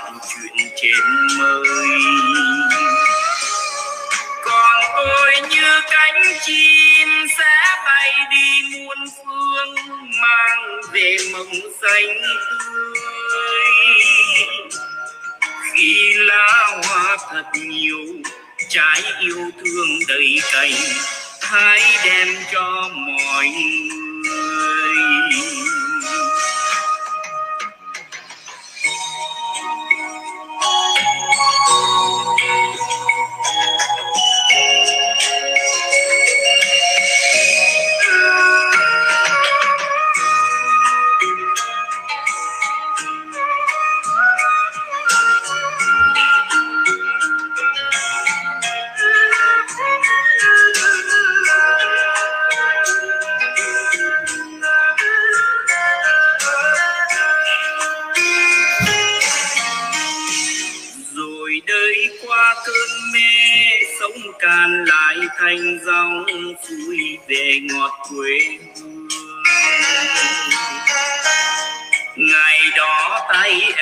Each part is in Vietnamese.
toàn chuyện trên mây còn tôi như cánh chim sẽ bay đi muôn phương, mang về mộng xanh tươi. Khi lá hoa thật nhiều, trái yêu thương đầy cành, hãy đem cho mọi người. Can lại thanh dòng vui về ngọt quê hương. Ngày đó tay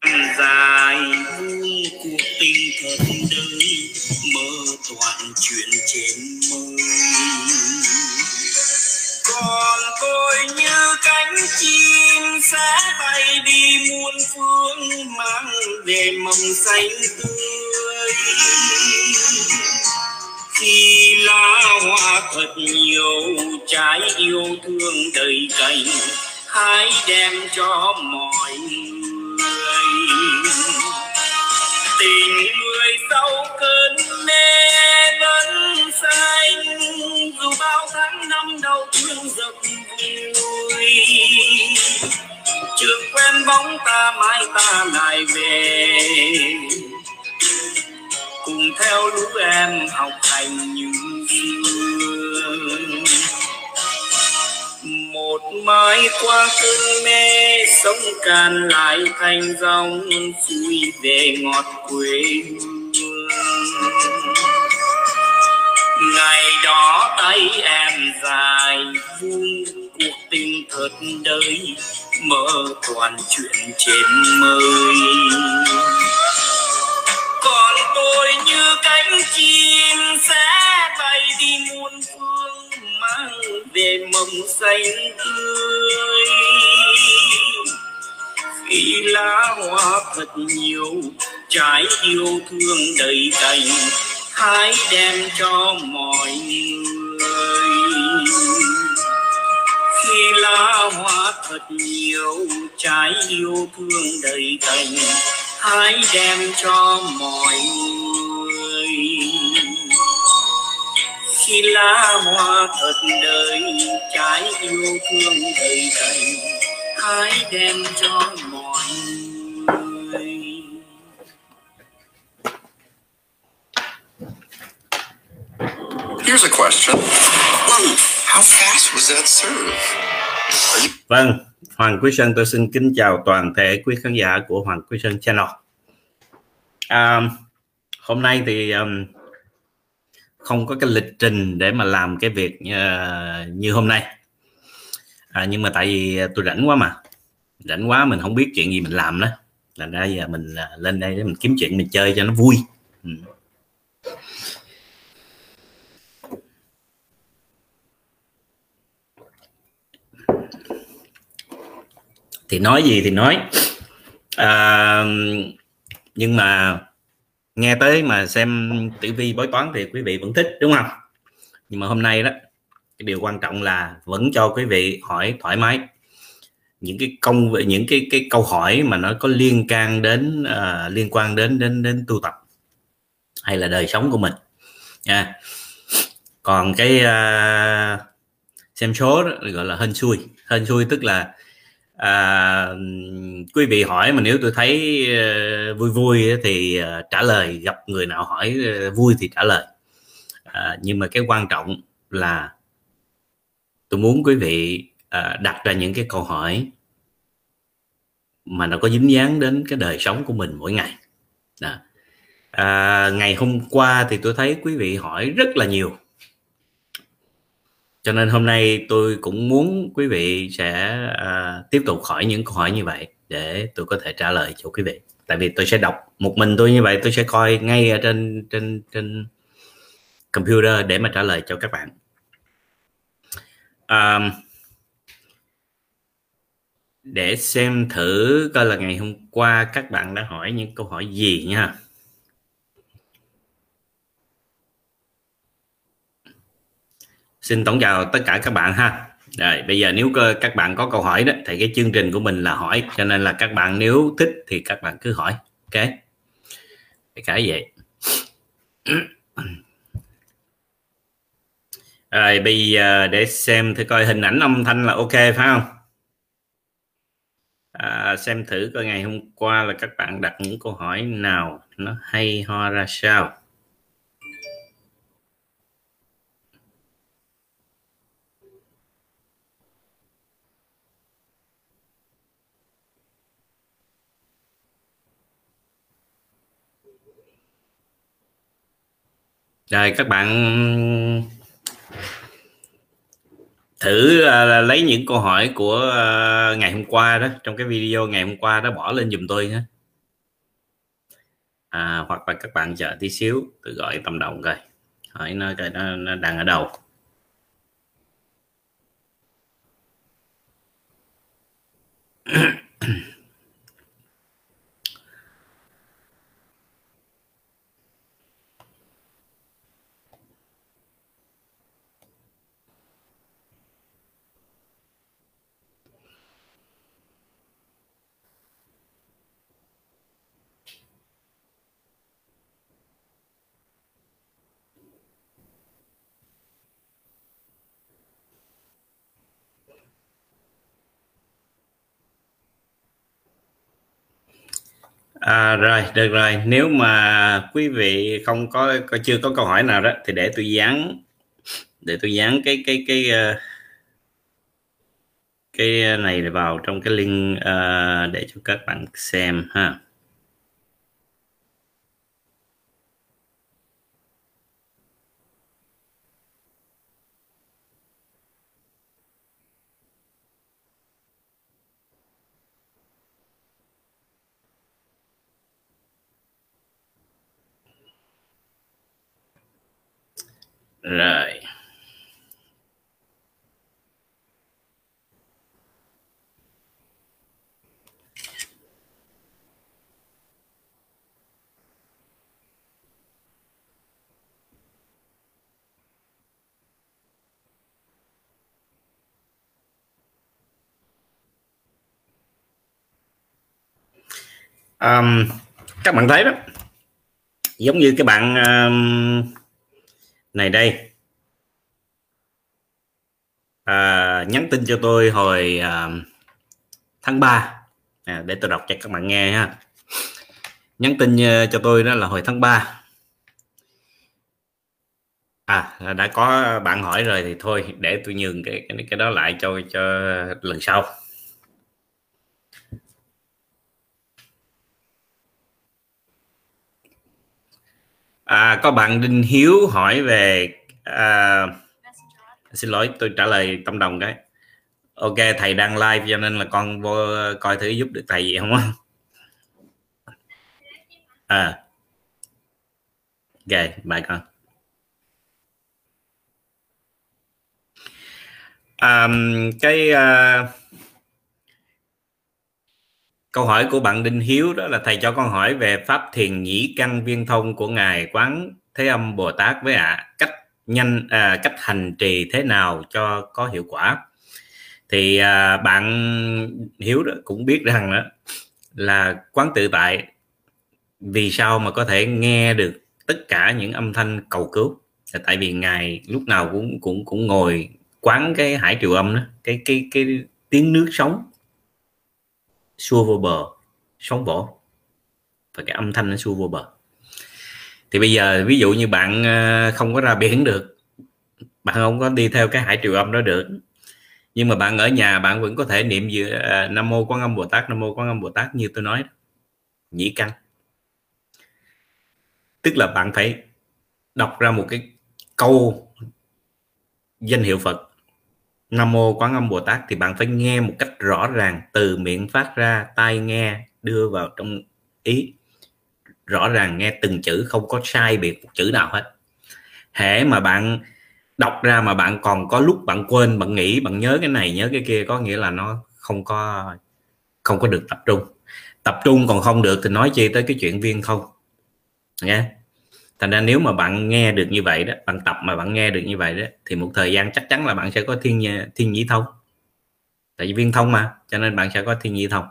em dài vui cuộc tình thật đời mơ toàn chuyện trên mây còn tôi như cánh chim sẽ bay đi muôn phương, mang về mầm xanh tươi. Khi lá hoa thật nhiều, trái yêu thương đầy cành, hãy đem cho mọi người. Tình người sau cơn mê vẫn xanh những giấc vui. Trường quen bóng ta mãi ta lại về. Cùng theo lũ em học hành những một mai qua cơn mê, sông càn lại thành dòng vui về ngọt quê hương. Ngày đó tay em dài vui, cuộc tình thật đời mơ toàn chuyện trên mây còn tôi như cánh chim sẽ bay đi muôn phương, mang về mầm xanh tươi. Khi lá hoa thật nhiều, trái yêu thương đầy cành hãy đem cho mọi người khi lá hoa thật nhiều trái yêu thương đầy cành hãy đem cho mọi người. Khi lá hoa thật đời trái yêu thương đầy cành hãy đem cho mọi người. Here's a question. How fast was that serve? Vâng, Hoàng Quý Sơn tôi xin kính chào toàn thể quý khán giả của Hoàng Quý Sơn Channel. À, hôm nay thì um, không có cái lịch trình để mà làm cái việc uh, như hôm nay à, nhưng mà tại vì tôi rảnh quá mà rảnh quá mình không biết chuyện gì mình làm đó là ra giờ mình uh, lên đây để mình kiếm chuyện mình chơi cho nó vui ừ. Thì nói gì thì nói. À, nhưng mà nghe tới mà xem tử vi bói toán thì quý vị vẫn thích đúng không? Nhưng mà hôm nay đó cái điều quan trọng là vẫn cho quý vị hỏi thoải mái. Những cái công những cái cái câu hỏi mà nó có liên can đến uh, liên quan đến đến đến tu tập hay là đời sống của mình. Nha. Còn cái uh, xem số đó gọi là hên xui. Hên xui tức là à, quý vị hỏi mà nếu tôi thấy uh, vui vui thì uh, trả lời gặp người nào hỏi uh, vui thì trả lời. À, nhưng mà cái quan trọng là tôi muốn quý vị uh, đặt ra những cái câu hỏi mà nó có dính dáng đến cái đời sống của mình mỗi ngày. Đó. À, ngày hôm qua thì tôi thấy quý vị hỏi rất là nhiều cho nên hôm nay tôi cũng muốn quý vị sẽ uh, tiếp tục hỏi những câu hỏi như vậy để tôi có thể trả lời cho quý vị. Tại vì tôi sẽ đọc một mình tôi như vậy tôi sẽ coi ngay ở trên trên trên computer để mà trả lời cho các bạn. Um, để xem thử coi là ngày hôm qua các bạn đã hỏi những câu hỏi gì nha. Xin tổng chào tất cả các bạn ha. Rồi bây giờ nếu các bạn có câu hỏi đó thì cái chương trình của mình là hỏi. Cho nên là các bạn nếu thích thì các bạn cứ hỏi. Ok? Cái vậy. Rồi bây giờ để xem thử coi hình ảnh âm thanh là ok phải không? À, xem thử coi ngày hôm qua là các bạn đặt những câu hỏi nào nó hay ho ra sao. Rồi các bạn thử uh, lấy những câu hỏi của uh, ngày hôm qua đó trong cái video ngày hôm qua đó bỏ lên giùm tôi nhé. À, hoặc là các bạn chờ tí xíu tôi gọi tâm động coi. Hỏi nó coi nó, nó đang ở đâu. À, rồi được rồi. Nếu mà quý vị không có, có chưa có câu hỏi nào đó thì để tôi dán để tôi dán cái cái cái ờ, cái này vào trong cái link uh, để cho các bạn xem ha rồi um, các bạn thấy đó. Giống như cái bạn um, này đây. À, nhắn tin cho tôi hồi à, tháng 3 à, để tôi đọc cho các bạn nghe ha. Nhắn tin ờ, cho tôi đó là hồi tháng 3 à đã có bạn hỏi rồi thì thôi để tôi nhường cái cái, cái đó lại cho cho lần sau. À, có bạn Đinh Hiếu hỏi về à, xin lỗi tôi trả lời tâm đồng cái. Ok thầy đang live cho nên là con vô coi thử giúp được thầy gì không à. Ok bài con. À, cái uh, câu hỏi của bạn Đinh Hiếu đó là thầy cho con hỏi về pháp thiền nhĩ căn viên thông của ngài quán Thế Âm Bồ Tát với ạ. À, cách nhanh à, cách hành trì thế nào cho có hiệu quả? Thì à, bạn Hiếu đó cũng biết rằng đó là quán tự tại. Vì sao mà có thể nghe được tất cả những âm thanh cầu cứu? Là tại vì ngài lúc nào cũng cũng cũng ngồi quán cái hải triều âm đó cái cái cái tiếng nước sống xua vô bờ sóng vỗ và cái âm thanh nó xua vô bờ. Thì bây giờ ví dụ như bạn ờ, không có ra biển được, bạn không có đi theo cái hải triều âm đó được. Nhưng mà bạn ở nhà bạn vẫn có thể niệm giữa ờ, nam mô quan âm bồ tát, nam mô quan âm bồ tát như tôi nói nhĩ căn. Tức là bạn phải đọc ra một cái câu danh hiệu phật nam mô quán âm bồ tát thì bạn phải nghe một cách rõ ràng, từ miệng phát ra, tai nghe đưa vào trong ý. Rõ ràng nghe từng chữ, không có sai biệt một chữ nào hết. Hễ mà bạn đọc ra mà bạn còn có lúc bạn quên, bạn nghĩ, bạn nhớ cái này, nhớ cái kia, có nghĩa là nó không có không có được tập trung. Tập trung còn không được thì nói chi tới cái chuyện viên không, nghe? Thành ra nếu mà bạn nghe được như vậy đó bạn tập mà bạn nghe được như vậy đó thì một thời gian chắc chắn là bạn sẽ có thiên thiên nhĩ thông. Tại vì viên thông mà cho nên bạn sẽ có thiên nhĩ thông.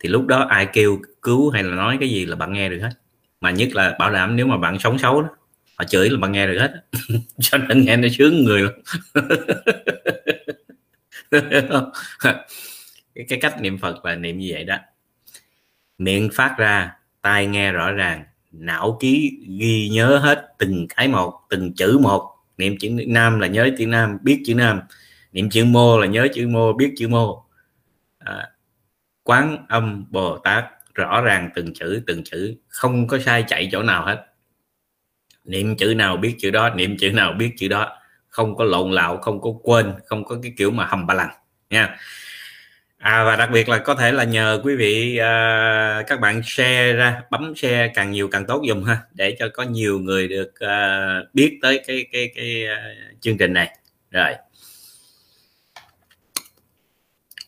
Thì lúc đó ai kêu cứu hay là nói cái gì là bạn nghe được hết. Mà nhất là bảo đảm nếu mà bạn sống xấu đó họ chửi là bạn nghe được hết. Cho nên nghe nó sướng người lắm. Cái, cái cách niệm phật là niệm như vậy đó. Miệng phát ra tai nghe rõ ràng não ký ghi nhớ hết từng cái một từng chữ một. Niệm chữ nam là nhớ chữ nam biết chữ nam. Niệm chữ mô là nhớ chữ mô biết chữ mô. À, quán âm bồ tát rõ ràng từng chữ từng chữ không có sai chạy chỗ nào hết. Niệm chữ nào biết chữ đó niệm chữ nào biết chữ đó. Không có lộn lạo không có quên không có cái kiểu mà hầm ba lần nha à, và đặc biệt là có thể là nhờ quý vị uh, các bạn share ra bấm share càng nhiều càng tốt dùng ha để cho có nhiều người được uh, biết tới cái cái cái uh, chương trình này. Rồi.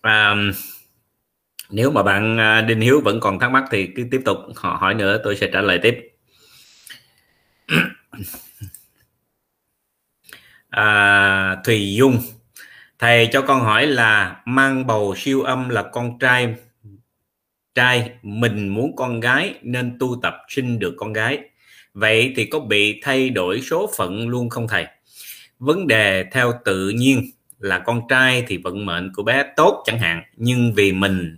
Um, nếu mà bạn Đinh Hiếu vẫn còn thắc mắc thì cứ tiếp tục họ hỏi nữa tôi sẽ trả lời tiếp. À, Thùy Dung thầy cho con hỏi là mang bầu siêu âm là con trai trai mình muốn con gái nên tu tập sinh được con gái. Vậy thì có bị thay đổi số phận luôn không thầy? Vấn đề theo tự nhiên là con trai thì vận mệnh của bé tốt chẳng hạn nhưng vì mình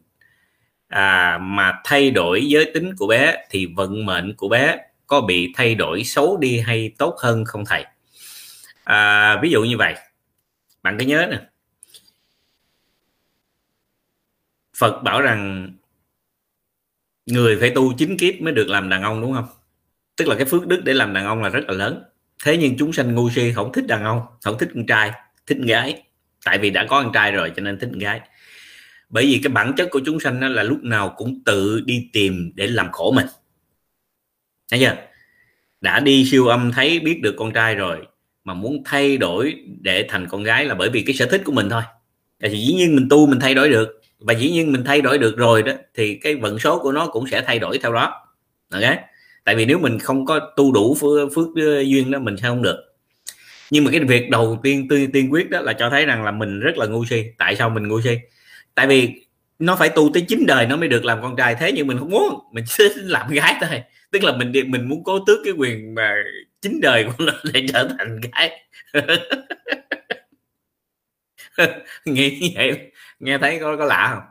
à, mà thay đổi giới tính của bé thì vận mệnh của bé có bị thay đổi xấu đi hay tốt hơn không thầy? À, ví dụ như vậy bạn cứ nhớ nè. Phật bảo rằng người phải tu chín kiếp mới được làm đàn ông, đúng không? Tức là cái phước đức để làm đàn ông là rất là lớn. Thế nhưng chúng sanh ngu si không thích đàn ông, không thích con trai, thích con gái. Tại vì đã có con trai rồi cho nên thích con gái. Bởi vì cái bản chất của chúng sanh đó là lúc nào cũng tự đi tìm để làm khổ mình. Thấy chưa? Đã đi siêu âm thấy biết được con trai rồi mà muốn thay đổi để thành con gái là bởi vì cái sở thích của mình thôi. Thì dĩ nhiên mình tu mình thay đổi được và dĩ nhiên mình thay đổi được rồi đó thì cái vận số của nó cũng sẽ thay đổi theo đó. Ok? Tại vì nếu mình không có tu đủ phước, phước ờ, duyên đó mình sẽ không được. Nhưng mà cái việc đầu tiên tiên, tiên quyết đó là cho thấy rằng là mình rất là ngu si. Tại sao mình ngu si? Tại vì nó phải tu tới chín đời nó mới được làm con trai. Thế nhưng mình không muốn. Mình sẽ làm gái thôi. Tức là mình mình muốn cố tước cái quyền mà chín đời của nó để trở thành gái. Nghĩ vậy nghe thấy có có lạ không?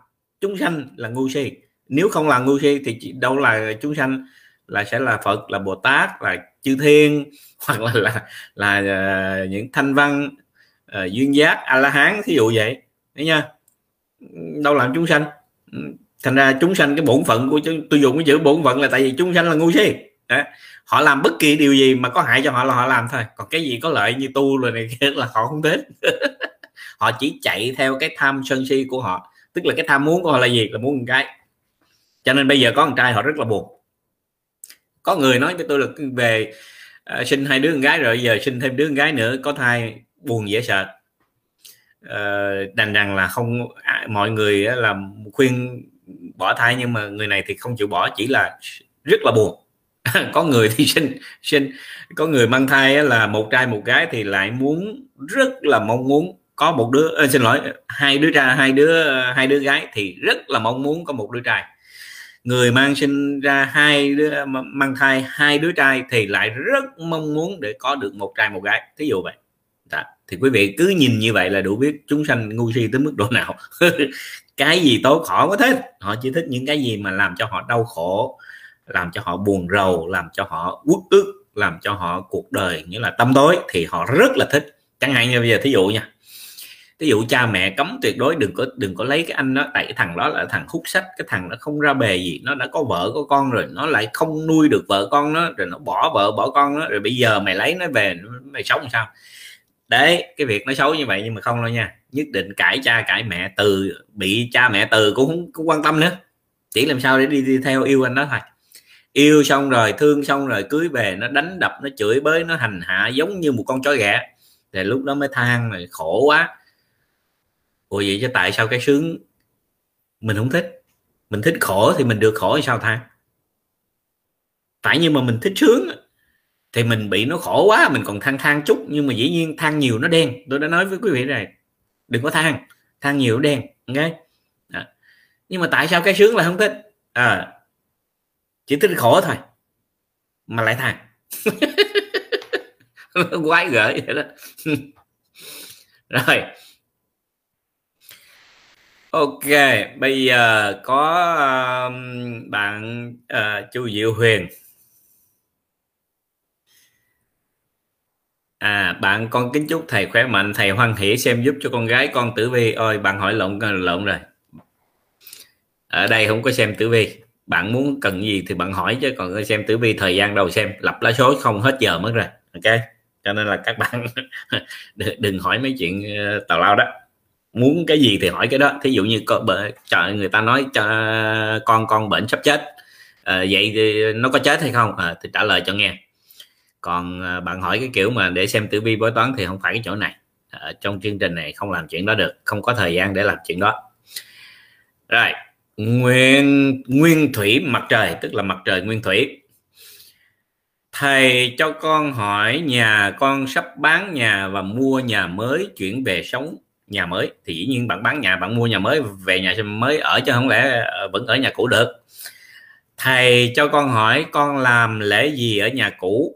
Chúng sanh là ngu si. Nếu không là ngu si thì đâu là chúng sanh? Là sẽ là phật là bồ tát là chư thiên hoặc là là là, là uh, những thanh văn uh, duyên giác a la hán thí dụ vậy. Thấy nha đâu làm chúng sanh? Thành ra chúng sanh cái bổn phận của chúng tôi dùng cái chữ bổn phận là tại vì chúng sanh là ngu si. Đấy. họ làm bất kỳ điều gì mà có hại cho họ là họ làm thôi. Còn cái gì có lợi như tu rồi này kia là họ không thích họ chỉ chạy theo cái tham sân si của họ tức là cái tham muốn của họ là gì? Là muốn một cái. Cho nên bây giờ có con trai họ rất là buồn. Có người nói với tôi là về uh, sinh hai đứa con gái rồi giờ sinh thêm đứa con gái nữa có thai buồn dễ sợ. Uh, đành rằng là không à, mọi người là khuyên bỏ thai nhưng mà người này thì không chịu bỏ chỉ là rất là buồn. Có người thì sinh sinh có người mang thai là một trai một gái thì lại muốn rất là mong muốn có một đứa à, xin lỗi hai đứa trai hai đứa hai đứa gái thì rất là mong muốn có một đứa trai. Người mang sinh ra hai đứa mang thai hai đứa trai thì lại rất mong muốn để có được một trai một gái. Thí dụ vậy. Đó. thì quý vị cứ nhìn như vậy là đủ biết chúng sanh ngu si tới mức độ nào. Cái gì tốt họ có thích họ chỉ thích những cái gì mà làm cho họ đau khổ làm cho họ buồn rầu làm cho họ uất ức làm cho họ cuộc đời như là tâm tối thì họ rất là thích. Chẳng hạn như bây giờ thí dụ nha ví dụ cha mẹ cấm tuyệt đối đừng có đừng có lấy cái anh đó tại cái thằng đó là thằng hút sách cái thằng nó không ra bề gì nó đã có vợ có con rồi nó lại không nuôi được vợ con nó rồi nó bỏ vợ bỏ con nó rồi bây giờ mày lấy nó về mày sống sao? Đấy cái việc nó xấu như vậy nhưng mà không đâu nha. Nhất định cãi cha cãi mẹ từ bị cha mẹ từ cũng không, không quan tâm nữa. Chỉ làm sao để đi, đi theo yêu anh đó thôi. Yêu xong rồi thương xong rồi cưới về nó đánh đập nó chửi bới nó hành hạ giống như một con chó ghẻ. Thì lúc đó mới than này khổ quá ủa vậy chứ tại sao cái sướng mình không thích? Mình thích khổ thì mình được khổ thì sao than tại nhưng mà mình thích sướng thì mình bị nó khổ quá mình còn than than chút. Nhưng mà dĩ nhiên than nhiều nó đen. Tôi đã nói với quý vị này đừng có than. Than nhiều nó đen ok? À. nhưng mà tại sao cái sướng là không thích? À, chỉ thích khổ thôi mà lại than. Quái gở vậy đó. Rồi ok bây giờ có uh, bạn uh, chu diệu huyền. À bạn con kính chúc thầy khỏe mạnh thầy hoan hỷ xem giúp cho con gái con tử vi. Ôi bạn hỏi lộn ờ, lộn rồi. Ở đây không có xem tử vi. Bạn muốn cần gì thì bạn hỏi chứ còn xem tử vi thời gian đầu xem lập lá số không hết giờ mất rồi. Ok cho nên là các bạn đừng hỏi mấy chuyện ờ, tào lao đó muốn cái gì thì hỏi cái đó. Thí dụ như có bệnh trời người ta nói cho con con bệnh sắp chết. À, vậy thì nó có chết hay không? À, thì trả lời cho nghe. Còn à, bạn hỏi cái kiểu mà để xem tử vi bói toán thì không phải cái chỗ này. À, trong chương trình này không làm chuyện đó được không có thời gian để làm chuyện đó. Rồi nguyên nguyên thủy mặt trời tức là mặt trời nguyên thủy. Thầy cho con hỏi nhà con sắp bán nhà và mua nhà mới chuyển về sống nhà mới. Thì dĩ nhiên bạn bán nhà bạn mua nhà mới về nhà mới ở chứ không lẽ ờ, vẫn ở nhà cũ được. Thầy cho con hỏi con làm lễ gì ở nhà cũ?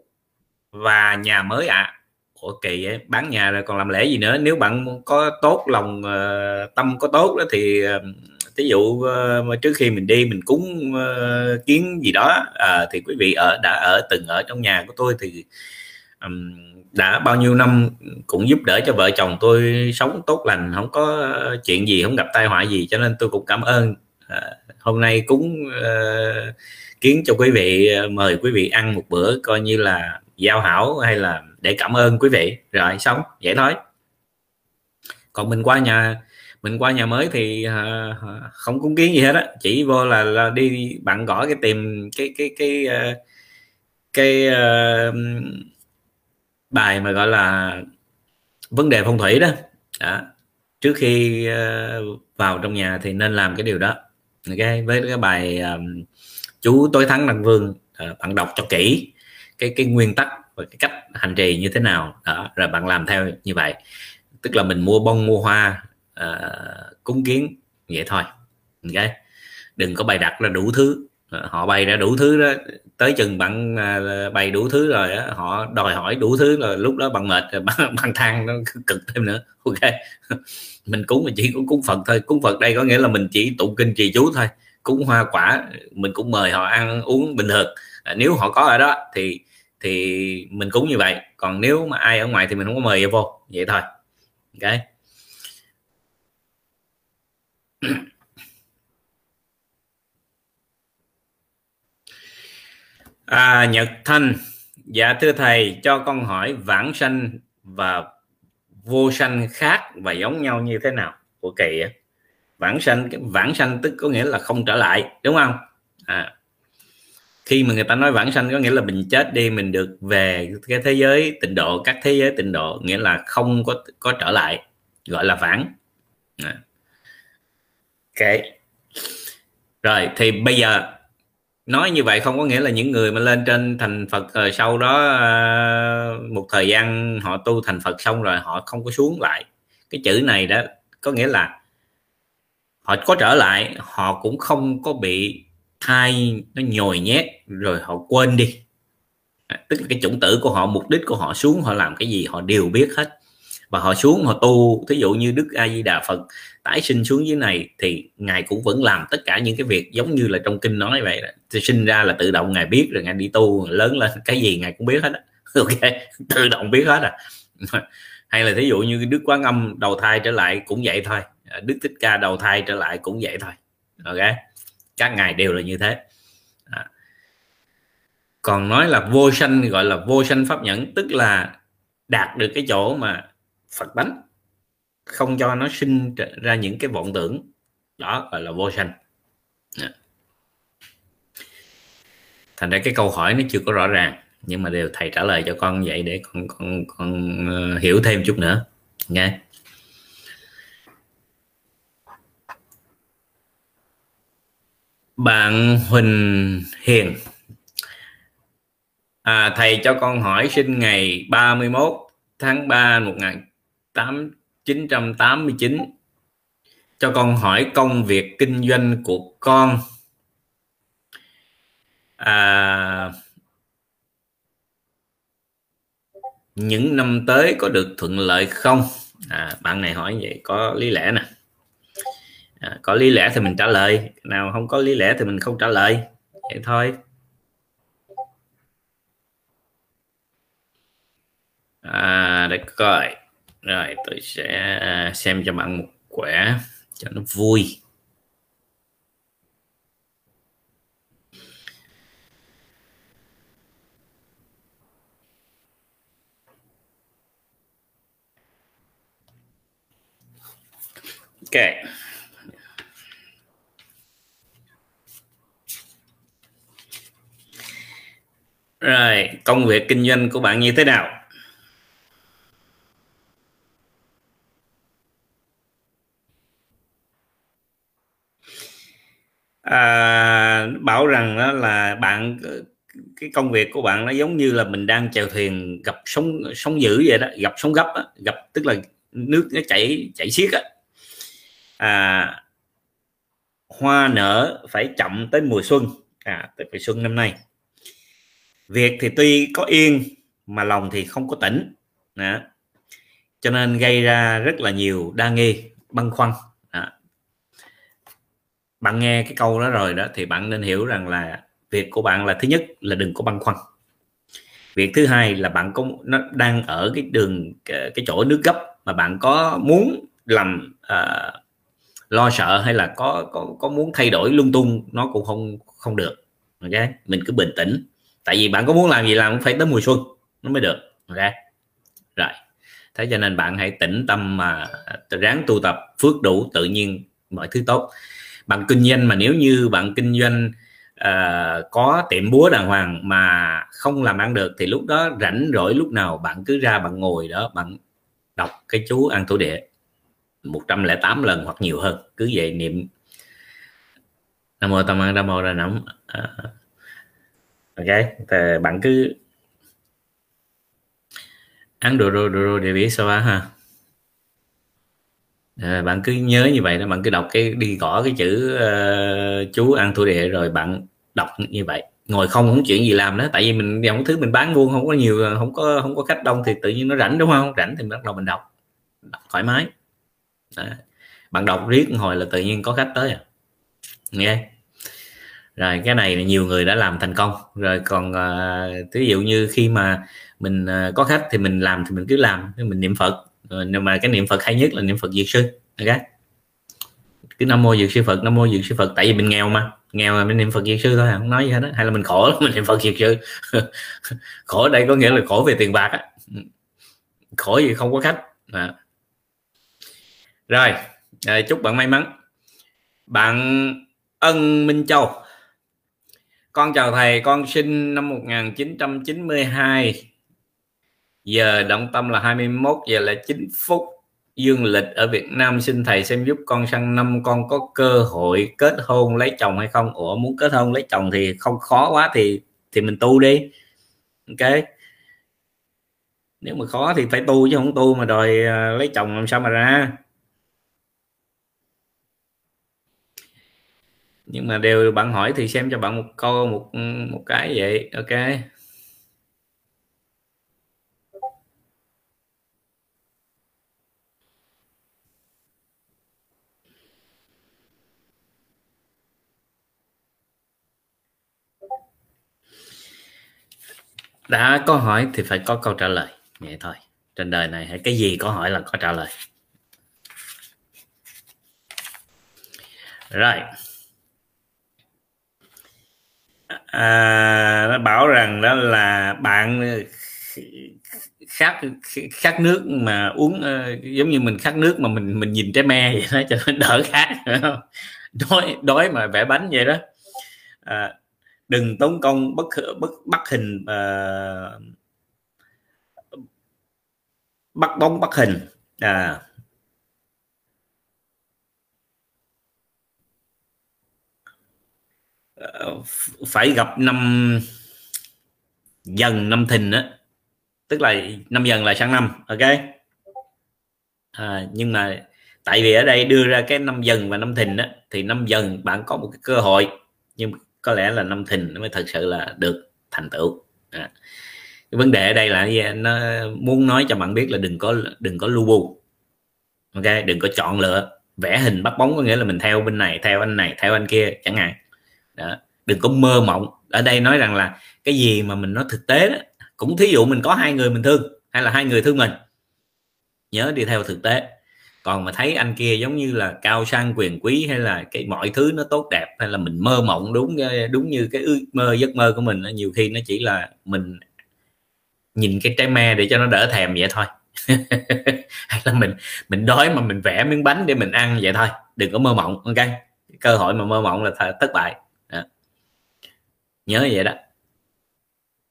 Và nhà mới ạ. À? ủa kỳ vậy bán nhà rồi còn làm lễ gì nữa? Nếu bạn có tốt lòng ờ, tâm có tốt đó thì ờ, ví dụ trước khi mình đi mình cúng kiến gì đó à, thì quý vị ở đã ở từng ở trong nhà của tôi thì um, đã bao nhiêu năm cũng giúp đỡ cho vợ chồng tôi sống tốt lành không có ờ, chuyện gì không gặp tai họa gì cho nên tôi cũng cảm ơn. À, hôm nay cúng uh, kiến cho quý vị ờ, mời quý vị ăn một bữa coi như là giao hảo hay là để cảm ơn quý vị. Rồi sống dễ nói. Còn mình qua nhà mình qua nhà mới thì uh, không cúng kiến gì hết á chỉ vô là, là đi bạn gõ cái tìm cái cái cái uh, cái uh, bài mà gọi là vấn đề phong thủy đó, đó. trước khi uh, vào trong nhà thì nên làm cái điều đó. Ok với cái bài um, chú tối thắng đăng vương uh, bạn đọc cho kỹ cái cái nguyên tắc và cái cách hành trì như thế nào. Đó rồi bạn làm theo như vậy. Tức là mình mua bông mua hoa uh, cúng kiến vậy thôi. Ok? Đừng có bày đặt là đủ thứ họ bày ra đủ thứ đó tới chừng bạn à, bày đủ thứ rồi đó, họ đòi hỏi đủ thứ rồi lúc đó bằng mệt bạn, bằng, than nó cực thêm nữa. Ok. Mình cúng mình chỉ cúng cúng phật thôi. Cúng phật đây có nghĩa là mình chỉ tụng kinh trì chú thôi. Cúng hoa quả mình cũng mời họ ăn uống bình thường. À, nếu họ có ở đó thì thì mình cúng như vậy. Còn nếu mà ai ở ngoài thì mình không có mời vô. Vậy thôi. Ok. À, Nhật Thanh dạ thưa thầy cho con hỏi vãng sanh và vô sanh khác và giống nhau như thế nào của kỳ á? Vãng sanh vãng sanh tức có nghĩa là không trở lại đúng không? À, khi mà người ta nói vãng sanh có nghĩa là mình chết đi mình được về cái thế giới tịnh độ các thế giới tịnh độ nghĩa là không có có trở lại gọi là vãng. À. ok. Rồi thì bây giờ nói như vậy không có nghĩa là những người mà lên trên thành phật rồi sau đó ờ, một thời gian họ tu thành phật xong rồi họ không có xuống lại. Cái chữ này đó có nghĩa là họ có trở lại, họ cũng không có bị thai nó nhồi nhét rồi họ quên đi. Tức là cái chủng tử của họ, mục đích của họ xuống họ làm cái gì họ đều biết hết và họ xuống, họ tu. Thí dụ như đức a di đà phật tái sinh xuống dưới này thì ngài cũng vẫn làm tất cả những cái việc giống như là trong kinh nói vậy thì sinh ra là tự động ngài biết rồi ngài đi tu, lớn lên cái gì ngài cũng biết hết đó ok, tự động biết hết à. Hay là thí dụ như đức quán âm đầu thai trở lại cũng vậy thôi. À, đức thích ca đầu thai trở lại cũng vậy thôi. Ok, các ngài đều là như thế. À. còn nói là vô sanh, gọi là vô sanh pháp nhẫn, tức là đạt được cái chỗ mà phật bánh. Không cho nó sinh ra những cái vọng tưởng. Đó gọi là vô sanh. Dạ. Thành ra cái câu hỏi nó chưa có rõ ràng nhưng mà đều thầy trả lời cho con vậy để con con con ờ, hiểu thêm chút nữa. Nghe. Bạn Huỳnh Hiền. À, thầy cho con hỏi sinh ngày 31 tháng 3 1989 cho con hỏi công việc kinh doanh của con. À, những năm tới có được thuận lợi không? À, bạn này hỏi vậy có lý lẽ nè. À, có lý lẽ thì mình trả lời. Nào không có lý lẽ thì mình không trả lời. Vậy thôi. À, để coi rồi, tôi sẽ à, xem cho bạn một quẻ cho nó vui. Ok. Rồi, công việc kinh doanh của bạn như thế nào? À, bảo rằng đó là bạn ờ, cái công việc của bạn nó giống như là mình đang chèo thuyền gặp sóng sóng dữ vậy đó gặp sóng gấp đó. gặp tức là nước nó chảy chảy xiết á à, hoa nở phải chậm tới mùa xuân à tới mùa xuân năm nay việc thì tuy có yên mà lòng thì không có tỉnh đó. cho nên gây ra rất là nhiều đa nghi băn khoăn bạn nghe cái câu đó rồi đó thì bạn nên hiểu rằng là việc của bạn là thứ nhất là đừng có băn khoăn. Việc thứ hai là bạn có nó đang ở cái đường cái, cái chỗ nước gấp mà bạn có muốn làm uh, lo sợ hay là có có có muốn thay đổi lung tung nó cũng không không được. Ok? Mình cứ bình tĩnh. Tại vì bạn có muốn làm gì làm cũng phải tới mùa xuân nó mới được. Ok? Rồi. Thế cho nên bạn hãy tĩnh tâm mà ráng tu tập phước đủ tự nhiên mọi thứ tốt bạn kinh doanh mà nếu như bạn kinh doanh uh, có tiệm búa đàng hoàng mà không làm ăn được thì lúc đó rảnh rỗi lúc nào bạn cứ ra bạn ngồi đó bạn đọc cái chú an thổ địa 108 lần hoặc nhiều hơn cứ vậy niệm. Nam mô tam an nam mô ra nắm ờ. ok thì bạn cứ ăn đồ đồ đồ để biết sao ha? À, bạn cứ nhớ như vậy đó bạn cứ đọc cái đi gõ cái chữ uh, chú ăn thua địa rồi bạn đọc như vậy. Ngồi không không chuyện gì làm đó tại vì mình dòng thứ mình bán buôn không có nhiều không có không có khách đông thì tự nhiên nó rảnh đúng không? Rảnh thì bắt đầu mình đọc đọc thoải mái. Đó. bạn đọc riết hồi là tự nhiên có khách tới à. Nghe rồi cái này là nhiều người đã làm thành công. Rồi còn ờ, uh, ví dụ như khi mà mình uh, có khách thì mình làm thì mình cứ làm mình niệm phật. Ờ, nhưng mà cái niệm phật hay nhất là niệm phật diệt sư. Ok. Cứ nam mô diệt sư phật nam mô diệt sư phật tại vì mình nghèo mà. Nghèo là mình niệm phật diệt sư thôi à, không nói gì hết đó hay là mình khổ mình niệm phật diệt sư. Khổ ở đây có nghĩa là khổ về tiền bạc á. Khổ gì không có khách. À. rồi à, chúc bạn may mắn. Bạn ân minh châu. Con chào thầy con sinh năm 1992 giờ động tâm là 21 giờ là 9 phút. Dương lịch ở Việt Nam, xin thầy xem giúp con sang năm, con có cơ hội kết hôn lấy chồng hay không? Ủa, muốn kết hôn lấy chồng thì không khó quá thì thì mình tu đi. Ok. Nếu mà khó thì phải tu chứ không tu mà đòi à, lấy chồng làm sao mà ra? Nhưng mà đều bạn hỏi thì xem cho bạn một câu một một cái vậy. Ok. Đã có hỏi thì phải có câu trả lời. Vậy thôi. Trên đời này hay cái gì có hỏi là có trả lời. Rồi. À, nó bảo rằng đó là bạn khát khát nước mà uống uh, giống như mình khát nước mà mình mình nhìn trái me vậy đó cho nó đỡ khát đói đói mà vẽ bánh vậy đó. À, đừng tốn công bất bất bắt hình uh, bắt bóng bắt hình. À, ờ, phải gặp năm dần năm thìn á. Tức là năm dần là sang năm ok? À, nhưng mà tại vì ở đây đưa ra cái năm dần và năm thìn á thì năm dần bạn có một cái cơ hội. Nhưng có lẽ là năm thìn nó mới thật sự là được thành tựu. À. cái vấn đề ở đây là gì? nó muốn nói cho bạn biết là đừng có đừng có lu bu. Ok? Đừng có chọn lựa vẽ hình bắt bóng, có nghĩa là mình theo bên này, theo anh này, theo anh kia, chẳng hạn. Đó. Đừng có mơ mộng. Ở đây nói rằng là cái gì mà mình nói thực tế đó, cũng thí dụ mình có hai người mình thương, hay là hai người thương mình, nhớ đi theo thực tế còn mà thấy anh kia giống như là cao sang quyền quý hay là cái mọi thứ nó tốt đẹp hay là mình mơ mộng đúng ờ, đúng như cái ước mơ giấc mơ của mình nhiều khi nó chỉ là mình nhìn cái trái me để cho nó đỡ thèm vậy thôi. Hay là mình mình đói mà mình vẽ miếng bánh để mình ăn vậy thôi. Đừng có mơ mộng ok? Cơ hội mà mơ mộng là thất bại. Đó. nhớ vậy đó.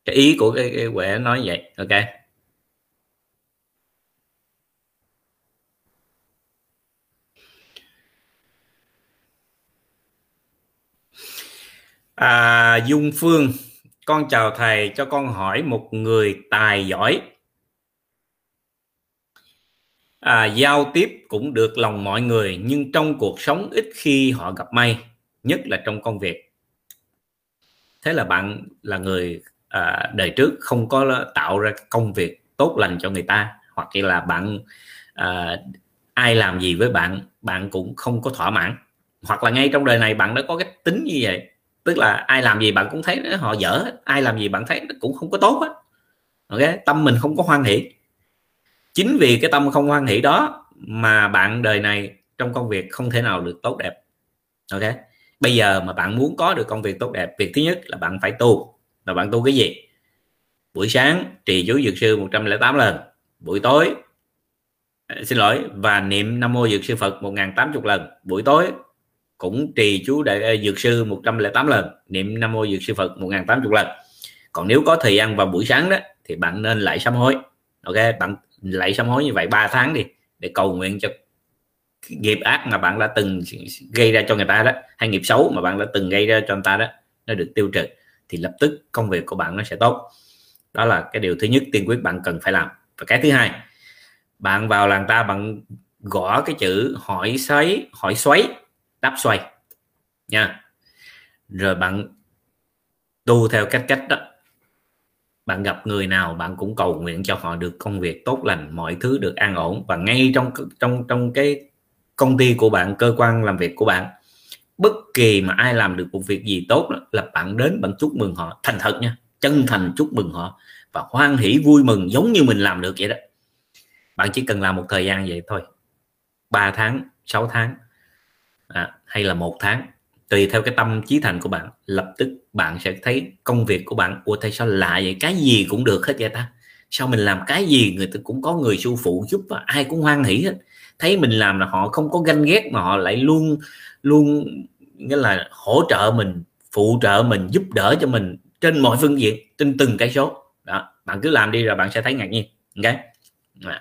Cái ý của cái, cái quẻ nói vậy ok? À, dung phương con chào thầy cho con hỏi một người tài giỏi. À, giao tiếp cũng được lòng mọi người nhưng trong cuộc sống ít khi họ gặp may nhất là trong công việc. Thế là bạn là người à, đời trước không có tạo ra công việc tốt lành cho người ta hoặc là bạn à, ai làm gì với bạn bạn cũng không có thỏa mãn. Hoặc là ngay trong đời này bạn đã có cái tính như vậy tức là ai làm gì bạn cũng thấy họ dở, ai làm gì bạn thấy cũng không có tốt hết ok, tâm mình không có hoan hỷ. Chính vì cái tâm không hoan hỷ đó mà bạn đời này trong công việc không thể nào được tốt đẹp. Ok, bây giờ mà bạn muốn có được công việc tốt đẹp, việc thứ nhất là bạn phải tu. Là bạn tu cái gì? Buổi sáng trì chú dược sư 108 lần, buổi tối à, xin lỗi, và niệm nam mô dược sư phật 1080 lần, buổi tối cũng trì chú đại dược sư 108 lần, niệm nam mô dược sư phật 1080 lần. Còn nếu có thời gian vào buổi sáng đó, thì bạn nên lại sám hối. Ok, bạn lại sám hối như vậy 3 tháng đi, để cầu nguyện cho nghiệp ác mà bạn đã từng gây ra cho người ta đó, hay nghiệp xấu mà bạn đã từng gây ra cho người ta đó, nó được tiêu trừ, thì lập tức công việc của bạn nó sẽ tốt. Đó là cái điều thứ nhất tiên quyết bạn cần phải làm. Và cái thứ hai, bạn vào làng ta bạn gõ cái chữ hỏi xoáy hỏi xoáy đáp xoay nha. Rồi bạn tu theo cách cách đó. Bạn gặp người nào bạn cũng cầu nguyện cho họ được công việc tốt lành mọi thứ được an ổn. Và ngay trong trong trong cái công ty của bạn cơ quan làm việc của bạn bất kỳ mà ai làm được một việc gì tốt đó, là bạn đến bạn chúc mừng họ. Thành thật nha chân thành chúc mừng họ và hoan hỷ vui mừng giống như mình làm được vậy đó. Bạn chỉ cần làm một thời gian vậy thôi. 3 tháng 6 tháng hay là một tháng. Tùy theo cái tâm trí thành của bạn, lập tức bạn sẽ thấy công việc của bạn, ủa, tại sao lạ vậy? Cái gì cũng được hết vậy ta? Sao mình làm cái gì người ta cũng có người sư phụ giúp và ai cũng hoan hỷ hết? Thấy mình làm là họ không có ganh ghét mà họ lại luôn luôn, nghĩa là hỗ trợ mình, phụ trợ mình, giúp đỡ cho mình trên mọi phương diện, trên từng cái số. Đó, bạn cứ làm đi rồi bạn sẽ thấy ngạc nhiên. Ok? Dạ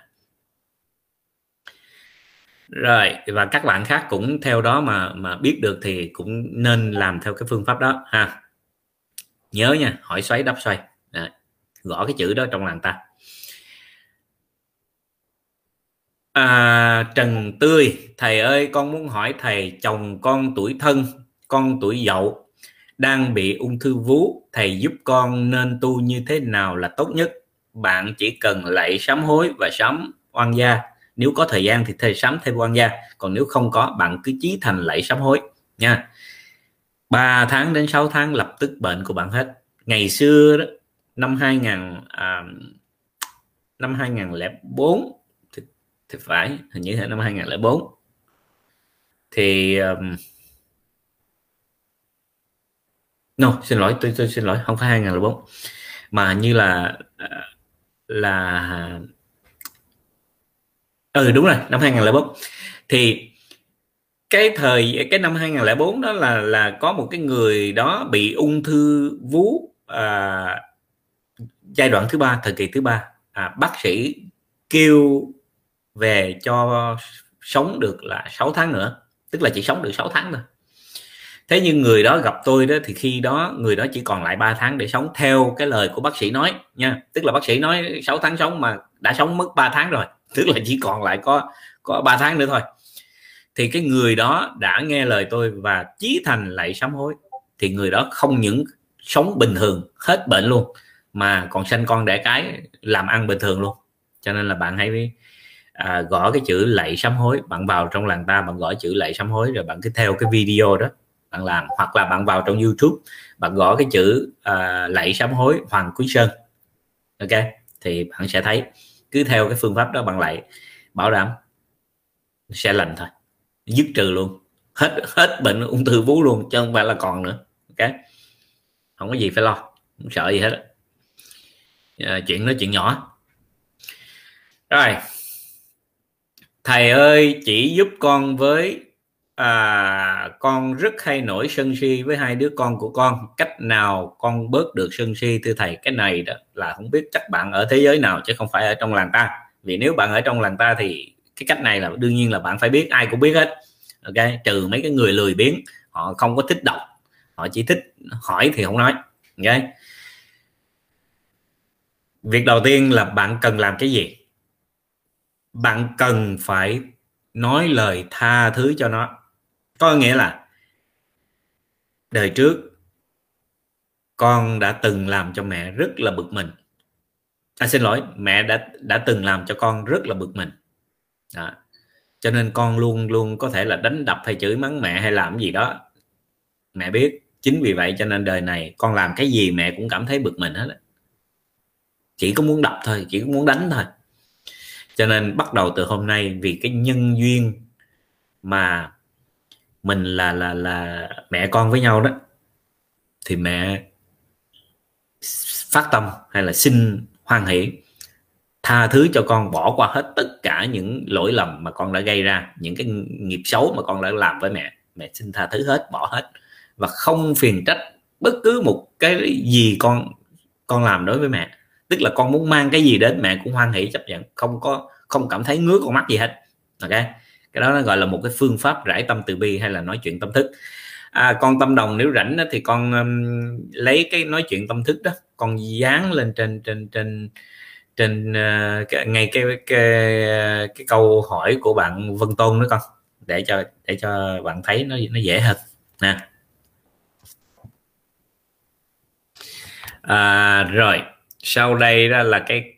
rồi và các bạn khác cũng theo đó mà mà biết được thì cũng nên làm theo cái phương pháp đó ha. Nhớ nha hỏi xoáy đắp xoay. Đấy. gõ cái chữ đó trong làng ta. À, Trần Tươi thầy ơi con muốn hỏi thầy chồng con tuổi thân con tuổi dậu đang bị ung thư vú thầy giúp con nên tu như thế nào là tốt nhất? Bạn chỉ cần lạy sám hối và sám oan gia nếu có thời gian thì thầy sắm thêm quan gia còn nếu không có bạn cứ chí thành lạy sám hối nha. 3 tháng đến 6 tháng lập tức bệnh của bạn hết. Ngày xưa đó năm 2000 à, năm 2004 thì, thì phải hình như là năm 2004 thì um, no xin lỗi tôi, tôi xin lỗi không phải 2004 mà như là à, là ừ đúng rồi năm 2004 thì cái thời cái năm 2004 đó là là có một cái người đó bị ung thư vú à, giai đoạn thứ ba thời kỳ thứ ba. À, bác sĩ kêu về cho sống được là 6 tháng nữa tức là chỉ sống được 6 tháng thôi. Thế nhưng người đó gặp tôi đó thì khi đó người đó chỉ còn lại 3 tháng để sống theo cái lời của bác sĩ nói nha. Tức là bác sĩ nói 6 tháng sống mà đã sống mất 3 tháng rồi tức là chỉ còn lại có có 3 tháng nữa thôi. Thì cái người đó đã nghe lời tôi và chí thành lại sám hối. Thì người đó không những sống bình thường hết bệnh luôn mà còn sanh con đẻ cái làm ăn bình thường luôn. Cho nên là bạn hãy à, gõ cái chữ lạy sám hối. Bạn vào trong làng ta bạn gõ chữ lạy sám hối rồi bạn cứ theo cái video đó bạn làm. Hoặc là bạn vào trong YouTube bạn gõ cái chữ à, lạy sám hối Hoàng Quý Sơn. Ok? Thì bạn sẽ thấy cứ theo cái phương pháp đó bạn lại bảo đảm sẽ lành thôi. Dứt trừ luôn. Hết hết bệnh ung thư vú luôn chứ không phải là còn nữa. Ok? Không có gì phải lo không sợ gì hết à, chuyện nói chuyện nhỏ. Rồi. Thầy ơi chỉ giúp con với à, con rất hay nổi sân si với hai đứa con của con. Cách nào con bớt được sân si thưa thầy cái này đó là không biết chắc bạn ở thế giới nào chứ không phải ở trong làng ta. Vì nếu bạn ở trong làng ta thì cái cách này là đương nhiên là bạn phải biết ai cũng biết hết. Ok trừ mấy cái người lười biếng họ không có thích đọc. Họ chỉ thích hỏi thì không nói. Ok. Việc đầu tiên là bạn cần làm cái gì? Bạn cần phải nói lời tha thứ cho nó có nghĩa là đời trước con đã từng làm cho mẹ rất là bực mình. À, xin lỗi mẹ đã đã từng làm cho con rất là bực mình. Đó. cho nên con luôn luôn có thể là đánh đập hay chửi mắng mẹ hay làm gì đó. Mẹ biết chính vì vậy cho nên đời này con làm cái gì mẹ cũng cảm thấy bực mình hết chỉ có muốn đập thôi chỉ có muốn đánh thôi. Cho nên bắt đầu từ hôm nay vì cái nhân duyên mà mình là là là mẹ con với nhau đó, thì mẹ phát tâm hay là xin hoan hỷ, tha thứ cho con bỏ qua hết tất cả những lỗi lầm mà con đã gây ra, những cái nghiệp xấu mà con đã làm với mẹ. Mẹ xin tha thứ hết, bỏ hết. Và không phiền trách bất cứ một cái gì con con làm đối với mẹ. Tức là con muốn mang cái gì đến, mẹ cũng hoan hỷ, chấp nhận. Không có, không cảm thấy ngứa con mắt gì hết. Ok? Cái đó nó gọi là một cái phương pháp rải tâm từ bi hay là nói chuyện tâm thức. À, con tâm đồng nếu rảnh đó, thì con um, lấy cái nói chuyện tâm thức đó con dán lên trên trên trên trên uh, cái, ngay cái, cái cái câu hỏi của bạn Vân Tôn đó con để cho để cho bạn thấy nó nó dễ hơn. Nè. À, rồi sau đây đó là cái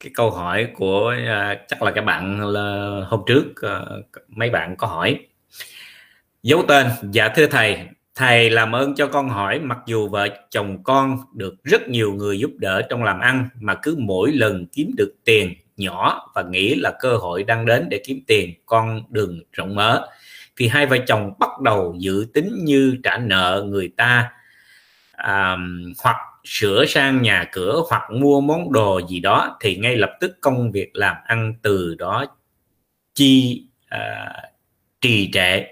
cái câu hỏi của uh, chắc là các bạn uh, hôm trước uh, mấy bạn có hỏi. Dấu tên dạ thưa thầy thầy làm ơn cho con hỏi mặc dù vợ chồng con được rất nhiều người giúp đỡ trong làm ăn mà cứ mỗi lần kiếm được tiền nhỏ và nghĩ là cơ hội đang đến để kiếm tiền con đừng rộng mở. Thì hai vợ chồng bắt đầu dự tính như trả nợ người ta à, hoặc sửa sang nhà cửa hoặc mua món đồ gì đó thì ngay lập tức công việc làm ăn từ đó chi à, trì trệ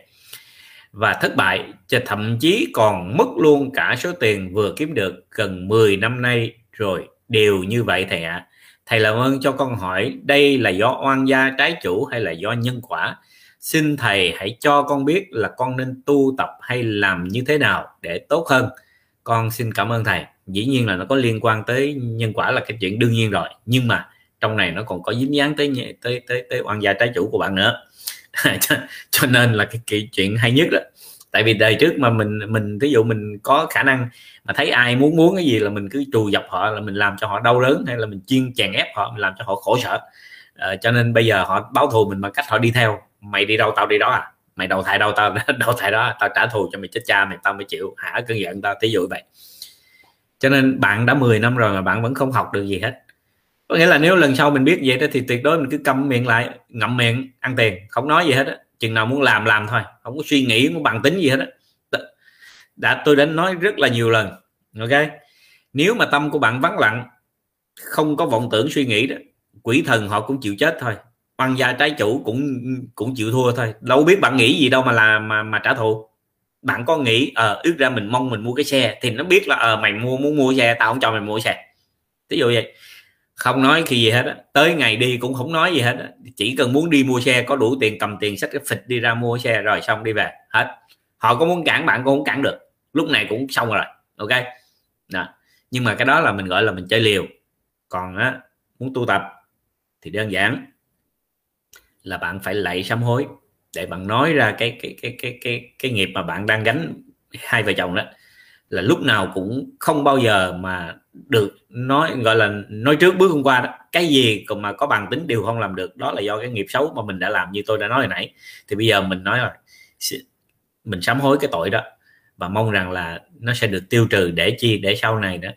và thất bại cho thậm chí còn mất luôn cả số tiền vừa kiếm được gần 10 năm nay. Rồi đều như vậy thầy ạ. À. thầy làm ơn cho con hỏi đây là do oan gia trái chủ hay là do nhân quả? Xin thầy hãy cho con biết là con nên tu tập hay làm như thế nào để tốt hơn. Con xin cảm ơn thầy dĩ nhiên là nó có liên quan tới nhân quả là cái chuyện đương nhiên rồi nhưng mà trong này nó còn có dính dáng tới tới tới tới oan gia trái chủ của bạn nữa. Cho, cho nên là cái, cái chuyện hay nhất đó. Tại vì đời trước mà mình mình ví dụ mình có khả năng mà thấy ai muốn muốn cái gì là mình cứ trù dập họ là mình làm cho họ đau đớn hay là mình chiên chèn ép họ mình làm cho họ khổ sở. À, cho nên bây giờ họ báo thù mình bằng cách họ đi theo. Mày đi đâu tao đi đó à? Mày đầu thai đâu tao đầu thai đó tao trả thù cho mày chết cha mày tao mới chịu hả cơn giận tao tí dụ vậy cho nên bạn đã 10 năm rồi mà bạn vẫn không học được gì hết. Có nghĩa là nếu lần sau mình biết vậy đó thì tuyệt đối mình cứ câm miệng lại, ngậm miệng, ăn tiền, không nói gì hết á. Chừng nào muốn làm làm thôi, không có suy nghĩ có bằng tính gì hết á. Đã, tôi đã nói rất là nhiều lần, ok? Nếu mà tâm của bạn vắng lặng, không có vọng tưởng suy nghĩ đó, quỷ thần họ cũng chịu chết thôi. Bằng gia trái chủ cũng cũng chịu thua thôi. Đâu biết bạn nghĩ gì đâu mà là, mà mà trả thù bạn có nghĩ ờ uh, ước ra mình mong mình mua cái xe thì nó biết là ờ uh, mày mua muốn mua xe tao không cho mày mua xe. Ví dụ vậy. Không nói khi gì hết á. Tới ngày đi cũng không nói gì hết á. Chỉ cần muốn đi mua xe có đủ tiền cầm tiền sách cái phịch đi ra mua xe rồi xong đi về. Hết. Họ có muốn cản bạn cũng không cản được. Lúc này cũng xong rồi. Ok? Đó. nhưng mà cái đó là mình gọi là mình chơi liều. Còn á muốn tu tập thì đơn giản là bạn phải lạy sám hối để bạn nói ra cái cái cái cái cái cái nghiệp mà bạn đang gánh hai vợ chồng đó, là lúc nào cũng không bao giờ mà được nói, gọi là, nói trước bước hôm qua đó. Cái gì còn mà có bằng tính đều không làm được, đó là do cái nghiệp xấu mà mình đã làm như tôi đã nói hồi nãy. Thì bây giờ mình nói rồi mình sám hối cái tội đó và mong rằng là nó sẽ được tiêu trừ để chi, để sau này đó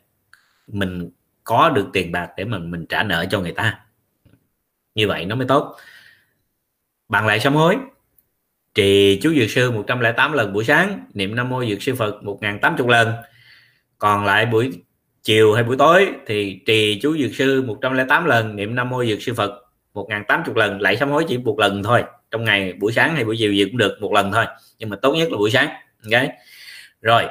mình có được tiền bạc để mà mình trả nợ cho người ta. Như vậy nó mới tốt. Bạn lại sám hối trì chú dược sư 108 lần buổi sáng, niệm nam mô dược sư phật 1080 lần. Còn lại buổi chiều hay buổi tối thì trì chú dược sư 108 lần, niệm nam mô dược sư phật 1080 lần. Lại sám hối chỉ một lần thôi, trong ngày buổi sáng hay buổi chiều gì cũng được, một lần thôi. Nhưng mà tốt nhất là buổi sáng, ok? Rồi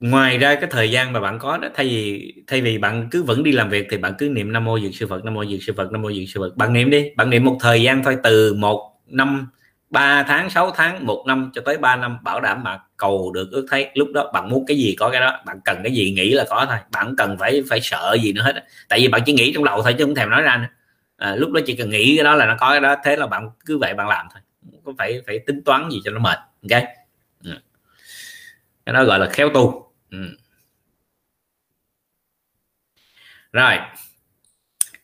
ngoài ra cái thời gian mà bạn có đó thay vì thay vì bạn cứ vẫn đi làm việc thì bạn cứ niệm nam mô dược sư phật nam mô dược sư phật nam mô dược sư phật. Bạn niệm đi bạn niệm một thời gian thôi từ một năm 3 tháng 6 tháng một năm cho tới 3 năm bảo đảm bạn cầu được ước thấy. Lúc đó bạn muốn cái gì có cái đó bạn cần cái gì nghĩ là có thôi. Bạn cần phải phải sợ gì nữa hết tại vì bạn chỉ nghĩ trong đầu thôi chứ không thèm nói ra nữa. À, lúc đó chỉ cần nghĩ cái đó là nó có cái đó thế là bạn cứ vậy bạn làm thôi. Không có phải phải tính toán gì cho nó mệt ok cái đó gọi là khéo tu. Ừ. rồi.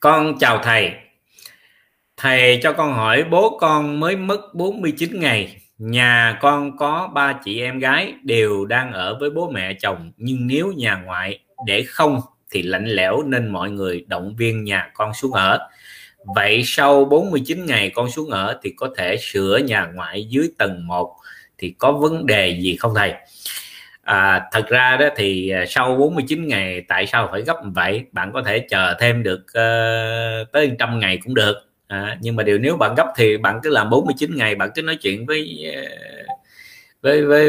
Con chào thầy. Thầy cho con hỏi bố con mới mất 49 ngày. Nhà con có ba chị em gái đều đang ở với bố mẹ chồng. Nhưng nếu nhà ngoại để không thì lạnh lẽo nên mọi người động viên nhà con xuống ở. Vậy sau 49 ngày con xuống ở thì có thể sửa nhà ngoại dưới tầng 1 thì có vấn đề gì không thầy? À, thật ra đó thì à, sau 49 ngày tại sao phải gấp vậy? Bạn có thể chờ thêm được uh, tới 100 ngày cũng được. À, nhưng mà điều nếu bạn gấp thì bạn cứ làm 49 ngày bạn cứ nói chuyện với ờ, với với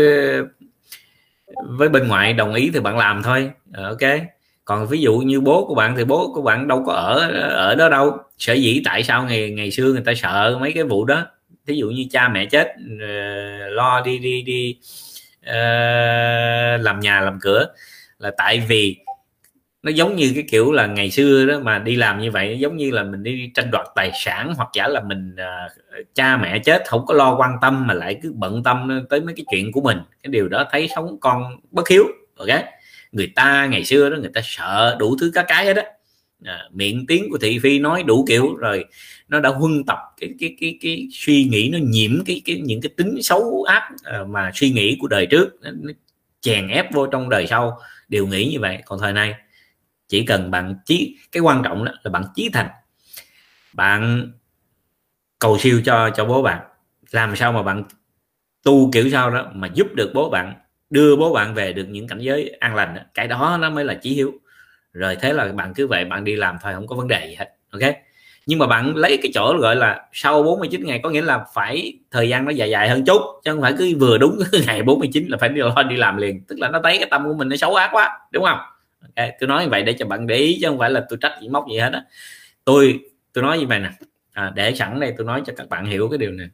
với bên ngoại đồng ý thì bạn làm thôi. À, ok. Còn ví dụ như bố của bạn thì bố của bạn đâu có ở ở đó đâu. Sở dĩ tại sao ngày ngày xưa người ta sợ mấy cái vụ đó? Ví dụ như cha mẹ chết uh, lo đi đi đi uh, làm nhà làm cửa. Là tại vì nó giống như cái kiểu là ngày xưa đó mà đi làm như vậy giống như là mình đi tranh đoạt tài sản hoặc giả là mình uh, cha mẹ chết không có lo quan tâm mà lại cứ bận tâm tới mấy cái chuyện của mình. Cái điều đó thấy sống con bất hiếu ok? Người ta ngày xưa đó người ta sợ đủ thứ các cái đó à, miệng tiếng của thị phi nói đủ kiểu rồi nó đã huân tập cái cái cái cái suy nghĩ nó nhiễm cái cái những cái tính xấu ác à, mà suy nghĩ của đời trước nó, nó chèn ép vô trong đời sau. Đều nghĩ như vậy. Còn thời nay chỉ cần bạn chí cái quan trọng đó là bạn chí thành. Bạn cầu siêu cho cho bố bạn. Làm sao mà bạn tu kiểu sao đó mà giúp được bố bạn đưa bố bạn về được những cảnh giới an lành đó. cái đó nó mới là chí hiếu rồi thế là bạn cứ vậy bạn đi làm thôi không có vấn đề gì hết ok? Nhưng mà bạn lấy cái chỗ gọi là sau 49 ngày có nghĩa là phải thời gian nó dài dài hơn chút chứ không phải cứ vừa đúng ngày 49 là phải đi lo đi làm liền. Tức là nó thấy cái tâm của mình nó xấu ác quá đúng không? Okay. tôi nói như vậy để cho bạn để ý chứ không phải là tôi trách gì móc gì hết á. Tôi tôi nói như vậy nè. À, để sẵn đây tôi nói cho các bạn hiểu cái điều này.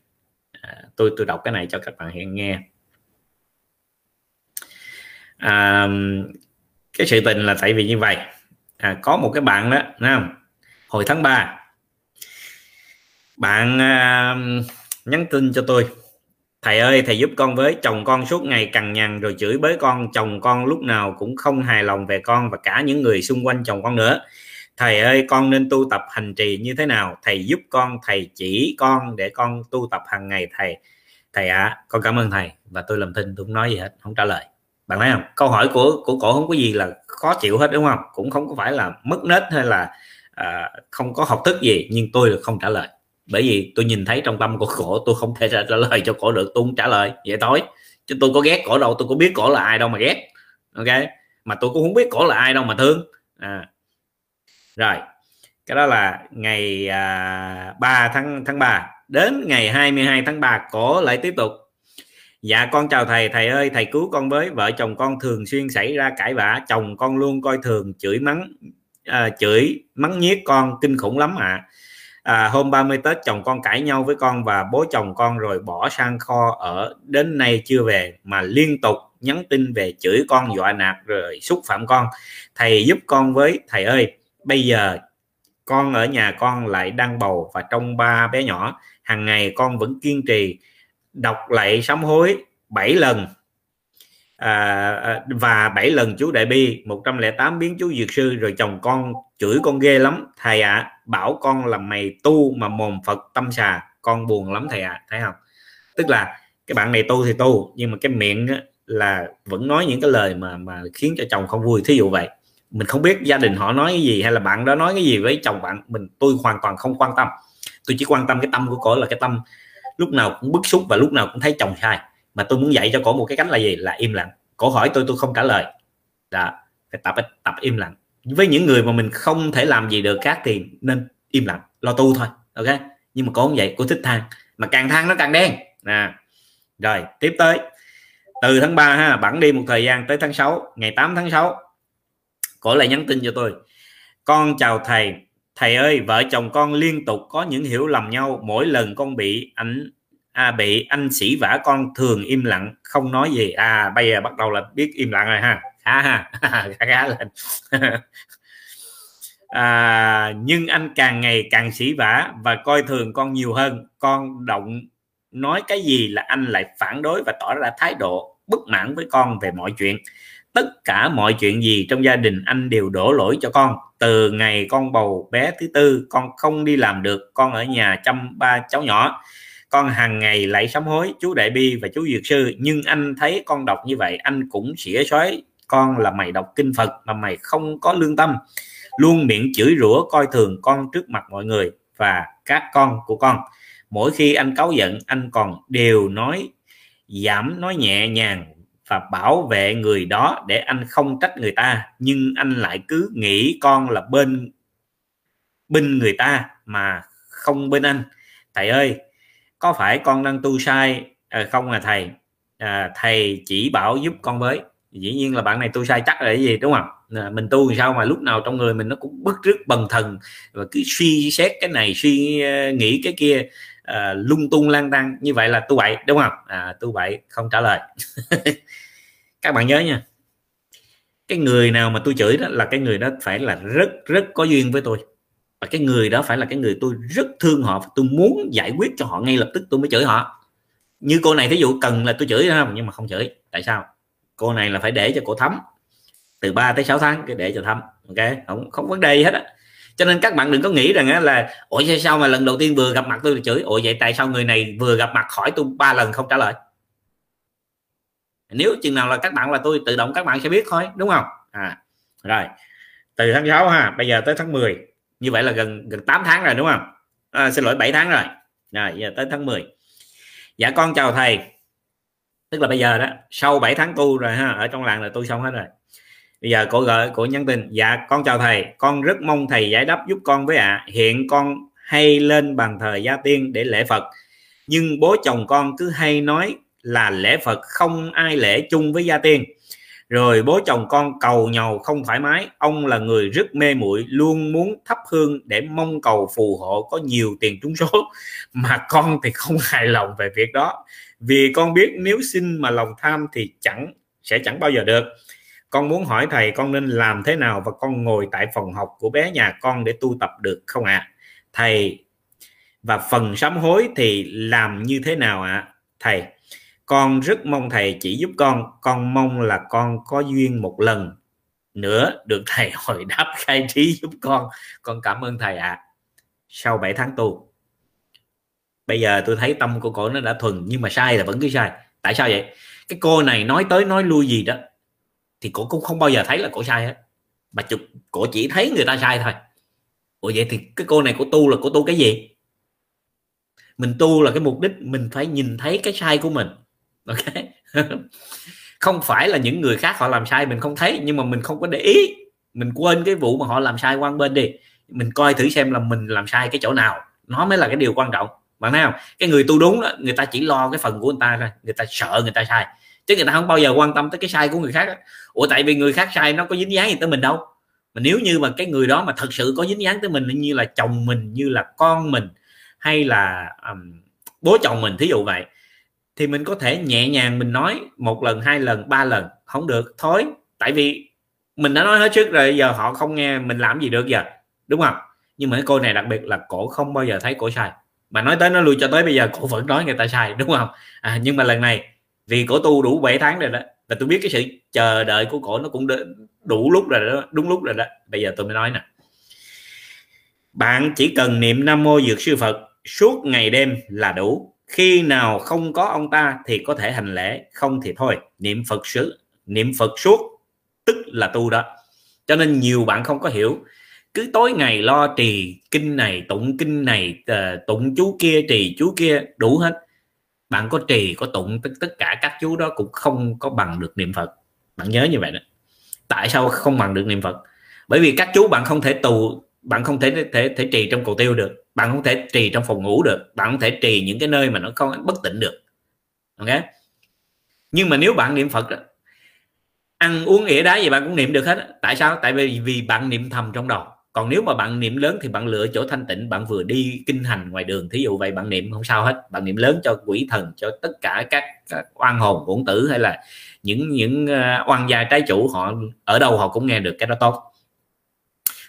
À, tôi tôi đọc cái này cho các bạn hiện nghe. À, cái sự tình là tại vì như vậy. À, có một cái bạn đó không? hồi tháng 3 bạn à, nhắn tin cho tôi. Thầy ơi thầy giúp con với chồng con suốt ngày cằn nhằn rồi chửi bới con chồng con lúc nào cũng không hài lòng về con và cả những người xung quanh chồng con nữa. Thầy ơi con nên tu tập hành trì như thế nào? Thầy giúp con thầy chỉ con để con tu tập hàng ngày thầy. Thầy ạ à, con cảm ơn thầy và tôi làm thinh tôi không nói gì hết không trả lời bạn thấy không? Câu hỏi của của cổ không có gì là khó chịu hết đúng không? Cũng không có phải là mất nết hay là à, không có học thức gì nhưng tôi là không trả lời. Bởi vì tôi nhìn thấy trong tâm của cổ tôi không thể trả lời cho cổ được tôi không trả lời. Vậy thôi. Chứ tôi có ghét cổ đâu tôi có biết cổ là ai đâu mà ghét. Ok? Mà tôi cũng không biết cổ là ai đâu mà thương. À. rồi. Cái đó là ngày à, 3 tháng tháng 3 đến ngày 22 tháng 3 cổ lại tiếp tục dạ con chào thầy. Thầy ơi thầy cứu con với. Vợ chồng con thường xuyên xảy ra cãi vã. Chồng con luôn coi thường chửi mắng à, chửi mắng nhiếc con kinh khủng lắm ạ. À. à, hôm 30 Tết chồng con cãi nhau với con và bố chồng con rồi bỏ sang kho ở đến nay chưa về mà liên tục nhắn tin về chửi con dọa nạt rồi xúc phạm con. Thầy giúp con với. Thầy ơi bây giờ con ở nhà con lại đang bầu và trong ba bé nhỏ. Hàng ngày con vẫn kiên trì đọc lại sám hối 7 lần. À, à và 7 lần chú đại bi 108 biến chú dược sư rồi chồng con chửi con ghê lắm. Thầy ạ à, bảo con là mày tu mà mồm phật tâm xà con buồn lắm thầy ạ à, thấy không? Tức là cái bạn này tu thì tu nhưng mà cái miệng á, là vẫn nói những cái lời mà mà khiến cho chồng không vui. Thí dụ vậy mình không biết gia đình họ nói cái gì hay là bạn đó nói cái gì với chồng bạn mình tôi hoàn toàn không quan tâm. Tôi chỉ quan tâm cái tâm của cổ là cái tâm lúc nào cũng bức xúc và lúc nào cũng thấy chồng sai. Mà tôi muốn dạy cho cổ một cái cánh là gì? Là im lặng. Cổ hỏi tôi tôi không trả lời. Đó, phải tập tập im lặng. Với những người mà mình không thể làm gì được khác thì nên im lặng, lo tu thôi, ok? Nhưng mà cổ không vậy cô thích than. Mà càng than nó càng đen. Nè, rồi, tiếp tới. Từ tháng 3 ha, bẵng đi một thời gian tới tháng 6 ngày 8 tháng 6 cổ lại nhắn tin cho tôi. Con chào thầy thầy ơi vợ chồng con liên tục có những hiểu lầm nhau mỗi lần con bị ảnh à, bị anh sĩ vả con thường im lặng không nói gì. À bây giờ bắt đầu là biết im lặng rồi ha. Khá ha. Khá, khá lên. À, nhưng anh càng ngày càng sĩ vả và coi thường con nhiều hơn. Con động nói cái gì là anh lại phản đối và tỏ ra thái độ bất mãn với con về mọi chuyện. Tất cả mọi chuyện gì trong gia đình anh đều đổ lỗi cho con từ ngày con bầu bé thứ tư, con không đi làm được, con ở nhà chăm ba cháu nhỏ. Con hàng ngày lại sám hối, chú đại bi và chú dược sư. Nhưng anh thấy con đọc như vậy, anh cũng xỉa xói. Con là mày đọc kinh phật mà mày không có lương tâm. Luôn miệng chửi rủa, coi thường con trước mặt mọi người và các con của con. Mỗi khi anh cáu giận, anh còn đều nói, giảm nói nhẹ nhàng và bảo vệ người đó để anh không trách người ta nhưng anh lại cứ nghĩ con là bên bên người ta mà không bên anh. Thầy ơi có phải con đang tu sai? À, không là thầy. À, thầy chỉ bảo giúp con với. Dĩ nhiên là bạn này tu sai chắc là cái gì đúng không? À, mình tu sao mà lúc nào trong người mình nó cũng bức rứt bần thần và cứ suy xét cái này suy uh, nghĩ cái kia. Ờ, lung tung lang tăng như vậy là tu bậy đúng không? À, tu bậy không trả lời. Các bạn nhớ nha. Cái người nào mà tôi chửi đó là cái người đó phải là rất rất có duyên với tôi. Và cái người đó phải là cái người tôi rất thương họ và tôi muốn giải quyết cho họ ngay lập tức tôi mới chửi họ. Như cô này thí dụ cần là tôi chửi không? Nhưng mà không chửi. Tại sao? Cô này là phải để cho cô thấm. Từ 3 tới 6 tháng cái để cho thấm ok? Không không vấn đề gì hết á cho nên các bạn đừng có nghĩ rằng là ủa sao mà lần đầu tiên vừa gặp mặt tôi chửi? Ủa vậy tại sao người này vừa gặp mặt hỏi tôi ba lần không trả lời? Nếu chừng nào là các bạn là tôi tự động các bạn sẽ biết thôi đúng không? À rồi. Từ tháng 6 ha bây giờ tới tháng 10 như vậy là gần gần 8 tháng rồi đúng không? À, xin lỗi 7 tháng rồi. Rồi giờ tới tháng 10 dạ con chào thầy. Tức là bây giờ đó sau 7 tháng tu rồi ha ở trong làng là tôi xong hết rồi bây giờ cô gọi, cô nhắn tin dạ con chào thầy, con rất mong thầy giải đáp giúp con với ạ. À. hiện con hay lên bàn thờ gia tiên để lễ phật, nhưng bố chồng con cứ hay nói là lễ phật không ai lễ chung với gia tiên. Rồi bố chồng con cầu nhầu không thoải mái. Ông là người rất mê muội, luôn muốn thắp hương để mong cầu phù hộ có nhiều tiền trúng số, mà con thì không hài lòng về việc đó. Vì con biết nếu xin mà lòng tham thì chẳng, sẽ chẳng bao giờ được con muốn hỏi thầy con nên làm thế nào và con ngồi tại phòng học của bé nhà con để tu tập được không ạ à? thầy, và phần sám hối thì làm như thế nào ạ à? thầy, con rất mong thầy chỉ giúp con con mong là con có duyên một lần nữa được thầy hồi đáp khai trí giúp con con cảm ơn thầy ạ à. sau 7 tháng tu, bây giờ tôi thấy tâm của cổ nó đã thuần, nhưng mà sai là vẫn cứ sai tại sao vậy cái cô này nói tới nói lui gì đó thì cổ cũng không bao giờ thấy là cổ sai hết. Mà chụp, cổ chỉ thấy người ta sai thôi. Ủa vậy thì cái cô này của tu là của tu cái gì? Mình tu là cái mục đích mình phải nhìn thấy cái sai của mình. Ok? Không phải là những người khác họ làm sai mình không thấy, nhưng mà mình không có để ý. Mình quên cái vụ mà họ làm sai quan bên đi. Mình coi thử xem là mình làm sai cái chỗ nào. Nó mới là cái điều quan trọng. Bạn thấy không? Cái người tu đúng đó, người ta chỉ lo cái phần của người ta thôi. Người ta sợ người ta sai chứ người ta không bao giờ quan tâm tới cái sai của người khác đó. ủa tại vì người khác sai nó có dính dáng gì tới mình đâu. Mà nếu như mà cái người đó mà thật sự có dính dáng tới mình như là chồng mình như là con mình hay là um, bố chồng mình thí dụ vậy thì mình có thể nhẹ nhàng mình nói một lần hai lần ba lần không được thôi. Tại vì mình đã nói hết trước rồi giờ họ không nghe mình làm gì được giờ đúng không? Nhưng mà cái cô này đặc biệt là cổ không bao giờ thấy cổ sai. Mà nói tới nó lui cho tới bây giờ cổ vẫn nói người ta sai đúng không? À, nhưng mà lần này vì cổ tu đủ 7 tháng rồi đó. Và tôi biết cái sự chờ đợi của cổ nó cũng đủ lúc rồi đó, đúng lúc rồi đó. Bây giờ tôi mới nói nè. Bạn chỉ cần niệm nam mô dược sư phật, suốt ngày đêm là đủ. Khi nào không có ông ta thì có thể hành lễ, không thì thôi. Niệm phật sứ niệm phật suốt, tức là tu đó. Cho nên nhiều bạn không có hiểu. Cứ tối ngày lo trì kinh này, tụng kinh này ờ, tụng chú kia, trì chú kia, đủ hết bạn có trì có tụng tất tất cả các chú đó cũng không có bằng được niệm phật. Bạn nhớ như vậy đó. Tại sao không bằng được niệm phật? Bởi vì các chú bạn không thể tù bạn không thể thể thể trì trong cầu tiêu được. Bạn không thể trì trong phòng ngủ được. Bạn không thể trì những cái nơi mà nó không bất tỉnh được. Ok? Nhưng mà nếu bạn niệm phật đó, ăn uống ỉa đá gì bạn cũng niệm được hết tại sao? Tại vì vì bạn niệm thầm trong đầu còn nếu mà bạn niệm lớn thì bạn lựa chỗ thanh tịnh bạn vừa đi kinh hành ngoài đường thí dụ vậy bạn niệm không sao hết. Bạn niệm lớn cho quỷ thần cho tất cả các, các oan hồn uổng tử hay là những những ờ, oan gia trái chủ họ ở đâu họ cũng nghe được cái đó tốt.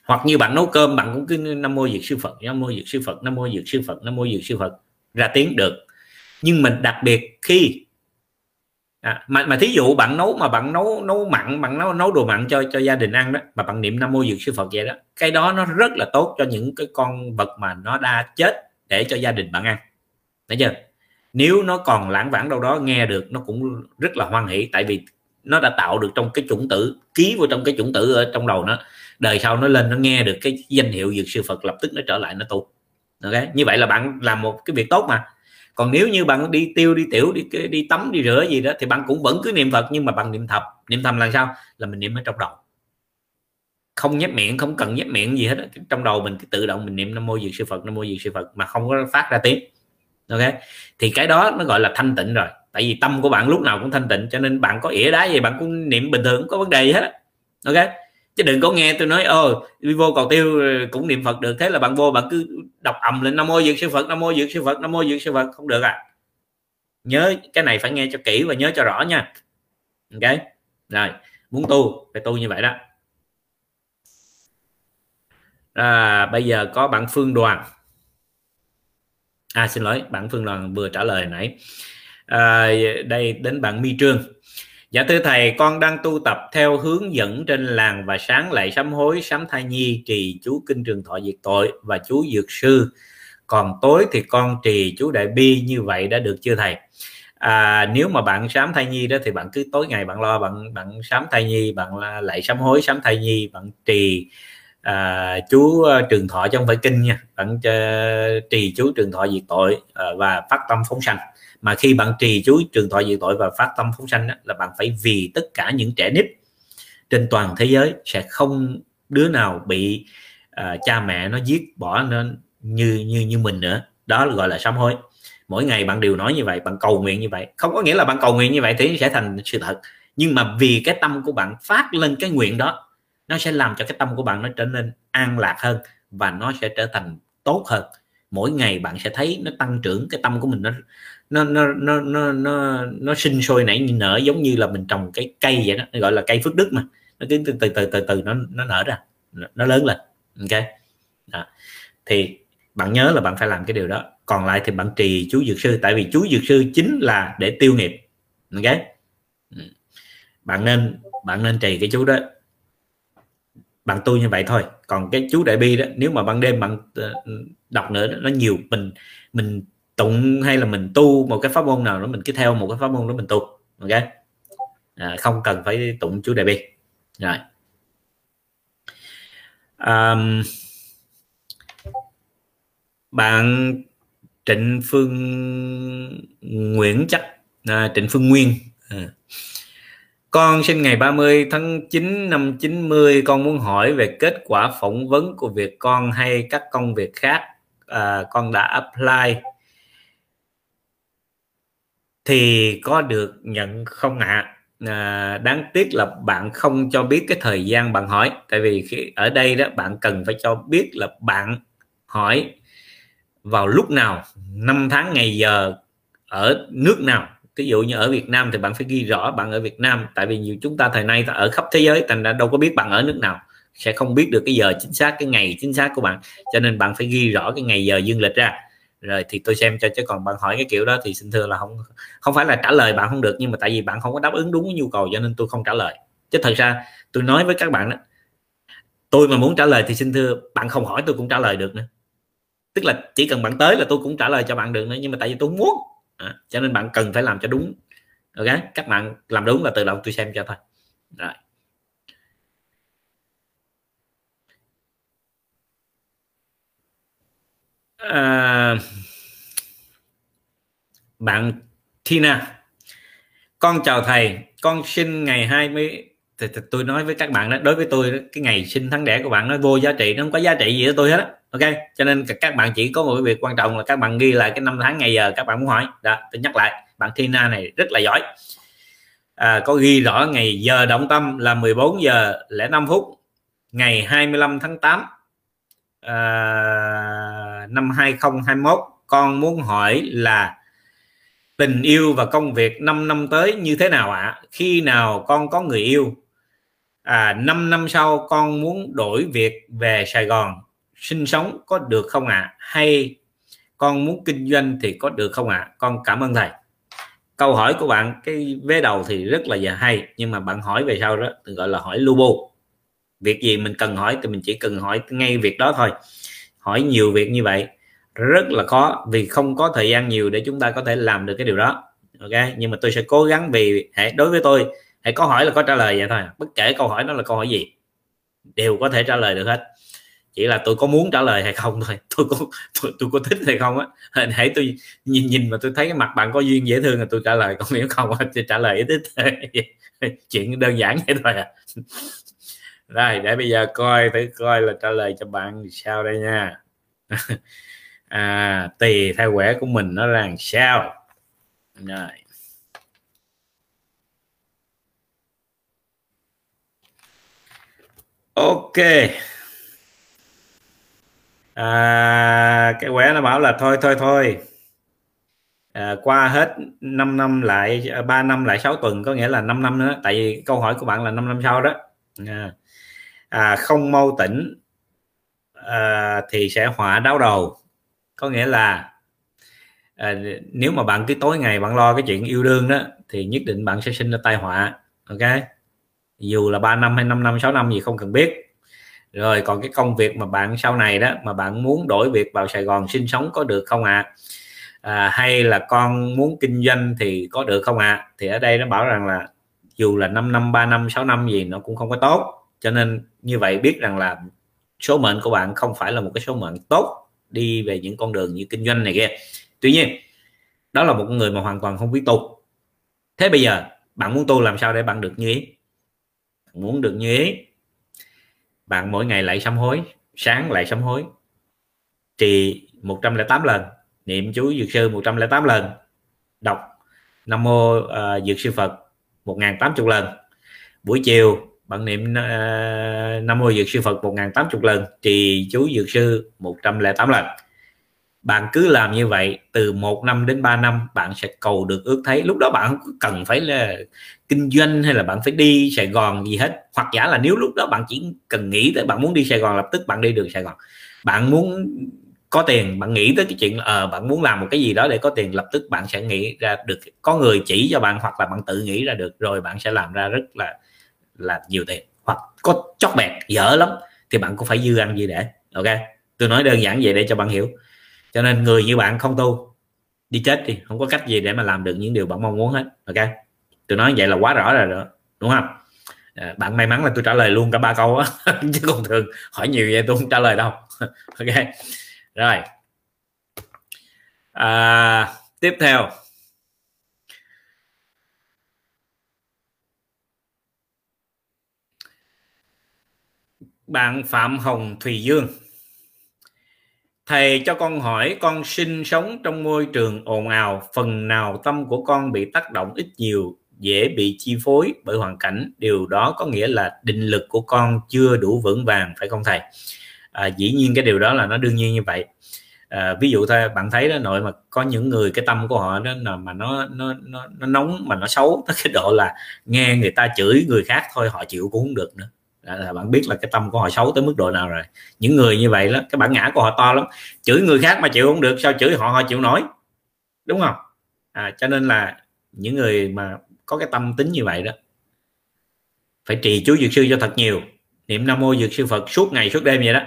Hoặc như bạn nấu cơm bạn cũng cứ nam mô diệt sư phật nam mô diệt sư phật nam mô diệt sư phật nam mô diệt sư phật ra tiếng được. Nhưng mình đặc biệt khi à, mà mà thí dụ bạn nấu mà bạn nấu nấu mặn bạn nấu nấu đồ mặn cho cho gia đình ăn đó mà bạn niệm nam mô dược sư phật vậy đó cái đó nó rất là tốt cho những cái con vật mà nó đã chết để cho gia đình bạn ăn. Thấy chưa? Nếu nó còn lãng vãng đâu đó nghe được nó cũng rất là hoan hỷ tại vì nó đã tạo được trong cái chủng tử ký vào trong cái chủng tử ở trong đầu nó đời sau nó lên nó nghe được cái danh hiệu dược sư Phật lập tức nó trở lại nó tu. Ok? Như vậy là bạn làm một cái việc tốt mà còn nếu như bạn đi tiêu, đi tiểu, đi đi tắm, đi rửa gì đó, thì bạn cũng vẫn cứ niệm Phật, nhưng mà bằng niệm thập. Niệm thầm là sao? Là mình niệm ở trong đầu. Không nhép miệng, không cần nhép miệng gì hết trong đầu mình cứ tự động mình niệm nam mô dược sư Phật, nam mô dược sư Phật mà không có phát ra tiếng. Ok? Thì cái đó nó gọi là thanh tịnh rồi. Tại vì tâm của bạn lúc nào cũng thanh tịnh, cho nên bạn có ỉa đá gì bạn cũng niệm bình thường, không có vấn đề gì hết ok? Chứ đừng có nghe tôi nói ồ đi vô cầu tiêu cũng niệm phật được. Thế là bạn vô bạn cứ đọc ầm lên nam mô dược sư phật nam mô dược sư phật nam mô dược sư phật. Không được à. Nhớ cái này phải nghe cho kỹ và nhớ cho rõ nha. Ok? Rồi muốn tu phải tu như vậy đó. À, bây giờ có bạn phương đoàn. À xin lỗi bạn phương đoàn vừa trả lời nãy. À, đây đến bạn mi trương. Dạ thưa thầy, con đang tu tập theo hướng dẫn trên làng và sáng lại sám hối, sám thai nhi, trì chú kinh trường thọ diệt tội và chú dược sư. Còn tối thì con trì chú đại bi như vậy đã được chưa thầy? À, nếu mà bạn sám thai nhi đó thì bạn cứ tối ngày bạn lo bạn bạn sám thai nhi, bạn lại sám hối, sám thai nhi, bạn trì à, chú ờ, trường thọ trong phải kinh nha bạn uh, trì chú trường thọ diệt tội uh, và phát tâm phóng sanh mà khi bạn trì chú trường thọ diệt tội và phát tâm phóng sanh là bạn phải vì tất cả những trẻ nít trên toàn thế giới sẽ không đứa nào bị uh, cha mẹ nó giết bỏ nó như như như mình nữa. Đó là gọi là sám hối. Mỗi ngày bạn đều nói như vậy bạn cầu nguyện như vậy. Không có nghĩa là bạn cầu nguyện như vậy thì sẽ thành sự thật. Nhưng mà vì cái tâm của bạn phát lên cái nguyện đó nó sẽ làm cho cái tâm của bạn nó trở nên an lạc hơn và nó sẽ trở thành tốt hơn. Mỗi ngày bạn sẽ thấy nó tăng trưởng cái tâm của mình nó nó nó nó nó nó, nó sinh sôi nảy nở giống như là mình trồng cái cây vậy đó. Nó gọi là cây phước đức mà. Nó cứ từ từ từ từ từ nó nó nở ra. Nó lớn lên. Ok? Đó. thì bạn nhớ là bạn phải làm cái điều đó. Còn lại thì bạn trì chú dược sư. Tại vì chú dược sư chính là để tiêu nghiệp. Ok? Ừ. Bạn nên bạn nên trì cái chú đó. Bạn tu như vậy thôi. Còn cái chú đại bi đó nếu mà ban đêm bạn ờ, đọc nữa nó nhiều. Mình mình tụng hay là mình tu một cái pháp môn nào đó mình cứ theo một cái pháp môn đó mình tu ok? À, không cần phải tụng chú đại bi rồi. Um, bạn Trịnh Phương Nguyễn chắc à, Trịnh Phương Nguyên. À. Con sinh ngày 30 tháng 9 năm 90 con muốn hỏi về kết quả phỏng vấn của việc con hay các công việc khác à, con đã apply thì có được nhận không ạ? À? à, đáng tiếc là bạn không cho biết cái thời gian bạn hỏi. Tại vì khi ở đây đó bạn cần phải cho biết là bạn hỏi vào lúc nào năm tháng ngày giờ ở nước nào. Ví dụ như ở Việt Nam thì bạn phải ghi rõ bạn ở Việt Nam. Tại vì nhiều chúng ta thời nay ta ở khắp thế giới thành ra đâu có biết bạn ở nước nào. Sẽ không biết được cái giờ chính xác cái ngày chính xác của bạn. Cho nên bạn phải ghi rõ cái ngày giờ dương lịch ra rồi thì tôi xem cho chứ còn bạn hỏi cái kiểu đó thì xin thưa là không không phải là trả lời bạn không được nhưng mà tại vì bạn không có đáp ứng đúng nhu cầu cho nên tôi không trả lời. Chứ thật ra tôi nói với các bạn đó tôi mà muốn trả lời thì xin thưa bạn không hỏi tôi cũng trả lời được nữa. Tức là chỉ cần bạn tới là tôi cũng trả lời cho bạn được nữa nhưng mà tại vì tôi muốn. À, cho nên bạn cần phải làm cho đúng. Ok các bạn làm đúng là tự động tôi xem cho thôi. Rồi. À, bạn Tina con chào thầy con sinh ngày 20 thì, thì tôi nói với các bạn đó đối với tôi cái ngày sinh tháng đẻ của bạn nó vô giá trị nó không có giá trị gì với tôi hết đó. ok? Cho nên các bạn chỉ có một cái việc quan trọng là các bạn ghi lại cái năm tháng ngày giờ các bạn muốn hỏi. Đó tôi nhắc lại bạn Tina này rất là giỏi. À, có ghi rõ ngày giờ động tâm là 14 giờ lẻ 5 phút ngày 25 tháng 8 à, năm 2021 con muốn hỏi là tình yêu và công việc 5 năm tới như thế nào ạ à? khi nào con có người yêu à 5 năm sau con muốn đổi việc về Sài Gòn sinh sống có được không ạ à? hay con muốn kinh doanh thì có được không ạ à? con cảm ơn thầy câu hỏi của bạn cái vế đầu thì rất là giờ hay nhưng mà bạn hỏi về sau đó gọi là hỏi lu bu việc gì mình cần hỏi thì mình chỉ cần hỏi ngay việc đó thôi. Hỏi nhiều việc như vậy rất là khó vì không có thời gian nhiều để chúng ta có thể làm được cái điều đó. Ok nhưng mà tôi sẽ cố gắng vì hãy đối với tôi hãy có hỏi là có trả lời vậy thôi. Bất kể câu hỏi đó là câu hỏi gì đều có thể trả lời được hết. Chỉ là tôi có muốn trả lời hay không thôi. Tôi có tôi, tôi có thích hay không á. Hãy tôi nhìn nhìn mà tôi thấy cái mặt bạn có duyên dễ thương là tôi trả lời. Còn nếu không thì trả lời ít chuyện đơn giản vậy thôi à rồi để bây giờ coi thử coi là trả lời cho bạn sao đây nha. À, tùy theo quẻ của mình nó là sao. Rồi. Ok. À, cái quẻ nó bảo là thôi thôi thôi. À, qua hết 5 năm lại à, 3 năm lại 6 tuần có nghĩa là 5 năm nữa. Tại vì câu hỏi của bạn là 5 năm sau đó. À, à, không mau tỉnh à, thì sẽ họa đau đầu có nghĩa là à, nếu mà bạn cứ tối ngày bạn lo cái chuyện yêu đương đó thì nhất định bạn sẽ sinh ra tai họa ok dù là 3 năm hay 5 năm 6 năm gì không cần biết rồi còn cái công việc mà bạn sau này đó mà bạn muốn đổi việc vào Sài Gòn sinh sống có được không ạ à? à, hay là con muốn kinh doanh thì có được không ạ à? thì ở đây nó bảo rằng là dù là 5 năm 3 năm 6 năm gì nó cũng không có tốt cho nên như vậy biết rằng là số mệnh của bạn không phải là một cái số mệnh tốt đi về những con đường như kinh doanh này kia. Tuy nhiên đó là một người mà hoàn toàn không biết tu. Thế bây giờ bạn muốn tu làm sao để bạn được như ý? Muốn được như ý bạn mỗi ngày lại sám hối sáng lại sám hối trì 108 lần niệm chú dược sư 108 lần đọc nam mô uh, dược sư phật 1080 lần buổi chiều bạn niệm uh, nam mô dược sư phật 1080 lần trì chú dược sư 108 lần. Bạn cứ làm như vậy từ một năm đến 3 năm bạn sẽ cầu được ước thấy. Lúc đó bạn không cần phải là kinh doanh hay là bạn phải đi Sài Gòn gì hết. Hoặc giả là nếu lúc đó bạn chỉ cần nghĩ tới bạn muốn đi Sài Gòn lập tức bạn đi được Sài Gòn. Bạn muốn có tiền bạn nghĩ tới cái chuyện ờ à, bạn muốn làm một cái gì đó để có tiền lập tức bạn sẽ nghĩ ra được. Có người chỉ cho bạn hoặc là bạn tự nghĩ ra được rồi bạn sẽ làm ra rất là là nhiều tiền hoặc có chót bẹt dở lắm thì bạn cũng phải dư ăn gì để ok? Tôi nói đơn giản vậy để cho bạn hiểu. Cho nên người như bạn không tu đi chết đi không có cách gì để mà làm được những điều bạn mong muốn hết ok? Tôi nói vậy là quá rõ rồi đó đúng không? À, bạn may mắn là tôi trả lời luôn cả ba câu á chứ còn thường hỏi nhiều vậy tôi không trả lời đâu ok? Rồi. À, tiếp theo. Bạn Phạm Hồng Thùy Dương. Thầy cho con hỏi con sinh sống trong môi trường ồn ào phần nào tâm của con bị tác động ít nhiều dễ bị chi phối bởi hoàn cảnh? Điều đó có nghĩa là định lực của con chưa đủ vững vàng phải không thầy? À, dĩ nhiên cái điều đó là nó đương nhiên như vậy. À, ví dụ thôi bạn thấy đó nội mà có những người cái tâm của họ đó là mà nó nó nó, nó nóng mà nó xấu tới cái độ là nghe người ta chửi người khác thôi họ chịu cũng không được nữa là bạn biết là cái tâm của họ xấu tới mức độ nào rồi. Những người như vậy đó cái bản ngã của họ to lắm. Chửi người khác mà chịu không được sao chửi họ họ chịu nổi? Đúng không? À, cho nên là những người mà có cái tâm tính như vậy đó phải trì chú dược sư cho thật nhiều. Niệm nam mô dược sư phật suốt ngày suốt đêm vậy đó.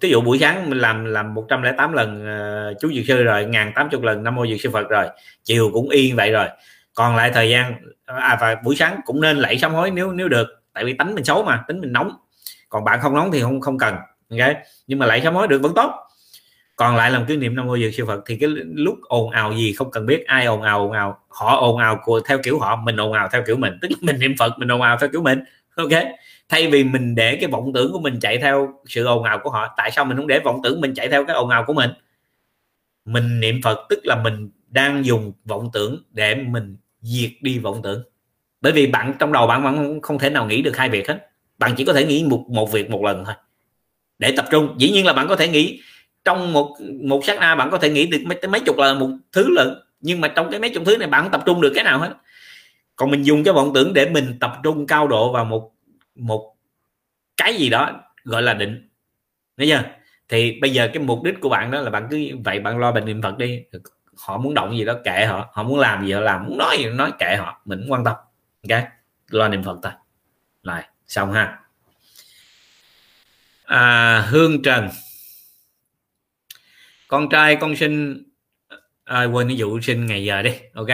Ví dụ buổi sáng mình làm làm 108 lần ờ, uh, chú dược sư rồi ngàn tám chục lần nam mô dược sư phật rồi chiều cũng yên vậy rồi. Còn lại thời gian à và buổi sáng cũng nên lạy sám hối nếu nếu được tại vì tính mình xấu mà tính mình nóng. Còn bạn không nóng thì không không cần, ok? Nhưng mà lại sám hối được vẫn tốt. Còn lại làm kỷ niệm năm ngôi dược siêu phật, thì cái lúc ồn ào gì không cần biết, ai ồn ào ồn ào. Họ ồn ào của, theo kiểu họ, mình ồn ào theo kiểu mình. Tức là mình niệm phật, mình ồn ào theo kiểu mình, ok? Thay vì mình để cái vọng tưởng của mình chạy theo sự ồn ào của họ, tại sao mình không để vọng tưởng mình chạy theo cái ồn ào của mình? Mình niệm phật tức là mình đang dùng vọng tưởng để mình diệt đi vọng tưởng bởi vì bạn, trong đầu bạn bạn không thể nào nghĩ được hai việc hết. Bạn chỉ có thể nghĩ một một việc một lần thôi. Để tập trung. Dĩ nhiên là bạn có thể nghĩ, trong một một sát na bạn có thể nghĩ được mấy mấy chục lần một thứ lận nhưng mà trong cái mấy chục thứ này bạn không tập trung được cái nào hết. Còn mình dùng cái vọng tưởng để mình tập trung cao độ vào một một cái gì đó, gọi là định. Thấy chưa? Thì bây giờ cái mục đích của bạn đó là bạn cứ vậy, bạn lo bệnh niệm phật đi. Họ muốn động gì đó kệ họ. Họ muốn làm gì họ làm. Muốn nói gì nói kệ họ. Mình cũng quan tâm các lo niệm phật thôi. Rồi xong ha. À, hương trần. Con trai con sinh à, quên cái vụ sinh ngày giờ đi. Ok.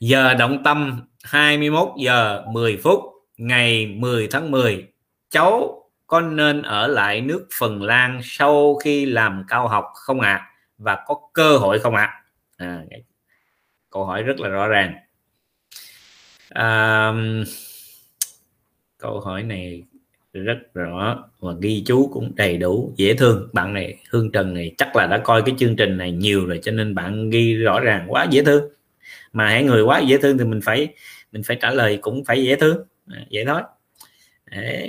Giờ động tâm 21 giờ 10 phút ngày 10 tháng 10 cháu có nên ở lại nước Phần Lan sau khi làm cao học không ạ? À? và có cơ hội không ạ? À? à, câu hỏi rất là rõ ràng à, câu hỏi này rất rõ và ghi chú cũng đầy đủ dễ thương. Bạn này hương trần này chắc là đã coi cái chương trình này nhiều rồi cho nên bạn ghi rõ ràng quá dễ thương. Mà hãy người quá dễ thương thì mình phải mình phải trả lời cũng phải dễ thương. À, vậy thôi.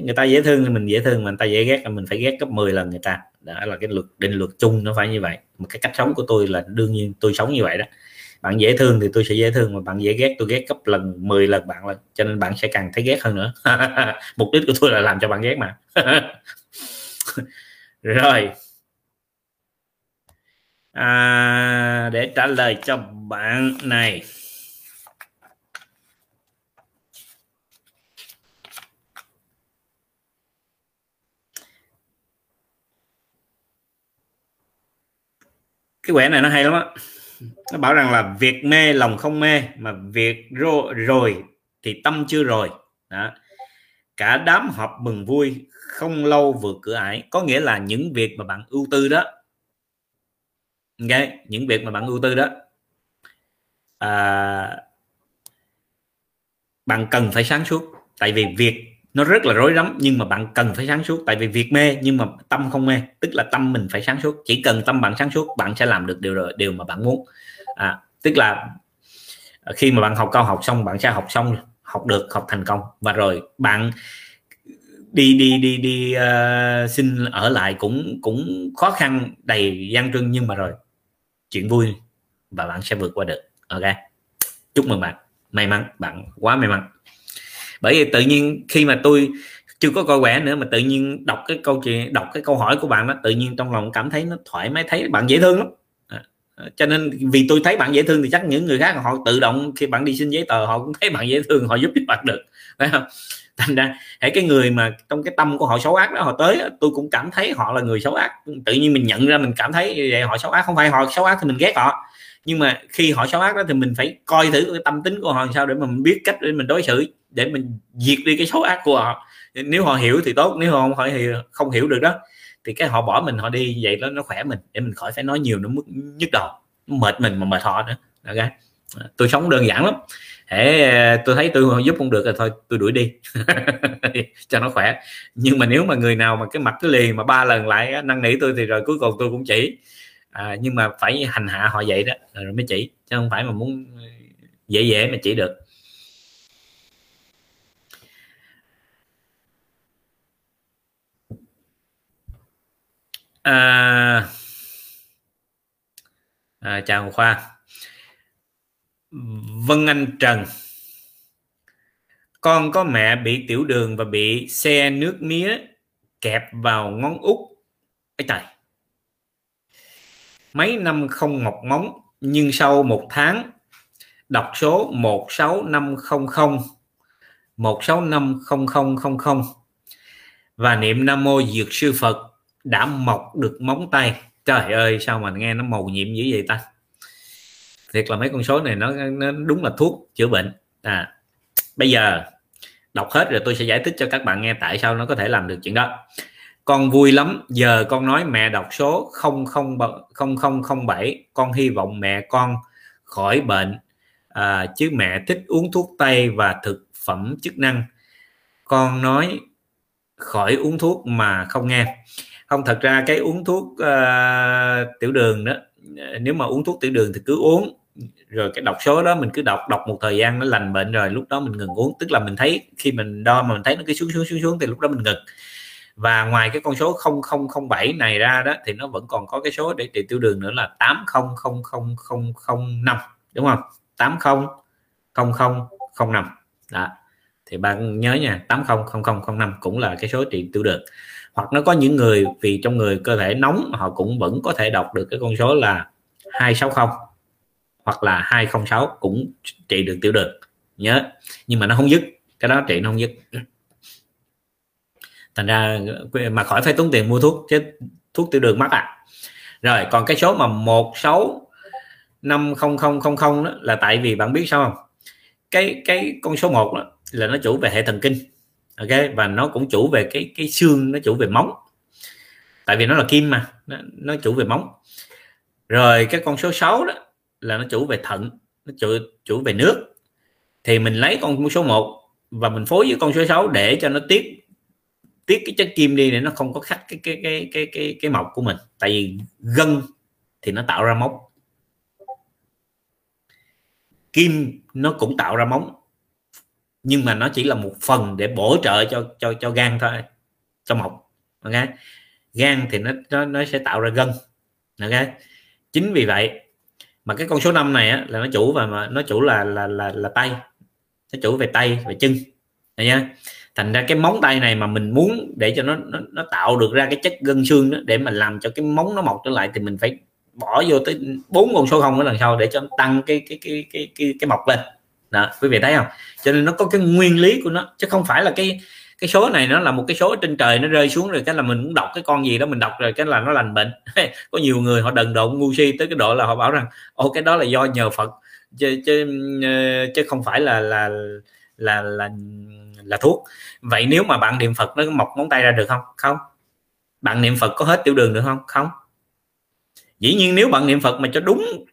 Người ta dễ thương thì mình dễ thương mà người ta dễ ghét là mình phải ghét gấp 10 lần người ta. Đó là cái luật định luật chung nó phải như vậy. Một cái cách sống của tôi là đương nhiên tôi sống như vậy đó bạn dễ thương thì tôi sẽ dễ thương mà bạn dễ ghét tôi ghét gấp lần 10 lần bạn lần cho nên bạn sẽ càng thấy ghét hơn nữa. Mục đích của tôi là làm cho bạn ghét mà. Rồi. À, để trả lời cho bạn này. Cái quẻ này nó hay lắm á nó bảo rằng là việc mê lòng không mê mà việc rồi, rồi thì tâm chưa rồi. Đó. Cả đám họp mừng vui không lâu vượt cửa ải. Có nghĩa là những việc mà bạn ưu tư đó. Ok những việc mà bạn ưu tư đó. À, bạn cần phải sáng suốt. Tại vì việc nó rất là rối rắm nhưng mà bạn cần phải sáng suốt. Tại vì việc mê nhưng mà tâm không mê. Tức là tâm mình phải sáng suốt. Chỉ cần tâm bạn sáng suốt bạn sẽ làm được điều rồi điều mà bạn muốn. À, tức là khi mà bạn học cao học xong bạn sẽ học xong học được học thành công. Và rồi bạn đi đi đi đi uh, xin ở lại cũng cũng khó khăn đầy gian trưng nhưng mà rồi chuyện vui và bạn sẽ vượt qua được. Ok? Chúc mừng bạn. May mắn bạn quá may mắn bởi vì tự nhiên khi mà tôi chưa có coi quẻ nữa mà tự nhiên đọc cái câu chuyện đọc cái câu hỏi của bạn đó tự nhiên trong lòng cảm thấy nó thoải mái thấy bạn dễ thương lắm. À, cho nên vì tôi thấy bạn dễ thương thì chắc những người khác họ tự động khi bạn đi xin giấy tờ họ cũng thấy bạn dễ thương họ giúp bạn được. Phải không? Thành ra hãy cái người mà trong cái tâm của họ xấu ác đó họ tới tôi cũng cảm thấy họ là người xấu ác. Tự nhiên mình nhận ra mình cảm thấy vậy họ xấu ác không phải họ xấu ác thì mình ghét họ nhưng mà khi họ xấu ác đó thì mình phải coi thử cái tâm tính của họ làm sao để mà mình biết cách để mình đối xử, để mình diệt đi cái xấu ác của họ. Nếu họ hiểu thì tốt, nếu họ không phải thì không hiểu được đó. Thì cái họ bỏ mình, họ đi vậy đó, nó khỏe mình, để mình khỏi phải nói nhiều nó nhức đầu, nó mệt mình mà mệt họ nữa. Ok à, tôi sống đơn giản lắm. Để tôi thấy tôi giúp không được rồi thôi, tôi đuổi đi. Cho nó khỏe. Nhưng mà nếu mà người nào mà cái mặt cái liền mà ba lần lại năn nỉ tôi thì rồi cuối cùng tôi cũng chỉ à, nhưng mà phải hành hạ họ vậy đó rồi mới chỉ chứ không phải mà muốn ờ, dễ dễ mà chỉ được. À, à, chào khoa. Vân Anh Trần. Con có mẹ bị tiểu đường và bị xe nước mía kẹp vào ngón út. Ấy trời mấy năm không mọc móng nhưng sau một tháng đọc số 16500 1650000 và niệm Nam Mô Dược Sư Phật đã mọc được móng tay. Trời ơi sao mà nghe nó màu nhiệm dữ vậy ta? Thiệt là mấy con số này nó, nó đúng là thuốc chữa bệnh. À bây giờ đọc hết rồi tôi sẽ giải thích cho các bạn nghe tại sao nó có thể làm được chuyện đó con vui lắm giờ con nói mẹ đọc số 0007 con hy vọng mẹ con khỏi bệnh. À, chứ mẹ thích uống thuốc tây và thực phẩm chức năng. Con nói khỏi uống thuốc mà không nghe. Không thật ra cái uống thuốc uh, tiểu đường đó nếu mà uống thuốc tiểu đường thì cứ uống. Rồi cái đọc số đó mình cứ đọc đọc một thời gian nó lành bệnh rồi lúc đó mình ngừng uống. Tức là mình thấy khi mình đo mà mình thấy nó cứ xuống xuống xuống xuống thì lúc đó mình ngừng và ngoài cái con số 0007 này ra đó, thì nó vẫn còn có cái số để trị tiêu đường nữa là 800005 đúng không? 800005 đó. Thì bạn nhớ nha 800005 cũng là cái số trị tiêu đường. Hoặc nó có những người, vì trong người cơ thể nóng, họ cũng vẫn có thể đọc được cái con số là 260 hoặc là 206 cũng trị được tiểu đường. Nhớ. Nhưng mà nó không dứt, cái đó trị nó không dứt thành ra ờ, mà khỏi phải tốn tiền mua thuốc chứ thuốc tiểu đường mắc à. Rồi còn cái số mà một sáu năm không không không không đó là tại vì bạn biết sao không? Cái cái con số 1 đó là nó chủ về hệ thần kinh ok? Và nó cũng chủ về cái cái xương nó chủ về móng. Tại vì nó là kim mà nó, nó chủ về móng. Rồi cái con số 6 đó là nó chủ về thận nó chủ chủ về nước. Thì mình lấy con số 1 và mình phối với con số 6 để cho nó tiết tiết cái chất kim đi để nó không có khắc cái cái cái cái cái cái mọc của mình. Tại vì gân thì nó tạo ra móng. Kim nó cũng tạo ra móng nhưng mà nó chỉ là một phần để bổ trợ cho cho cho gan thôi cho mọc. Ok? Gan thì nó nó, nó sẽ tạo ra gân. Ok? Chính vì vậy mà cái con số 5 này á, là nó chủ và mà nó chủ là là là là tay. Nó chủ về tay về chân. Này nha thành ra cái móng tay này mà mình muốn để cho nó nó, nó tạo được ra cái chất gân xương đó để mà làm cho cái móng nó mọc trở lại thì mình phải bỏ vô tới bốn con số không ở lần sau để cho nó tăng cái cái cái cái cái, cái mọc lên. Đó quý vị thấy không? Cho nên nó có cái nguyên lý của nó chứ không phải là cái cái số này nó là một cái số trên trời nó rơi xuống rồi cái là mình muốn đọc cái con gì đó mình đọc rồi cái là nó lành bệnh. Có nhiều người họ đần độn ngu si tới cái độ là họ bảo rằng ô cái đó là do nhờ phật. Chứ chứ, ờ, chứ không phải là là là là là thuốc. Vậy nếu mà bạn niệm phật nó mọc ngón tay ra được không? Không. Bạn niệm phật có hết tiểu đường được không? Không. Dĩ nhiên nếu bạn niệm phật mà cho đúng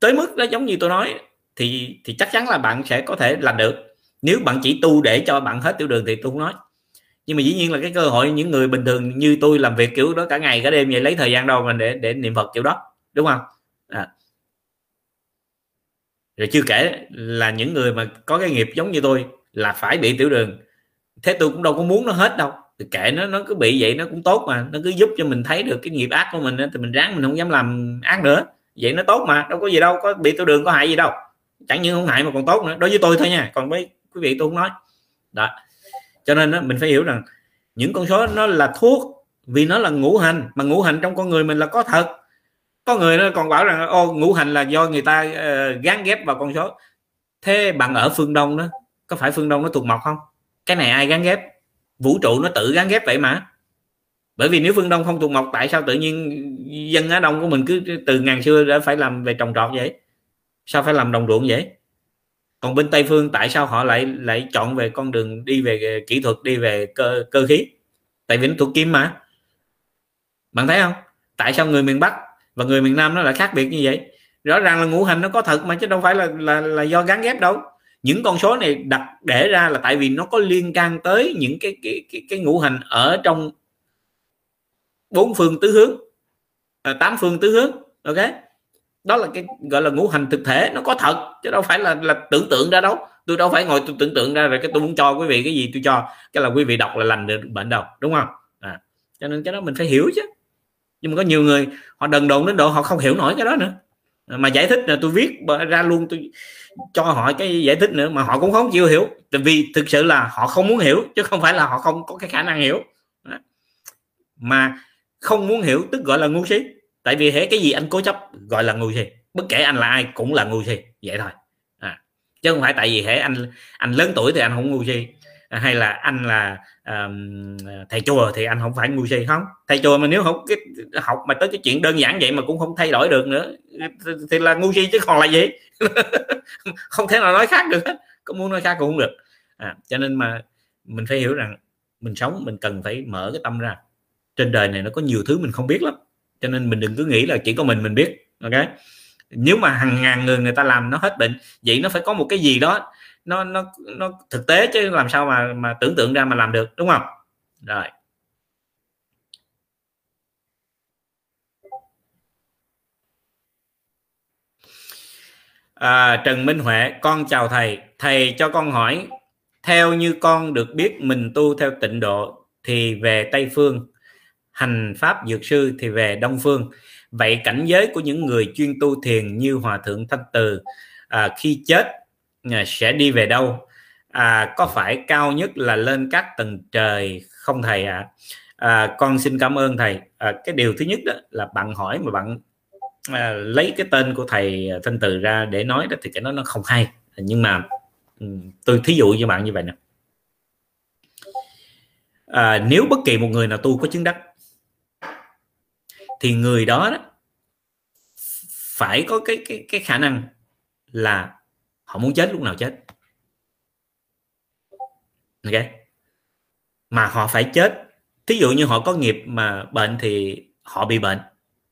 tới mức đó giống như tôi nói, thì thì chắc chắn là bạn sẽ có thể làm được. Nếu bạn chỉ tu để cho bạn hết tiểu đường thì tôi không nói. Nhưng mà dĩ nhiên là cái cơ hội những người bình thường như tôi làm việc kiểu đó cả ngày, cả đêm vậy lấy thời gian đâu mà để để niệm phật kiểu đó, đúng không? À. rồi chưa kể là những người mà có cái nghiệp giống như tôi là phải bị tiểu đường. Thế tôi cũng đâu có muốn nó hết đâu. Thì kệ nó nó cứ bị vậy nó cũng tốt mà. Nó cứ giúp cho mình thấy được cái nghiệp ác của mình thì mình ráng mình không dám làm ác nữa. Vậy nó tốt mà đâu có gì đâu có bị tiểu đường có hại gì đâu. Chẳng những không hại mà còn tốt nữa. Đối với tôi thôi nha còn với quý vị tôi không nói. Đó. Cho nên đó, mình phải hiểu rằng những con số nó là thuốc vì nó là ngũ hành mà ngũ hành trong con người mình là có thật. Có người nó còn bảo rằng ô ngũ hành là do người ta uh, gán ghép vào con số. Thế bạn ở phương đông đó có phải phương đông nó thuộc mộc không? Cái này ai gắn ghép? Vũ trụ nó tự gắn ghép vậy mà. Bởi vì nếu phương đông không thuộc mộc tại sao tự nhiên dân ở đông của mình cứ từ ngàn xưa đã phải làm về trồng trọt vậy? Sao phải làm đồng ruộng vậy? Còn bên tây phương, tại sao họ lại lại chọn về con đường đi về kỹ thuật, đi về cơ cơ khí? Tại vì nó thuộc kim mà. Bạn thấy không? Tại sao người miền bắc và người miền nam nó lại khác biệt như vậy? Rõ ràng là ngũ hành nó có thật mà, chứ đâu phải là là là do gắn ghép đâu những con số này đặt để ra là tại vì nó có liên can tới những cái cái cái, cái ngũ hành ở trong bốn phương tứ hướng à, tám phương tứ hướng ok? Đó là cái gọi là ngũ hành thực thể nó có thật chứ đâu phải là là tưởng tượng ra đâu. Tôi đâu phải ngồi tôi tưởng tượng ra rồi cái tôi muốn cho quý vị cái gì tôi cho. Cái là quý vị đọc là lành được bệnh đâu đúng không? À, cho nên cái đó mình phải hiểu chứ. Nhưng mà có nhiều người họ đần độn đến độ họ không hiểu nổi cái đó nữa. À, mà giải thích là tôi viết ra luôn tôi cho họ cái giải thích nữa mà họ cũng không chịu hiểu. Vì thực sự là họ không muốn hiểu, chứ không phải là họ không có cái khả năng hiểu. Mà không muốn hiểu tức gọi là ngu si. Tại vì thế cái gì anh cố chấp gọi là ngu si. Bất kể anh là ai cũng là ngu si. Vậy thôi. À. chứ không phải tại vì thế anh anh lớn tuổi thì anh không ngu si. Hay là anh là um, thầy chùa thì anh không phải ngu si không. Thầy chùa mà nếu không cái học mà tới cái chuyện đơn giản vậy mà cũng không thay đổi được nữa thì là ngu si chứ còn là gì? Không thể nào nói khác được có muốn nói khác cũng không được. À, cho nên mà mình phải hiểu rằng mình sống mình cần phải mở cái tâm ra. Trên đời này nó có nhiều thứ mình không biết lắm cho nên mình đừng cứ nghĩ là chỉ có mình mình biết ok? Nếu mà hàng ngàn người người ta làm nó hết bệnh vậy nó phải có một cái gì đó nó nó nó thực tế chứ làm sao mà mà tưởng tượng ra mà làm được đúng không? Rồi. À, Trần Minh Huệ con chào thầy. Thầy cho con hỏi theo như con được biết mình tu theo tịnh độ thì về Tây phương hành pháp dược sư thì về Đông phương. Vậy cảnh giới của những người chuyên tu thiền như hòa thượng thanh từ à, khi chết sẽ đi về đâu? À, có phải cao nhất là lên các tầng trời không thầy ạ? À? à, con xin cảm ơn thầy. À, cái điều thứ nhất đó là bạn hỏi mà bạn à, lấy cái tên của thầy thanh từ ra để nói đó thì cái nó nó không hay. Nhưng mà ừ, tôi thí dụ cho bạn như vậy nè. À, nếu bất kỳ một người nào tu có chứng đắc thì người đó, đó phải có cái cái cái khả năng là họ muốn chết lúc nào chết? Ok. Mà họ phải chết. Thí dụ như họ có nghiệp mà bệnh thì họ bị bệnh.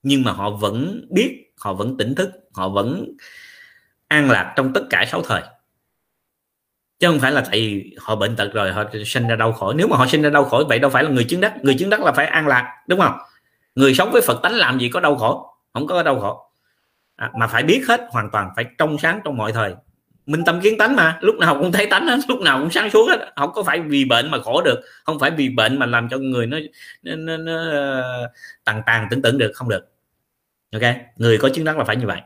Nhưng mà họ vẫn biết họ vẫn tỉnh thức họ vẫn an lạc trong tất cả sáu thời. Chứ không phải là tại vì họ bệnh tật rồi họ sinh ra đau khổ. Nếu mà họ sinh ra đau khổ vậy đâu phải là người chứng đắc. Người chứng đắc là phải an lạc đúng không? Người sống với phật tánh làm gì có đau khổ? Không có đau khổ. À, mà phải biết hết hoàn toàn phải trong sáng trong mọi thời minh tâm kiến tánh mà lúc nào cũng thấy tánh hết lúc nào cũng sáng suốt hết. Không có phải vì bệnh mà khổ được không phải vì bệnh mà làm cho người nó nó, nó, nó ờ, tàn tàn tưởng tưởng được không được. Ok người có chứng đắc là phải như vậy.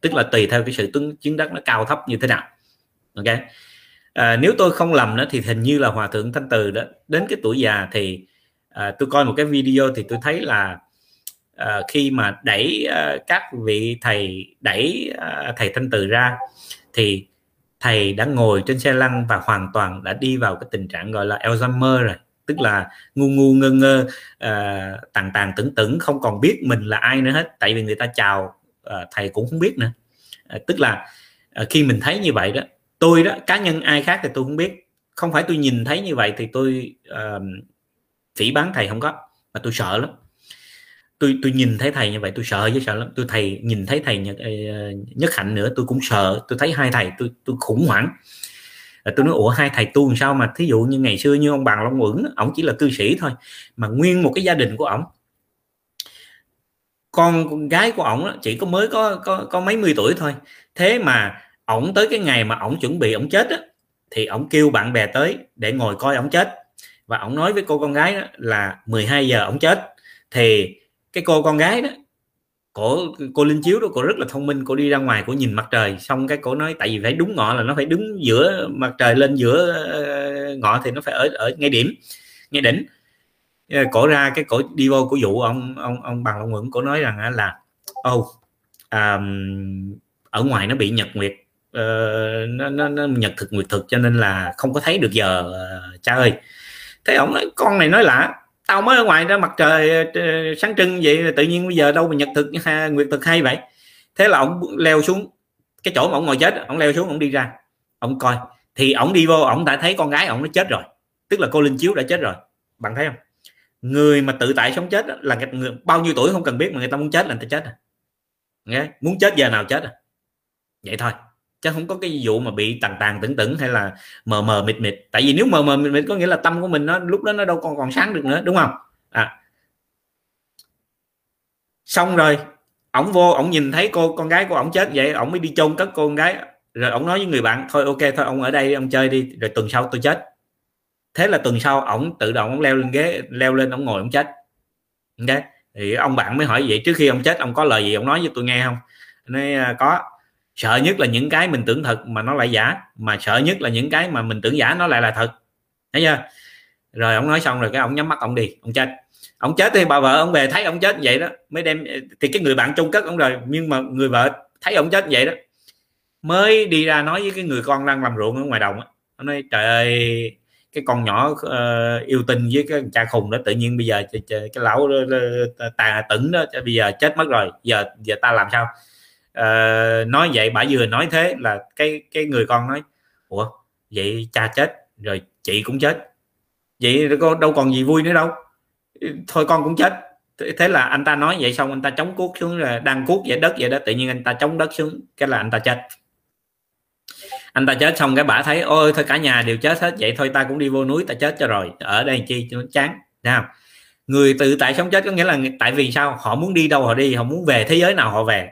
Tức là tùy theo cái sự tướng chứng đắc nó cao thấp như thế nào. Ok. À, nếu tôi không lầm nữa thì hình như là hòa thượng thanh từ đó đến cái tuổi già thì à, tôi coi một cái video thì tôi thấy là à, khi mà đẩy à, các vị thầy đẩy à, thầy thanh từ ra thì thầy đã ngồi trên xe lăn và hoàn toàn đã đi vào cái tình trạng gọi là Alzheimer rồi. Tức là ngu ngu ngơ ngơ uh, tàn tàn tưởng tưởng không còn biết mình là ai nữa hết. Tại vì người ta chào uh, thầy cũng không biết nữa. Uh, tức là uh, khi mình thấy như vậy đó tôi đó cá nhân ai khác thì tôi không biết. Không phải tôi nhìn thấy như vậy thì tôi uh, phỉ bán thầy không có mà tôi sợ lắm tôi tôi nhìn thấy thầy như vậy tôi sợ chứ sợ lắm. Tôi thầy nhìn thấy thầy nhất, ờ, nhất hạnh nữa tôi cũng sợ. Tôi thấy hai thầy tôi tôi khủng hoảng. Ờ, tôi nói ủa hai thầy tu làm sao mà? Thí dụ như ngày xưa như ông bằng long uẩn ông chỉ là cư sĩ thôi mà nguyên một cái gia đình của ổng. Con, con gái của ổng chỉ có mới có có có mấy mươi tuổi thôi. Thế mà ổng tới cái ngày mà ổng chuẩn bị ổng chết á, thì ổng kêu bạn bè tới để ngồi coi ổng chết. Và ổng nói với cô con gái đó là 12 giờ ổng chết. Thì cái cô con gái đó cổ cô linh chiếu đó cô rất là thông minh cô đi ra ngoài cô nhìn mặt trời xong cái cổ nói tại vì phải đúng ngọ là nó phải đứng giữa mặt trời lên giữa ờ, ngọ thì nó phải ở ở ngay điểm ngay đỉnh. Ờ, cổ ra cái cổ đi vô của vụ ông ông ông bằng ông nguyễn cổ nói rằng là ô oh, um, ở ngoài nó bị nhật nguyệt uh, nó, nó, nó nhật thực nguyệt thực cho nên là không có thấy được giờ uh, cha ơi. Thế ông nói con này nói lạ tao mới ở ngoài ra mặt trời ờ, sáng trưng vậy tự nhiên bây giờ đâu mà nhật thực ha, nguyệt thực hay vậy. Thế là ông leo xuống cái chỗ mà ông ngồi chết ông leo xuống ông đi ra. Ông coi thì ông đi vô ông đã thấy con gái ông nó chết rồi. Tức là cô linh chiếu đã chết rồi. Bạn thấy không? Người mà tự tại sống chết là người, bao nhiêu tuổi không cần biết mà người ta muốn chết là người ta chết à. Nghe muốn chết giờ nào chết à. Vậy thôi chứ không có cái vụ mà bị tàn tàn tửng tửng hay là mờ mờ mịt mịt. Tại vì nếu mờ mờ mịt mịt có nghĩa là tâm của mình nó, lúc đó nó đâu còn còn sáng được nữa, đúng không? À. Xong rồi, ổng vô, ổng nhìn thấy cô, con gái của ổng chết vậy, ổng mới đi chôn cất cô con gái. Rồi ổng nói với người bạn, thôi ok, thôi ông ở đây ông chơi đi, rồi tuần sau tôi chết. Thế là tuần sau ổng tự động ổng leo lên ghế, leo lên ổng ngồi ổng chết. Ok? Thì ông bạn mới hỏi vậy, trước khi ông chết, ông có lời gì ông nói với tôi nghe không? Nói à, có sợ nhất là những cái mình tưởng thật mà nó lại giả mà sợ nhất là những cái mà mình tưởng giả nó lại là thật. Thấy chưa? Rồi ông nói xong rồi cái ông nhắm mắt ông đi ông chết. Ông chết thì bà vợ ông về thấy ông chết vậy đó mới đem thì cái người bạn chung cất ông rồi nhưng mà người vợ thấy ông chết vậy đó mới đi ra nói với cái người con đang làm ruộng ở ngoài đồng Ông nói trời ơi cái con nhỏ uh, yêu tình với cái cha khùng đó tự nhiên bây giờ cái lão tà tửng đó bây giờ chết mất rồi giờ giờ ta làm sao? Uh, nói vậy bà vừa nói thế là cái cái người con nói ủa vậy cha chết rồi chị cũng chết. Vậy con đâu còn gì vui nữa đâu. Thôi con cũng chết. Thế là anh ta nói vậy xong anh ta chống cuốc xuống là đang cuốc vậy đất vậy đó tự nhiên anh ta chống đất xuống cái là anh ta chết. Anh ta chết xong cái bà thấy ôi thôi cả nhà đều chết hết vậy thôi ta cũng đi vô núi ta chết cho rồi. Ở đây chi cho nó chán. Nào người tự tại sống chết có nghĩa là tại vì sao? Họ muốn đi đâu họ đi họ muốn về thế giới nào họ về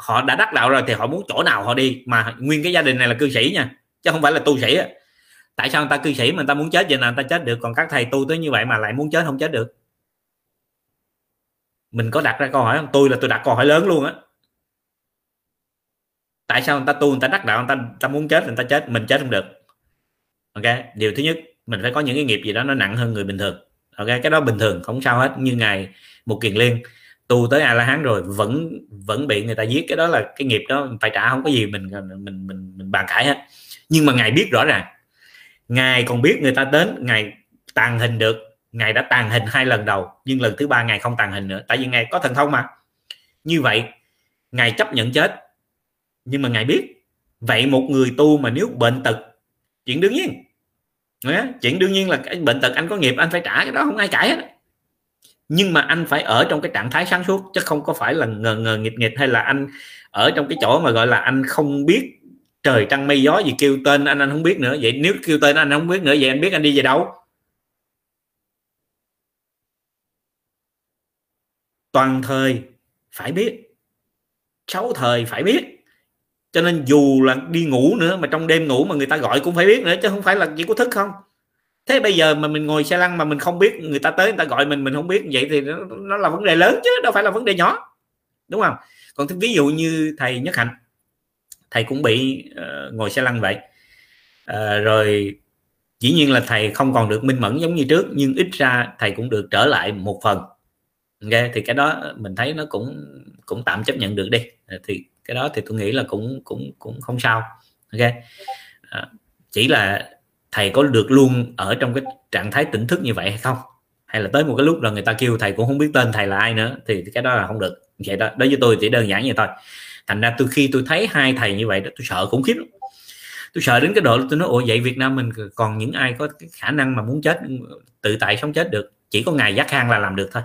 họ đã đắc đạo rồi thì họ muốn chỗ nào họ đi. Mà nguyên cái gia đình này là cư sĩ nha chứ không phải là tu sĩ tại sao người ta cư sĩ mà người ta muốn chết vậy nào người ta chết được? Còn các thầy tu tới như vậy mà lại muốn chết không chết được? Mình có đặt ra câu hỏi không? Tôi là tôi đặt câu hỏi lớn luôn á. Tại sao người ta tu người ta đắc đạo người ta, người ta muốn chết người ta chết mình chết không được. Ok điều thứ nhất mình phải có những cái nghiệp gì đó nó nặng hơn người bình thường. Ok cái đó bình thường không sao hết như ngày một kiền liên tu tới a la hán rồi, vẫn vẫn bị người ta giết. Cái đó là cái nghiệp đó phải trả, không có gì mình mình mình mình bàn cãi hết. Nhưng mà ngài biết rõ ràng, ngài còn biết người ta đến, ngài tàn hình được. Ngài đã tàn hình hai lần đầu, nhưng lần thứ ba ngài không tàn hình nữa, tại vì ngài có thần thông mà. Như vậy, ngài chấp nhận chết. Nhưng mà ngài biết, vậy một người tu mà nếu bệnh tật, chuyện đương nhiên. Chuyện đương nhiên là cái bệnh tật anh có nghiệp, anh phải trả, cái đó không ai cãi hết nhưng mà anh phải ở trong cái trạng thái sáng suốt, chứ không có phải là ngờ ngờ nghịch nghịch hay là anh ở trong cái chỗ mà gọi là anh không biết trời trăng mây gió gì kêu tên anh anh không biết nữa. Vậy nếu kêu tên anh không biết nữa, vậy anh biết anh đi về đâu? Toàn thời phải biết, sáu thời phải biết. Cho nên dù là đi ngủ nữa, mà trong đêm ngủ mà người ta gọi cũng phải biết nữa, chứ không phải là chỉ có thức không thế bây giờ mà mình ngồi xe lăn mà mình không biết người ta tới người ta gọi mình mình không biết vậy thì nó, nó là vấn đề lớn chứ đâu phải là vấn đề nhỏ. Đúng không? Còn ví dụ như thầy nhất hạnh thầy cũng bị uh, ngồi xe lăn vậy. Uh, rồi dĩ nhiên là thầy không còn được minh mẫn giống như trước nhưng ít ra thầy cũng được trở lại một phần. Ok thì cái đó mình thấy nó cũng cũng tạm chấp nhận được đi. Ờ, thì cái đó thì tôi nghĩ là cũng cũng cũng không sao. Ok. À, chỉ là thầy có được luôn ở trong cái trạng thái tỉnh thức như vậy hay không? Hay là tới một cái lúc là người ta kêu thầy cũng không biết tên thầy là ai nữa, thì cái đó là không được. Vậy đó, đối với tôi chỉ đơn giản như thôi. Thành ra tôi khi tôi thấy hai thầy như vậy đó, tôi sợ khủng khiếp lắm. Tôi sợ đến cái độ tôi nói, ủa, vậy Việt Nam mình còn những ai có cái khả năng mà muốn chết, tự tại sống chết được? Chỉ có ngài Giác Khang là làm được thôi.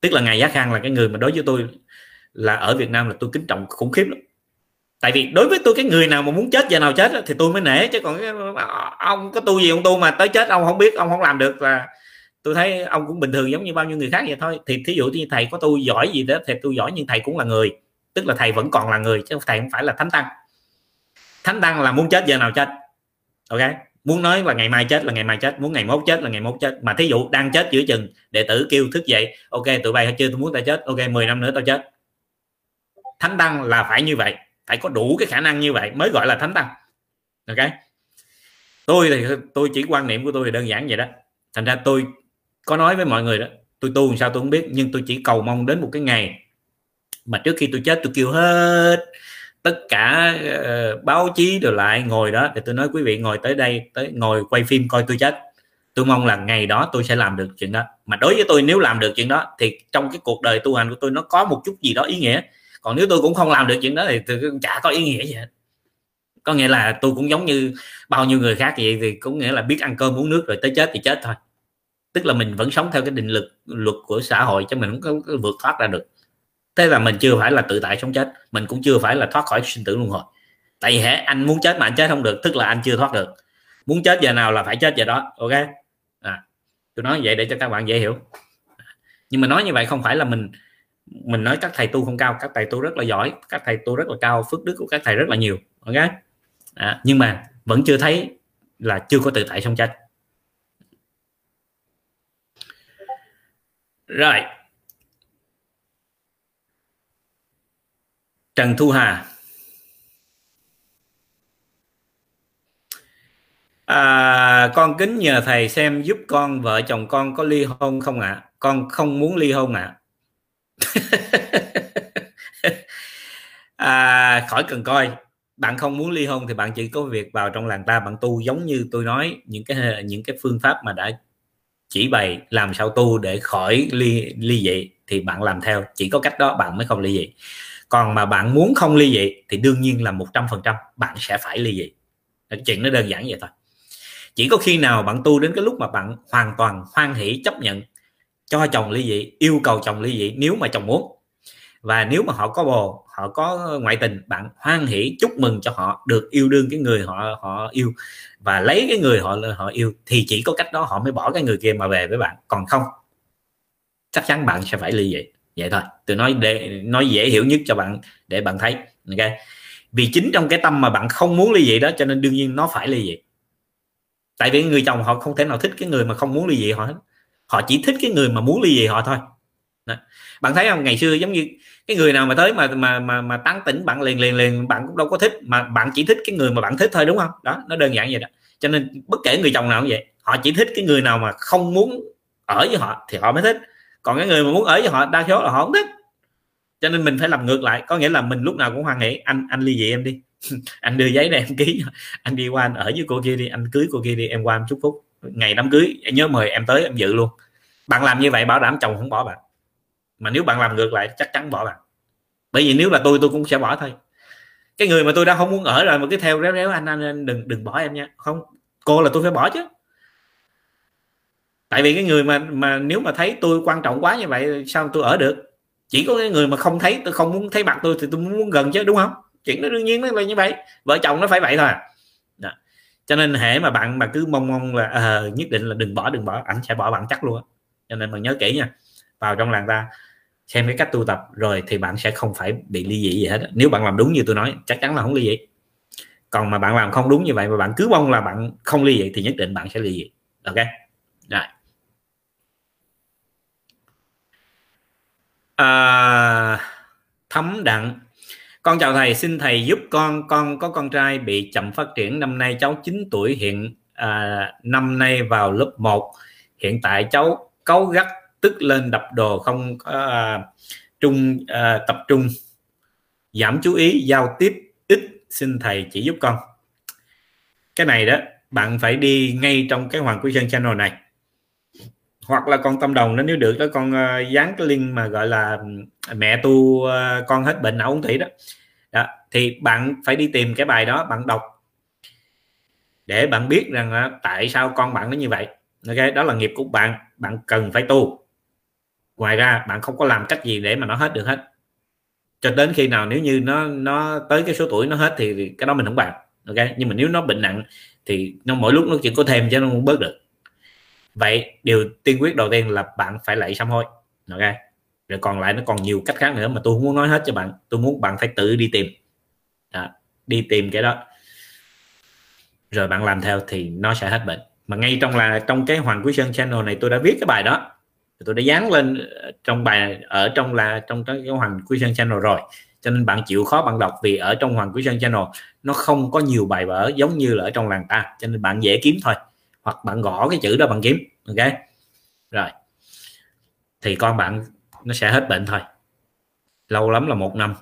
Tức là ngài Giác Khang là cái người mà đối với tôi là ở Việt Nam là tôi kính trọng khủng khiếp lắm tại vì đối với tôi, cái người nào mà muốn chết, giờ nào chết thì tôi mới nể, chứ còn ờ, ông có tu gì ông tu mà tới chết, ông không biết, ông không làm được. Là tôi thấy ông cũng bình thường giống như bao nhiêu người khác vậy thôi. Thì thí dụ như thầy có tu giỏi gì đó thì tôi giỏi nhưng thầy cũng là người, tức là thầy vẫn còn là người chứ thầy không phải là thánh tăng. Thánh tăng là muốn chết, giờ nào chết? Ok? Muốn nói là ngày mai chết là ngày mai chết, muốn ngày mốt chết là ngày mốt chết. Mà thí dụ đang chết giữa chừng, đệ tử kêu thức dậy, ok, tụi bay chưa? Tôi muốn tao chết. Ok 10 năm nữa tao chết. Thánh tăng là phải như vậy phải có đủ cái khả năng như vậy mới gọi là thánh tăng. Ok? Tôi thì tôi chỉ quan niệm của tôi thì đơn giản vậy đó. Thành ra tôi có nói với mọi người đó tôi tu làm sao tôi không biết nhưng tôi chỉ cầu mong đến một cái ngày mà trước khi tôi chết tôi kêu hết tất cả uh, báo chí đều lại ngồi đó thì tôi nói quý vị ngồi tới đây tới ngồi quay phim coi tôi chết. Tôi mong là ngày đó tôi sẽ làm được chuyện đó. Mà đối với tôi nếu làm được chuyện đó thì trong cái cuộc đời tu hành của tôi nó có một chút gì đó ý nghĩa còn nếu tôi cũng không làm được chuyện đó thì tôi cũng chả có ý nghĩa gì hết. Có nghĩa là tôi cũng giống như bao nhiêu người khác vậy thì cũng nghĩa là biết ăn cơm uống nước rồi tới chết thì chết thôi. Tức là mình vẫn sống theo cái định lực luật của xã hội cho mình không có vượt thoát ra được. Thế là mình chưa phải là tự tại sống chết mình cũng chưa phải là thoát khỏi sinh tử luân hồi. Tại vì hễ anh muốn chết mà anh chết không được tức là anh chưa thoát được. Muốn chết giờ nào là phải chết giờ đó ok? À, tôi nói vậy để cho các bạn dễ hiểu. Nhưng mà nói như vậy không phải là mình mình nói các thầy tu không cao các thầy tu rất là giỏi các thầy tu rất là cao phước đức của các thầy rất là nhiều ok à, nhưng mà vẫn chưa thấy là chưa có tự tại song chánh rồi Trần Thu Hà à, con kính nhờ thầy xem giúp con vợ chồng con có ly hôn không ạ à? con không muốn ly hôn ạ à. à, khỏi cần coi. Bạn không muốn ly hôn thì bạn chỉ có việc vào trong làng ta bạn tu giống như tôi nói những cái những cái phương pháp mà đã chỉ bày làm sao tu để khỏi ly ly dị thì bạn làm theo. Chỉ có cách đó bạn mới không ly dị. Còn mà bạn muốn không ly dị thì đương nhiên là một trăm phần trăm bạn sẽ phải ly dị. Chuyện nó đơn giản vậy thôi. Chỉ có khi nào bạn tu đến cái lúc mà bạn hoàn toàn hoan hỷ chấp nhận cho chồng ly dị, yêu cầu chồng ly dị nếu mà chồng muốn. Và nếu mà họ có bồ, họ có ngoại tình, bạn hoan hỷ, chúc mừng cho họ, được yêu đương cái người họ họ yêu và lấy cái người họ họ yêu thì chỉ có cách đó họ mới bỏ cái người kia mà về với bạn. Còn không, chắc chắn bạn sẽ phải ly dị. Vậy thôi, tôi nói để, nói dễ hiểu nhất cho bạn, để bạn thấy, ok? Vì chính trong cái tâm mà bạn không muốn ly dị đó, cho nên đương nhiên nó phải ly dị. Tại vì người chồng họ không thể nào thích cái người mà không muốn ly dị họ hết họ chỉ thích cái người mà muốn ly dị họ thôi. Đó. bạn thấy không? Ngày xưa giống như cái người nào mà tới mà mà mà mà tán tỉnh bạn liền liền liền, bạn cũng đâu có thích, mà bạn chỉ thích cái người mà bạn thích thôi, đúng không? Đó, nó đơn giản vậy đó. Cho nên bất kể người chồng nào cũng vậy, họ chỉ thích cái người nào mà không muốn ở với họ thì họ mới thích. Còn cái người mà muốn ở với họ, đa số là họ không thích. Cho nên mình phải làm ngược lại. Có nghĩa là mình lúc nào cũng hoan nghĩ anh anh ly dị em đi. Anh đưa giấy này em ký. Anh đi qua anh ở với cô kia đi. Anh cưới cô kia đi. Em qua em chúc phúc ngày đám cưới em nhớ mời em tới em dự luôn. Bạn làm như vậy bảo đảm chồng không bỏ bạn. Mà nếu bạn làm ngược lại chắc chắn bỏ bạn. Bởi vì nếu là tôi tôi cũng sẽ bỏ thôi. Cái người mà tôi đã không muốn ở rồi mà cứ theo réo réo anh, anh anh đừng đừng bỏ em nha. Không cô là tôi phải bỏ chứ. Tại vì cái người mà mà nếu mà thấy tôi quan trọng quá như vậy sao tôi ở được? Chỉ có cái người mà không thấy tôi không muốn thấy mặt tôi thì tôi muốn gần chứ đúng không? Chuyện nó đương nhiên nó là như vậy. Vợ chồng nó phải vậy thôi à cho nên hệ mà bạn mà cứ mong mong là à, nhất định là đừng bỏ đừng bỏ ảnh sẽ bỏ bạn chắc luôn cho nên bạn nhớ kỹ nha vào trong làng ta xem cái cách tu tập rồi thì bạn sẽ không phải bị ly dị gì hết nếu bạn làm đúng như tôi nói chắc chắn là không ly dị. Còn mà bạn làm không đúng như vậy mà bạn cứ mong là bạn không ly dị thì nhất định bạn sẽ ly dị. Ok? Rồi. À, thấm đặng con chào thầy xin thầy giúp con con có con trai bị chậm phát triển. Năm nay cháu 9 tuổi hiện à, năm nay vào lớp 1 hiện tại cháu cáu gắt tức lên đập đồ không có à, trung à, tập trung. Giảm chú ý giao tiếp ít. Xin thầy chỉ giúp con. Cái này đó bạn phải đi ngay trong cái hoàng quý sơn channel này hoặc là con tâm đồng nó nếu được đó con uh, dán cái link mà gọi là mẹ tu uh, con hết bệnh não ung thủy đó. Đó thì bạn phải đi tìm cái bài đó bạn đọc để bạn biết rằng tại sao con bạn nó như vậy. Ok đó là nghiệp của bạn bạn cần phải tu. Ngoài ra bạn không có làm cách gì để mà nó hết được hết. Cho đến khi nào nếu như nó nó tới cái số tuổi nó hết thì cái đó mình không bàn ok? Nhưng mà nếu nó bệnh nặng thì nó mỗi lúc nó chỉ có thêm chứ nó không bớt được vậy điều tiên quyết đầu tiên là bạn phải lạy sám hối. Ok? Rồi còn lại nó còn nhiều cách khác nữa mà tôi không muốn nói hết cho bạn. Tôi muốn bạn phải tự đi tìm. Đó, đi tìm cái đó. Rồi bạn làm theo thì nó sẽ hết bệnh. Mà ngay trong là trong cái hoàng quý sơn channel này tôi đã viết cái bài đó. Tôi đã dán lên ờ, trong bài ở trong là trong cái hoàng quý sơn channel rồi. Cho nên bạn chịu khó bạn đọc vì ở trong hoàng quý sơn channel nó không có nhiều bài vở giống như là ở trong làng ta. Cho nên bạn dễ kiếm thôi hoặc bạn gõ cái chữ đó bằng kiếm ok? Rồi. Thì con bạn nó sẽ hết bệnh thôi. Lâu lắm là một năm.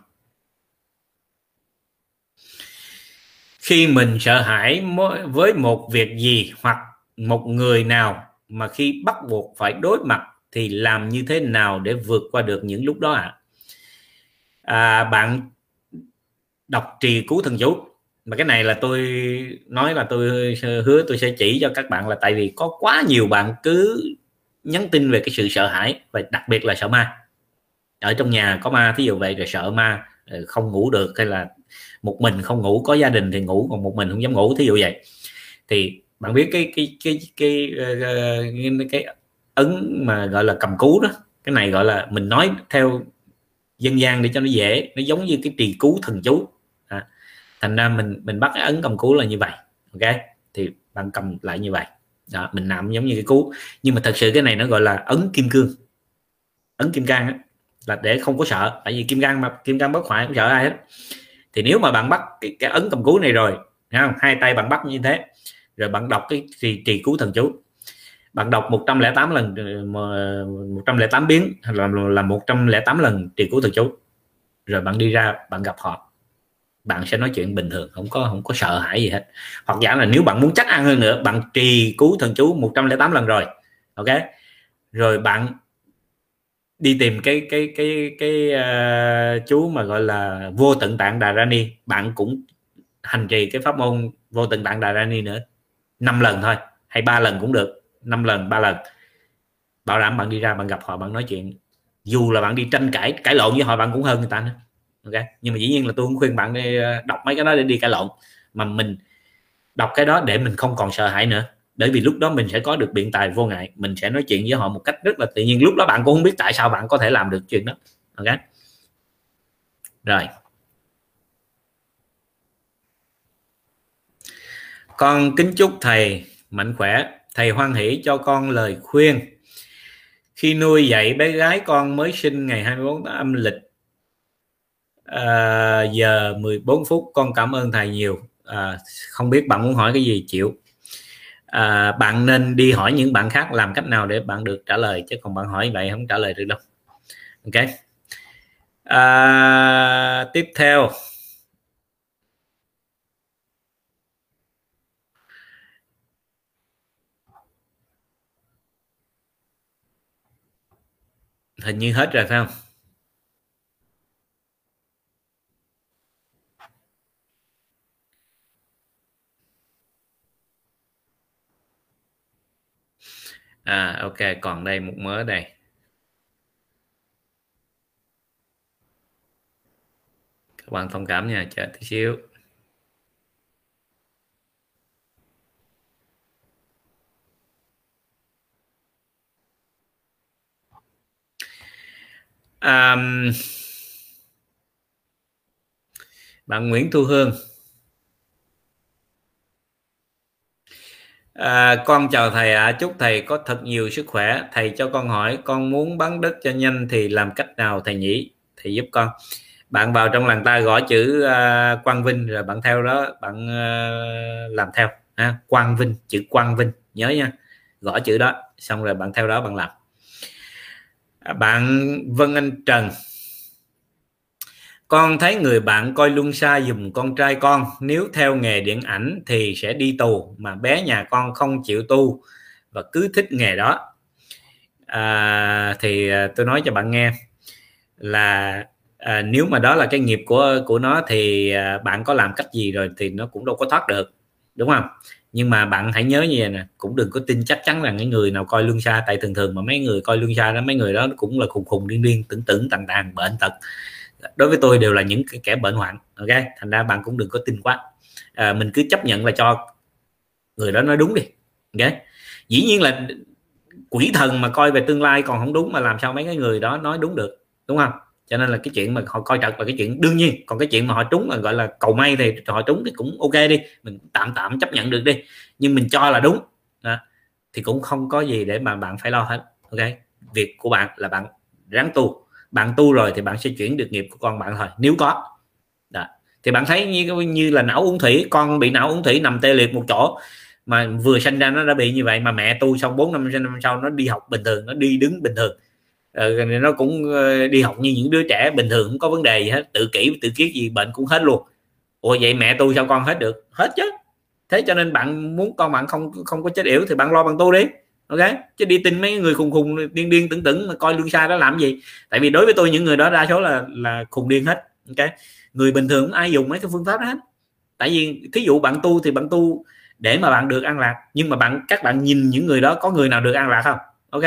Khi mình sợ hãi với một việc gì hoặc một người nào mà khi bắt buộc phải đối mặt thì làm như thế nào để vượt qua được những lúc đó ạ? À? à, bạn đọc trì cứu thần chú mà cái này là tôi nói là tôi hứa tôi sẽ chỉ cho các bạn là tại vì có quá nhiều bạn cứ nhắn tin về cái sự sợ hãi và đặc biệt là sợ ma. Ở trong nhà có ma thí dụ vậy rồi sợ ma ờ, không ngủ được hay là một mình không ngủ có gia đình thì ngủ còn một mình không dám ngủ thí dụ vậy. Thì bạn biết cái cái cái cái ờ, ờ, cái, cái, cái ấn mà gọi là cầm cú đó cái này gọi là mình nói theo dân gian để cho nó dễ nó giống như cái trì cú thần chú thành ra mình mình bắt cái ấn cầm cú là như vậy ok? Thì bạn cầm lại như vậy. Đó, mình nằm giống như cái cú. Nhưng mà thật sự cái này nó gọi là ấn kim cương. Ấn kim cang á là để không có sợ. Tại vì kim cang mà kim cang bất hoại không sợ ai hết. Thì nếu mà bạn bắt cái, cái ấn cầm cú này rồi không? hai tay bạn bắt như thế rồi bạn đọc cái trì, trì cứu thần chú. Bạn đọc 108 lần 108 biến là là 108 lần trì cứu thần chú. Rồi bạn đi ra bạn gặp họ bạn sẽ nói chuyện bình thường không có không có sợ hãi gì hết. Hoặc giả là nếu bạn muốn chắc ăn hơn nữa bạn trì cứu thần chú 108 lần rồi ok? Rồi bạn đi tìm cái cái cái cái uh, chú mà gọi là vô tận tạng đà rani bạn cũng hành trì cái pháp môn vô tận tạng đà rani nữa. Năm lần thôi hay ba lần cũng được. Năm lần ba lần. Bảo đảm bạn đi ra bạn gặp họ bạn nói chuyện. Dù là bạn đi tranh cãi cãi lộn với họ bạn cũng hơn người ta nữa ok? Nhưng mà dĩ nhiên là tôi cũng khuyên bạn đi ờ, đọc mấy cái đó để đi cãi lộn. Mà mình đọc cái đó để mình không còn sợ hãi nữa. Bởi vì lúc đó mình sẽ có được biện tài vô ngại. Mình sẽ nói chuyện với họ một cách rất là tự nhiên. Lúc đó bạn cũng không biết tại sao bạn có thể làm được chuyện đó. Ok? Rồi. Con kính chúc thầy mạnh khỏe. Thầy hoan hỷ cho con lời khuyên. Khi nuôi dạy bé gái con mới sinh ngày 24 tháng âm lịch à, giờ 14 phút con cảm ơn thầy nhiều. À, không biết bạn muốn hỏi cái gì chịu à, ờ, bạn nên đi hỏi những bạn khác làm cách nào để bạn được trả lời chứ còn bạn hỏi vậy không trả lời được đâu. Ok. À, tiếp theo. Hình như hết rồi phải không? À ok còn đây một mớ đây. Các bạn thông cảm nha chờ tí xíu. Um, bạn Nguyễn Thu Hương. À, con chào thầy ạ, à. chúc thầy có thật nhiều sức khỏe. Thầy cho con hỏi, con muốn bán đất cho nhanh thì làm cách nào thầy nhỉ? Thầy giúp con. Bạn vào trong làng ta gõ chữ uh, Quang Vinh rồi bạn theo đó, bạn uh, làm theo. À, Quang Vinh, chữ Quang Vinh, nhớ nha. Gõ chữ đó, xong rồi bạn theo đó bạn làm. À, bạn Vân Anh Trần con thấy người bạn coi luân xa dùm con trai con nếu theo nghề điện ảnh thì sẽ đi tù mà bé nhà con không chịu tu và cứ thích nghề đó. À, thì à, tôi nói cho bạn nghe là à, nếu mà đó là cái nghiệp của của nó thì à, bạn có làm cách gì rồi thì nó cũng đâu có thoát được đúng không? Nhưng mà bạn hãy nhớ như vậy nè cũng đừng có tin chắc chắn là cái người nào coi lương xa tại thường thường mà mấy người coi lương xa đó mấy người đó cũng là khùng khùng điên điên tưởng tưởng tàn tàn bệnh tật đối với tôi đều là những kẻ bệnh hoạn ok? Thành ra bạn cũng đừng có tin quá. À, mình cứ chấp nhận và cho người đó nói đúng đi ok? Dĩ nhiên là quỷ thần mà coi về tương lai còn không đúng mà làm sao mấy cái người đó nói đúng được đúng không? Cho nên là cái chuyện mà họ coi trật là cái chuyện đương nhiên còn cái chuyện mà họ trúng mà gọi là cầu may thì họ trúng thì cũng ok đi mình tạm tạm chấp nhận được đi nhưng mình cho là đúng đó. thì cũng không có gì để mà bạn phải lo hết ok? Việc của bạn là bạn ráng tu bạn tu rồi thì bạn sẽ chuyển được nghiệp của con bạn thôi nếu có. Đó. thì bạn thấy như như là não uống thủy con bị não uống thủy nằm tê liệt một chỗ mà vừa sinh ra nó đã bị như vậy mà mẹ tu xong 4 năm năm sau nó đi học bình thường nó đi đứng bình thường. Ờ, nó cũng ờ, đi học như những đứa trẻ bình thường không có vấn đề gì hết tự kỷ tự kiết gì bệnh cũng hết luôn. Ủa vậy mẹ tu sao con hết được? Hết chứ. Thế cho nên bạn muốn con bạn không không có chết yểu thì bạn lo bằng tu đi ok? Chứ đi tin mấy người khùng khùng, điên điên tưởng tưởng mà coi lương sai đó làm gì? Tại vì đối với tôi, những người đó đa số là là khùng điên hết, ok? Người bình thường ai dùng mấy cái phương pháp đó hết. Tại vì thí dụ bạn tu thì bạn tu để mà bạn được an lạc, nhưng mà bạn, các bạn nhìn những người đó có người nào được an lạc không? Ok?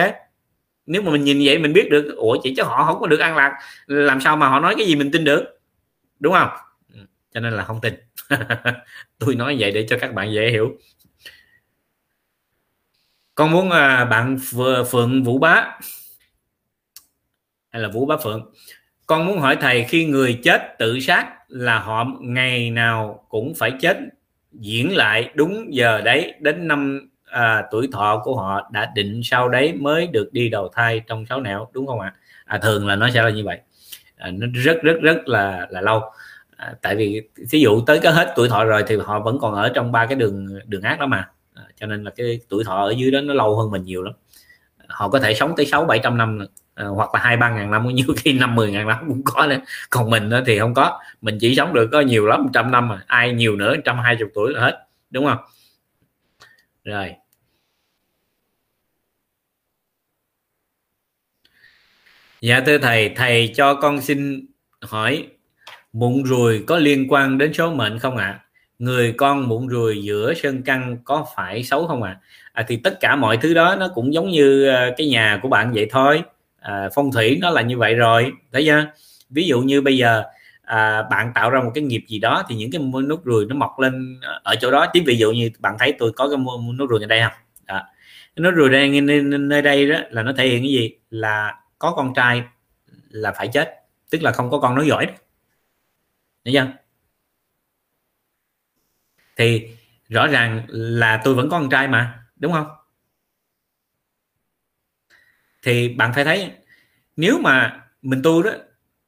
Nếu mà mình nhìn vậy mình biết được, ủa chỉ cho họ không có được an lạc, làm sao mà họ nói cái gì mình tin được? Đúng không? Ừ, cho nên là không tin. Tôi nói vậy để cho các bạn dễ hiểu con muốn à, bạn phượng vũ bá. Hay là vũ bá phượng. Con muốn hỏi thầy khi người chết tự sát là họ ngày nào cũng phải chết diễn lại đúng giờ đấy đến năm à, tuổi thọ của họ đã định sau đấy mới được đi đầu thai trong sáu nẻo đúng không ạ? À, thường là nó sẽ là như vậy. À, nó rất rất rất là là lâu. À, tại vì ví dụ tới cái hết tuổi thọ rồi thì họ vẫn còn ở trong ba cái đường đường ác đó mà cho nên là cái tuổi thọ ở dưới đó nó lâu hơn mình nhiều lắm. Họ có thể sống tới sáu bảy trăm năm à, hoặc là hai ba ngàn năm nhiều khi năm mười ngàn năm cũng có nữa. Còn mình đó thì không có. Mình chỉ sống được có nhiều lắm trăm năm mà. Ai nhiều nữa trăm hai chục tuổi là hết. Đúng không? Rồi. Dạ thưa thầy thầy cho con xin hỏi mụn ruồi có liên quan đến số mệnh không ạ? à? Người con mụn ruồi giữa sân căn có phải xấu không ạ? À? à, thì tất cả mọi thứ đó nó cũng giống như ờ, cái nhà của bạn vậy thôi. À, phong thủy nó là như vậy rồi thấy chưa? Ví dụ như bây giờ à, bạn tạo ra một cái nghiệp gì đó thì những cái nốt ruồi nó mọc lên ở chỗ đó. Chứ ví dụ như bạn thấy tôi có cái nốt ruồi ở đây không? Đó. nốt ruồi đây nơi đây đó là nó thể hiện cái gì? Là có con trai là phải chết tức là không có con nói giỏi thấy chưa? Thì rõ ràng là tôi vẫn có con trai mà, đúng không? Thì bạn phải thấy, nếu mà mình tu đó,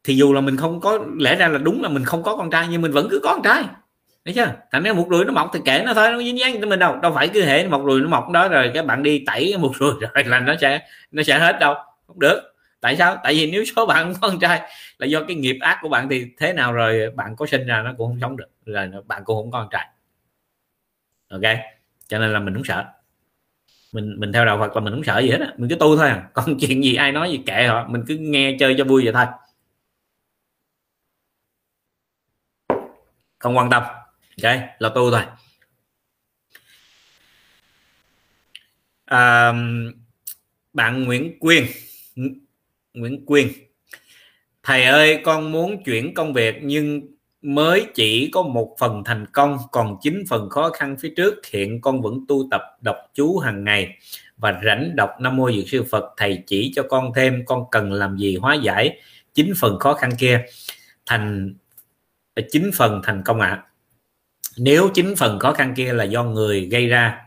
thì dù là mình không có, lẽ ra là đúng là mình không có con trai, nhưng mình vẫn cứ có con trai. Thấy chưa? Thành ra một ruồi nó mọc thì kể nó thôi, nó dính dáng mình đâu. Đâu phải cứ hệ một ruồi nó mọc đó rồi các bạn đi tẩy một ruồi rồi là nó sẽ nó sẽ hết đâu. Không được. Tại sao? Tại vì nếu số bạn không có con trai là do cái nghiệp ác của bạn thì thế nào rồi bạn có sinh ra nó cũng không sống được, rồi bạn cũng không có con trai ok? Cho nên là mình không sợ. Mình mình theo đạo Phật là mình không sợ gì hết á. Mình cứ tu thôi à. Còn chuyện gì ai nói gì kệ họ. Mình cứ nghe chơi cho vui vậy thôi. Không quan tâm. Ok? Là tu thôi. À, bạn Nguyễn Quyên. Nguyễn Quyên. Thầy ơi con muốn chuyển công việc nhưng mới chỉ có một phần thành công, còn chín phần khó khăn phía trước. Hiện con vẫn tu tập, đọc chú hàng ngày và rảnh đọc nam mô dược sư phật. Thầy chỉ cho con thêm, con cần làm gì hóa giải chín phần khó khăn kia. Thành à, chín phần thành công ạ. À. nếu chín phần khó khăn kia là do người gây ra,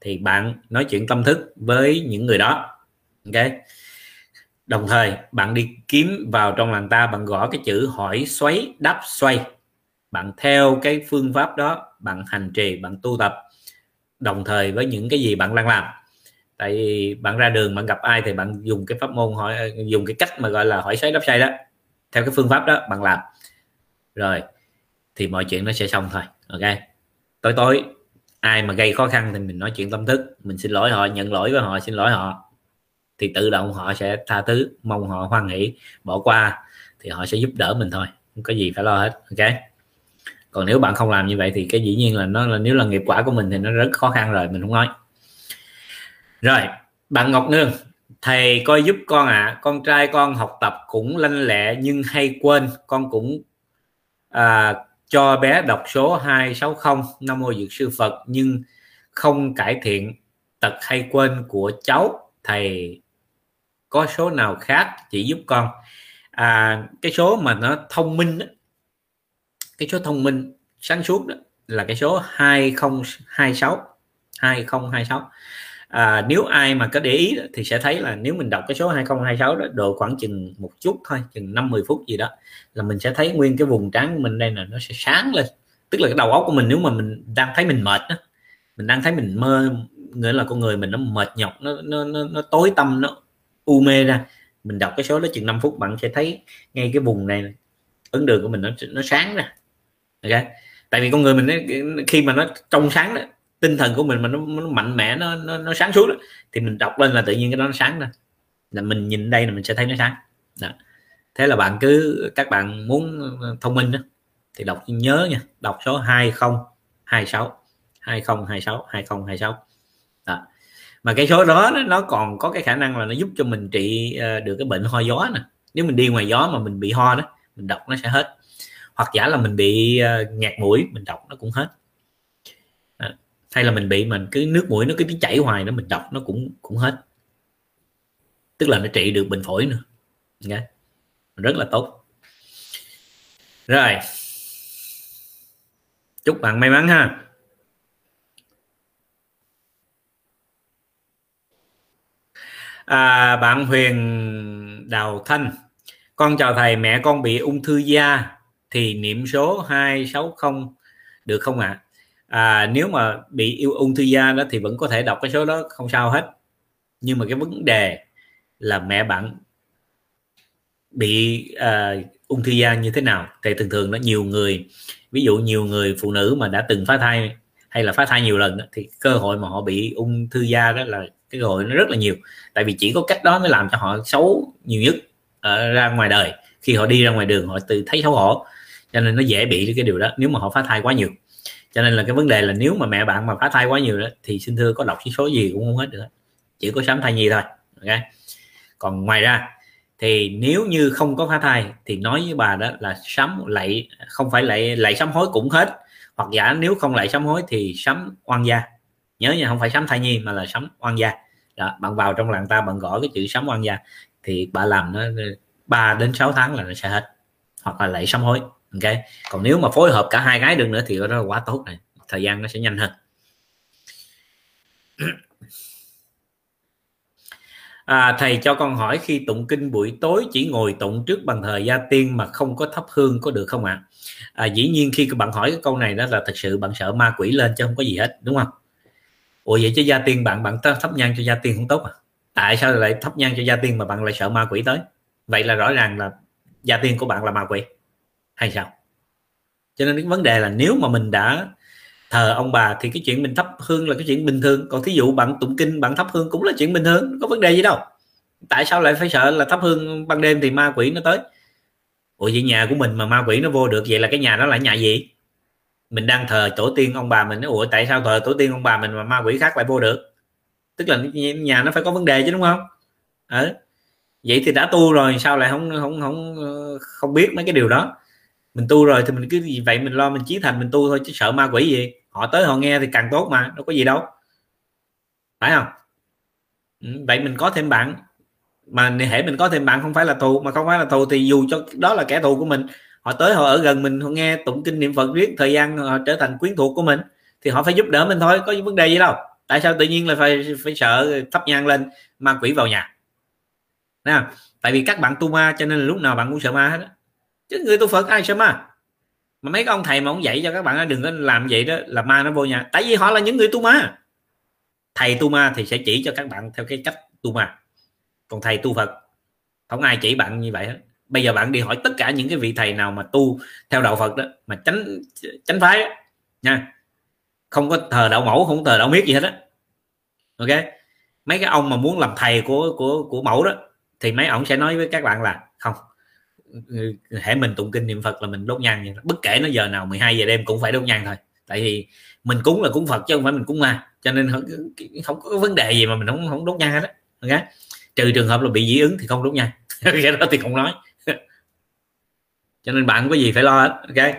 thì bạn nói chuyện tâm thức với những người đó. Ok? Đồng thời, bạn đi kiếm vào trong làng ta, bạn gõ cái chữ hỏi xoáy đáp xoay. Bạn theo cái phương pháp đó, bạn hành trì, bạn tu tập, đồng thời với những cái gì bạn đang làm. Tại vì bạn ra đường, bạn gặp ai thì bạn dùng cái pháp môn hỏi, dùng cái cách mà gọi là hỏi xoáy đáp xoay đó. Theo cái phương pháp đó, bạn làm. Rồi, thì mọi chuyện nó sẽ xong thôi, ok? Tối tối, ai mà gây khó khăn thì mình nói chuyện tâm thức. Mình xin lỗi họ, nhận lỗi với họ, xin lỗi họ thì tự động họ sẽ tha thứ mong họ hoan hỷ bỏ qua thì họ sẽ giúp đỡ mình thôi không có gì phải lo hết ok còn nếu bạn không làm như vậy thì cái dĩ nhiên là nó là nếu là nghiệp quả của mình thì nó rất khó khăn rồi mình không nói rồi bạn Ngọc Nương thầy coi giúp con ạ à. con trai con học tập cũng lanh lẹ nhưng hay quên con cũng à, cho bé đọc số 260 Nam mô Dược sư Phật nhưng không cải thiện tật hay quên của cháu thầy có số nào khác chỉ giúp con? À, cái số mà nó thông minh đó, cái số thông minh sáng suốt đó là cái số 2026 2026 à, nếu ai mà có để ý thì sẽ thấy là nếu mình đọc cái số 2026 đó độ khoảng chừng một chút thôi chừng 50 phút gì đó là mình sẽ thấy nguyên cái vùng trán của mình đây là nó sẽ sáng lên. Tức là cái đầu óc của mình nếu mà mình đang thấy mình mệt đó, mình đang thấy mình mơ nghĩa là con người mình nó mệt nhọc nó nó nó, nó tối tâm nó u mê ra. Mình đọc cái số đó chừng 5 phút bạn sẽ thấy ngay cái vùng này ấn đường của mình nó nó sáng ra. Ok? Tại vì con người mình khi mà nó trong sáng đó tinh thần của mình mà nó, nó mạnh mẽ nó, nó nó sáng suốt đó, thì mình đọc lên là tự nhiên cái đó nó sáng ra. Là mình nhìn đây là mình sẽ thấy nó sáng. Đó. thế là bạn cứ các bạn muốn thông minh đó thì đọc nhớ nha đọc số 2026 2026 2026 đó mà cái số đó nó còn có cái khả năng là nó giúp cho mình trị ờ, được cái bệnh ho gió nè. Nếu mình đi ngoài gió mà mình bị ho đó, mình đọc nó sẽ hết. Hoặc giả là mình bị ờ, ngạt mũi, mình đọc nó cũng hết. Ờ, hay là mình bị mình cứ nước mũi nó cứ chảy hoài nó mình đọc nó cũng cũng hết. Tức là nó trị được bệnh phổi nữa. Okay. rất là tốt. Rồi. Chúc bạn may mắn ha. À, bạn Huyền Đào Thanh con chào thầy mẹ con bị ung thư da thì niệm số 260 được không ạ à? à, nếu mà bị yêu ung thư da đó thì vẫn có thể đọc cái số đó không sao hết nhưng mà cái vấn đề là mẹ bạn bị à, ung thư da như thế nào thì thường thường nó nhiều người ví dụ nhiều người phụ nữ mà đã từng phá thai hay là phá thai nhiều lần đó, thì cơ hội mà họ bị ung thư da đó là cái cơ hội nó rất là nhiều. Tại vì chỉ có cách đó mới làm cho họ xấu nhiều nhất ở ra ngoài đời. Khi họ đi ra ngoài đường, họ tự thấy xấu hổ. Cho nên nó dễ bị cái điều đó, nếu mà họ phá thai quá nhiều. Cho nên là cái vấn đề là nếu mà mẹ bạn mà phá thai quá nhiều đó, thì xin thưa có đọc chỉ số gì cũng không hết được chỉ có sám thai nhi thôi, ok? Còn ngoài ra, thì nếu như không có phá thai, thì nói với bà đó là sắm lạy không phải lạy lạy sám hối cũng hết. Hoặc giả nếu không lại sám hối thì sắm oan gia nhớ nha không phải sắm thai nhi mà là sắm oan gia đó, bạn vào trong làng ta bạn gõ cái chữ sắm oan gia thì bà làm nó 3 đến 6 tháng là nó sẽ hết hoặc là lại sám hối ok còn nếu mà phối hợp cả hai cái được nữa thì đó là quá tốt này thời gian nó sẽ nhanh hơn À, thầy cho con hỏi khi tụng kinh buổi tối chỉ ngồi tụng trước bàn thờ gia tiên mà không có thắp hương có được không ạ? À? à, dĩ nhiên khi bạn hỏi cái câu này đó là thật sự bạn sợ ma quỷ lên chứ không có gì hết đúng không? Ủa, vậy chứ gia tiên bạn bạn thắp nhang cho gia tiên không tốt à? Tại sao lại thắp nhang cho gia tiên mà bạn lại sợ ma quỷ tới? Vậy là rõ ràng là gia tiên của bạn là ma quỷ, hay sao? Cho nên cái vấn đề là nếu mà mình đã thờ ông bà thì cái chuyện mình thắp hương là cái chuyện bình thường. Còn thí dụ bạn tụng kinh, bạn thắp hương cũng là chuyện bình thường, có vấn đề gì đâu. Tại sao lại phải sợ là thắp hương ban đêm thì ma quỷ nó tới? Ủa, vậy nhà của mình mà ma quỷ nó vô được, vậy là cái nhà đó là nhà gì? Mình đang thờ tổ tiên ông bà mình. Ủa, tại sao thờ tổ tiên ông bà mình mà ma quỷ khác lại vô được? Tức là nhà nó phải có vấn đề chứ, đúng không? Ừ. vậy thì đã tu rồi, sao lại không không không ờ, không biết mấy cái điều đó? Mình tu rồi thì mình cứ gì vậy mình lo mình chí thành mình tu thôi, chứ sợ ma quỷ gì? Họ tới họ nghe thì càng tốt mà, đâu có gì đâu. Phải không? Ừ, vậy mình có thêm bạn. Mà hệ mình có thêm bạn không phải là thù, mà không phải là thù thì dù cho, đó là kẻ thù của mình họ tới họ ở gần mình họ nghe tụng kinh niệm phật riết thời gian họ trở thành quyến thuộc của mình thì họ phải giúp đỡ mình thôi có vấn đề gì đâu. Tại sao tự nhiên là phải phải sợ thắp nhang lên ma quỷ vào nhà? Nè, tại vì các bạn tu ma cho nên là lúc nào bạn cũng sợ ma hết đó chứ người tu phật ai sợ ma? Mà mấy ông thầy mà ông dạy cho các bạn đừng có làm vậy đó là ma nó vô nhà. Tại vì họ là những người tu ma. Thầy tu ma thì sẽ chỉ cho các bạn theo cái cách tu ma. Còn thầy tu phật không ai chỉ bạn như vậy hết bây giờ bạn đi hỏi tất cả những cái vị thầy nào mà tu theo đạo phật đó mà tránh tránh phái đó, nha không có thờ đạo mẫu không thờ đạo miết gì hết á. Ok? Mấy cái ông mà muốn làm thầy của của của mẫu đó thì mấy ông sẽ nói với các bạn là không hãy mình tụng kinh niệm phật là mình đốt nhang bất kể nó giờ nào 12 giờ đêm cũng phải đốt nhang thôi. Tại vì mình cúng là cúng phật chứ không phải mình cúng ma cho nên không, không có vấn đề gì mà mình không không đốt nhang hết á. Ok? Trừ trường hợp là bị dị ứng thì không đốt nhang. Cái đó thì không nói cho nên bạn không có gì phải lo hết ok?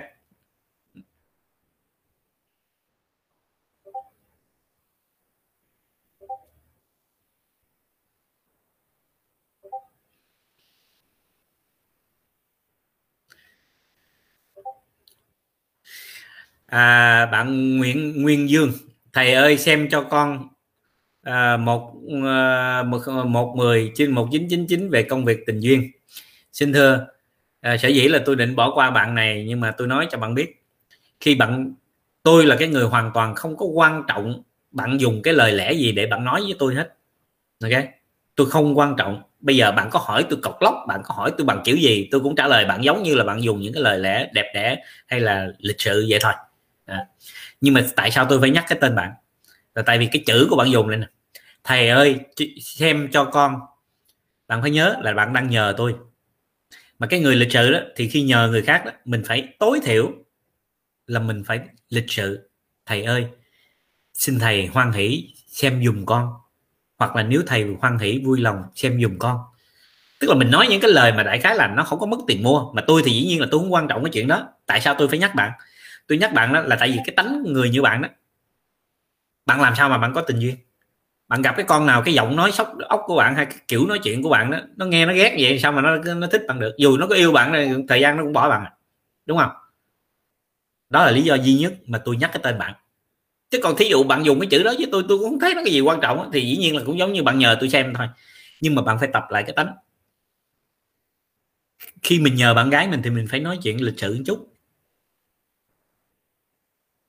À, bạn Nguyễn Nguyên Dương thầy ơi xem cho con à, một à, một một mười trên một chín chín chín về công việc tình duyên. Xin thưa à, sở dĩ là tôi định bỏ qua bạn này nhưng mà tôi nói cho bạn biết khi bạn tôi là cái người hoàn toàn không có quan trọng bạn dùng cái lời lẽ gì để bạn nói với tôi hết. Ok? Tôi không quan trọng. Bây giờ bạn có hỏi tôi cọc lóc bạn có hỏi tôi bằng kiểu gì tôi cũng trả lời bạn giống như là bạn dùng những cái lời lẽ đẹp đẽ hay là lịch sự vậy thôi. À. nhưng mà tại sao tôi phải nhắc cái tên bạn? Là tại vì cái chữ của bạn dùng lên nè. Thầy ơi xem cho con. Bạn phải nhớ là bạn đang nhờ tôi mà cái người lịch sự đó thì khi nhờ người khác đó, mình phải tối thiểu là mình phải lịch sự. Thầy ơi xin thầy hoan hỷ xem dùm con. Hoặc là nếu thầy hoan hỷ vui lòng xem dùm con. Tức là mình nói những cái lời mà đại khái là nó không có mất tiền mua. Mà tôi thì dĩ nhiên là tôi không quan trọng cái chuyện đó. Tại sao tôi phải nhắc bạn? Tôi nhắc bạn đó là tại vì cái tánh người như bạn đó. Bạn làm sao mà bạn có tình duyên? Bạn gặp cái con nào cái giọng nói sóc ốc của bạn hay cái kiểu nói chuyện của bạn đó, nó nghe nó ghét vậy sao mà nó nó thích bạn được? Dù nó có yêu bạn này thời gian nó cũng bỏ bạn à, đúng không? Đó là lý do duy nhất mà tôi nhắc cái tên bạn. Chứ còn thí dụ bạn dùng cái chữ đó với tôi tôi cũng không thấy nó cái gì quan trọng thì dĩ nhiên là cũng giống như bạn nhờ tôi xem thôi. Nhưng mà bạn phải tập lại cái tánh. Khi mình nhờ bạn gái mình thì mình phải nói chuyện lịch sự một chút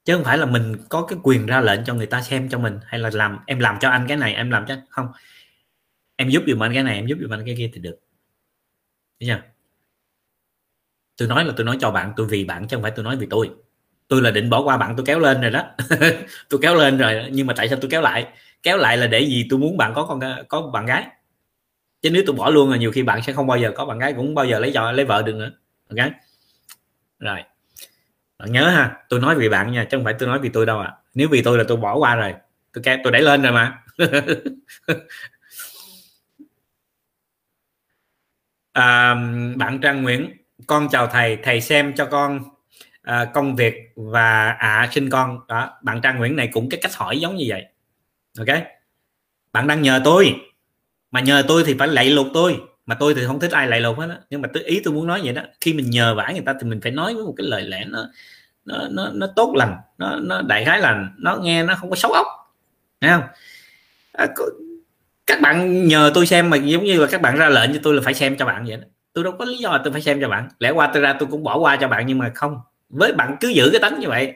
chứ không phải là mình có cái quyền ra lệnh cho người ta xem cho mình, hay là làm, em làm cho anh cái này, em làm cho, không. Em giúp giùm anh cái này, em giúp giùm anh cái kia thì được. Nha tôi nói là tôi nói cho bạn, tôi vì bạn chứ không phải tôi nói vì tôi. Tôi là định bỏ qua bạn, tôi kéo lên rồi đó. Tôi kéo lên rồi, nhưng mà tại sao tôi kéo lại? Kéo lại là để gì? Tôi muốn bạn có con có bạn gái. Chứ nếu tôi bỏ luôn là nhiều khi bạn sẽ không bao giờ có bạn gái, cũng bao giờ lấy vợ lấy vợ được nữa. Ok? Rồi bạn nhớ ha tôi nói vì bạn nha chứ không phải tôi nói vì tôi đâu à nếu vì tôi là tôi bỏ qua rồi tôi kéo tôi đẩy lên rồi mà. À, bạn Trang Nguyễn con chào thầy thầy xem cho con à, công việc và ạ à, sinh con. Đó bạn Trang Nguyễn này cũng cái cách hỏi giống như vậy. Ok? Bạn đang nhờ tôi mà nhờ tôi thì phải lạy lục tôi mà tôi thì không thích ai lại lục hết đó. nhưng mà tôi ý tôi muốn nói vậy đó khi mình nhờ vả người ta thì mình phải nói với một cái lời lẽ nó nó nó, nó tốt lành nó nó đại khái là nó nghe nó không có xấu óc nghe không? À, các bạn nhờ tôi xem mà giống như là các bạn ra lệnh cho tôi là phải xem cho bạn vậy đó. Tôi đâu có lý do tôi phải xem cho bạn. Lẽ qua tôi ra tôi cũng bỏ qua cho bạn nhưng mà không. Với bạn cứ giữ cái tánh như vậy.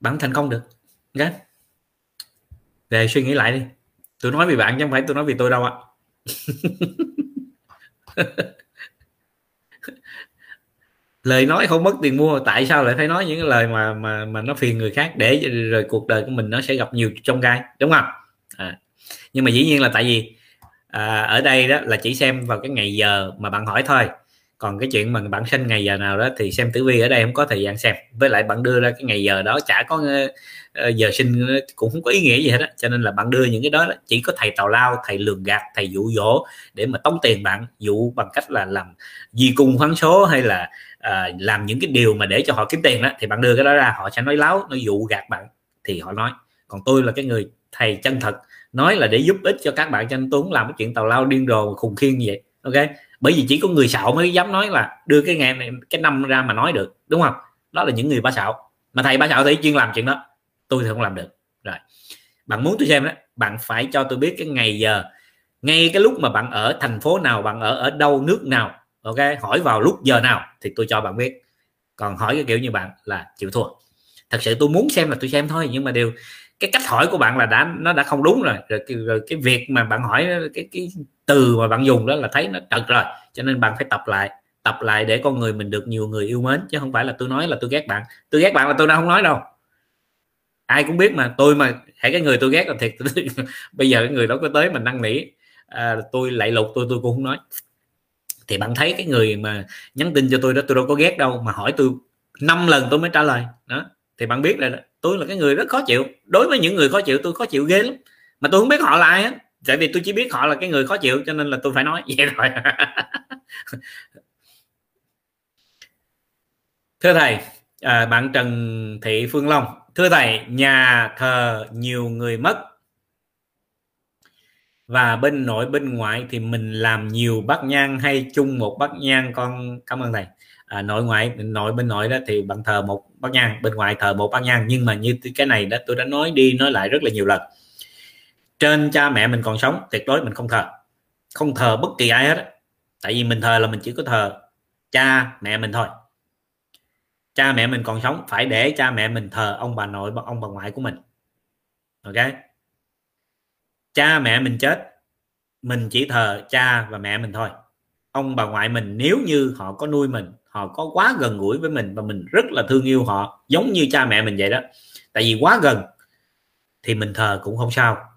Bạn thành công được. Okay? về suy nghĩ lại đi tôi nói vì bạn chứ không phải tôi nói vì tôi đâu ạ lời nói không mất tiền mua tại sao lại phải nói những cái lời mà mà mà nó phiền người khác để rồi cuộc đời của mình nó sẽ gặp nhiều trong gai đúng không à. nhưng mà dĩ nhiên là tại vì à, ở đây đó là chỉ xem vào cái ngày giờ mà bạn hỏi thôi còn cái chuyện mà bạn sinh ngày giờ nào đó thì xem tử vi ở đây không có thời gian xem. Với lại bạn đưa ra cái ngày giờ đó chả có ờ, ờ, giờ sinh cũng không có ý nghĩa gì hết á. Cho nên là bạn đưa những cái đó, chỉ có thầy tào lao thầy lường gạt thầy dụ dỗ để mà tống tiền bạn dụ bằng cách là làm di cung hoán số hay là à, làm những cái điều mà để cho họ kiếm tiền đó thì bạn đưa cái đó ra họ sẽ nói láo nó dụ gạt bạn thì họ nói. Còn tôi là cái người thầy chân thật nói là để giúp ích cho các bạn. Cho nên tôi không làm cái chuyện tào lao điên rồ khùng khiên như vậy ok? Bởi vì chỉ có người xạo mới dám nói là đưa cái ngày này cái năm ra mà nói được đúng không? Đó là những người ba xạo. Mà thầy ba xạo thì chuyên làm chuyện đó. Tôi thì không làm được. Rồi. Bạn muốn tôi xem đó bạn phải cho tôi biết cái ngày giờ ngay cái lúc mà bạn ở thành phố nào bạn ở ở đâu nước nào ok? Hỏi vào lúc giờ nào thì tôi cho bạn biết. Còn hỏi cái kiểu như bạn là chịu thua. Thật sự tôi muốn xem là tôi xem thôi nhưng mà điều cái cách hỏi của bạn là đã nó đã không đúng rồi. Rồi, rồi cái việc mà bạn hỏi cái cái từ mà bạn dùng đó là thấy nó trật rồi cho nên bạn phải tập lại tập lại để con người mình được nhiều người yêu mến chứ không phải là tôi nói là tôi ghét bạn. Tôi ghét bạn là tôi đã không nói đâu. Ai cũng biết mà tôi mà hãy cái người tôi ghét là thiệt. Bây giờ cái người đó có tới mình năn nỉ à, tôi lại lục tôi tôi cũng không nói. Thì bạn thấy cái người mà nhắn tin cho tôi đó tôi đâu có ghét đâu mà hỏi tôi năm lần tôi mới trả lời. Đó thì bạn biết là tôi là cái người rất khó chịu. Đối với những người khó chịu tôi khó chịu ghê lắm. Mà tôi không biết họ là ai hết tại vì tôi chỉ biết họ là cái người khó chịu cho nên là tôi phải nói vậy rồi thưa thầy à, bạn Trần Thị Phương Long. Thưa thầy nhà thờ nhiều người mất. Và bên nội bên ngoại thì mình làm nhiều bát nhang hay chung một bát nhang con. Cảm ơn thầy. À, nội ngoại nội bên nội đó thì bạn thờ một bát nhang bên ngoài thờ một bát nhang. Nhưng mà như cái này đó tôi đã nói đi nói lại rất là nhiều lần trên cha mẹ mình còn sống, tuyệt đối mình không thờ. Không thờ bất kỳ ai hết tại vì mình thờ là mình chỉ có thờ cha mẹ mình thôi. Cha mẹ mình còn sống, phải để cha mẹ mình thờ ông bà nội, ông bà ngoại của mình. Ok? Cha mẹ mình chết, mình chỉ thờ cha và mẹ mình thôi. Ông bà ngoại mình nếu như họ có nuôi mình, họ có quá gần gũi với mình và mình rất là thương yêu họ, giống như cha mẹ mình vậy đó. Tại vì quá gần thì mình thờ cũng không sao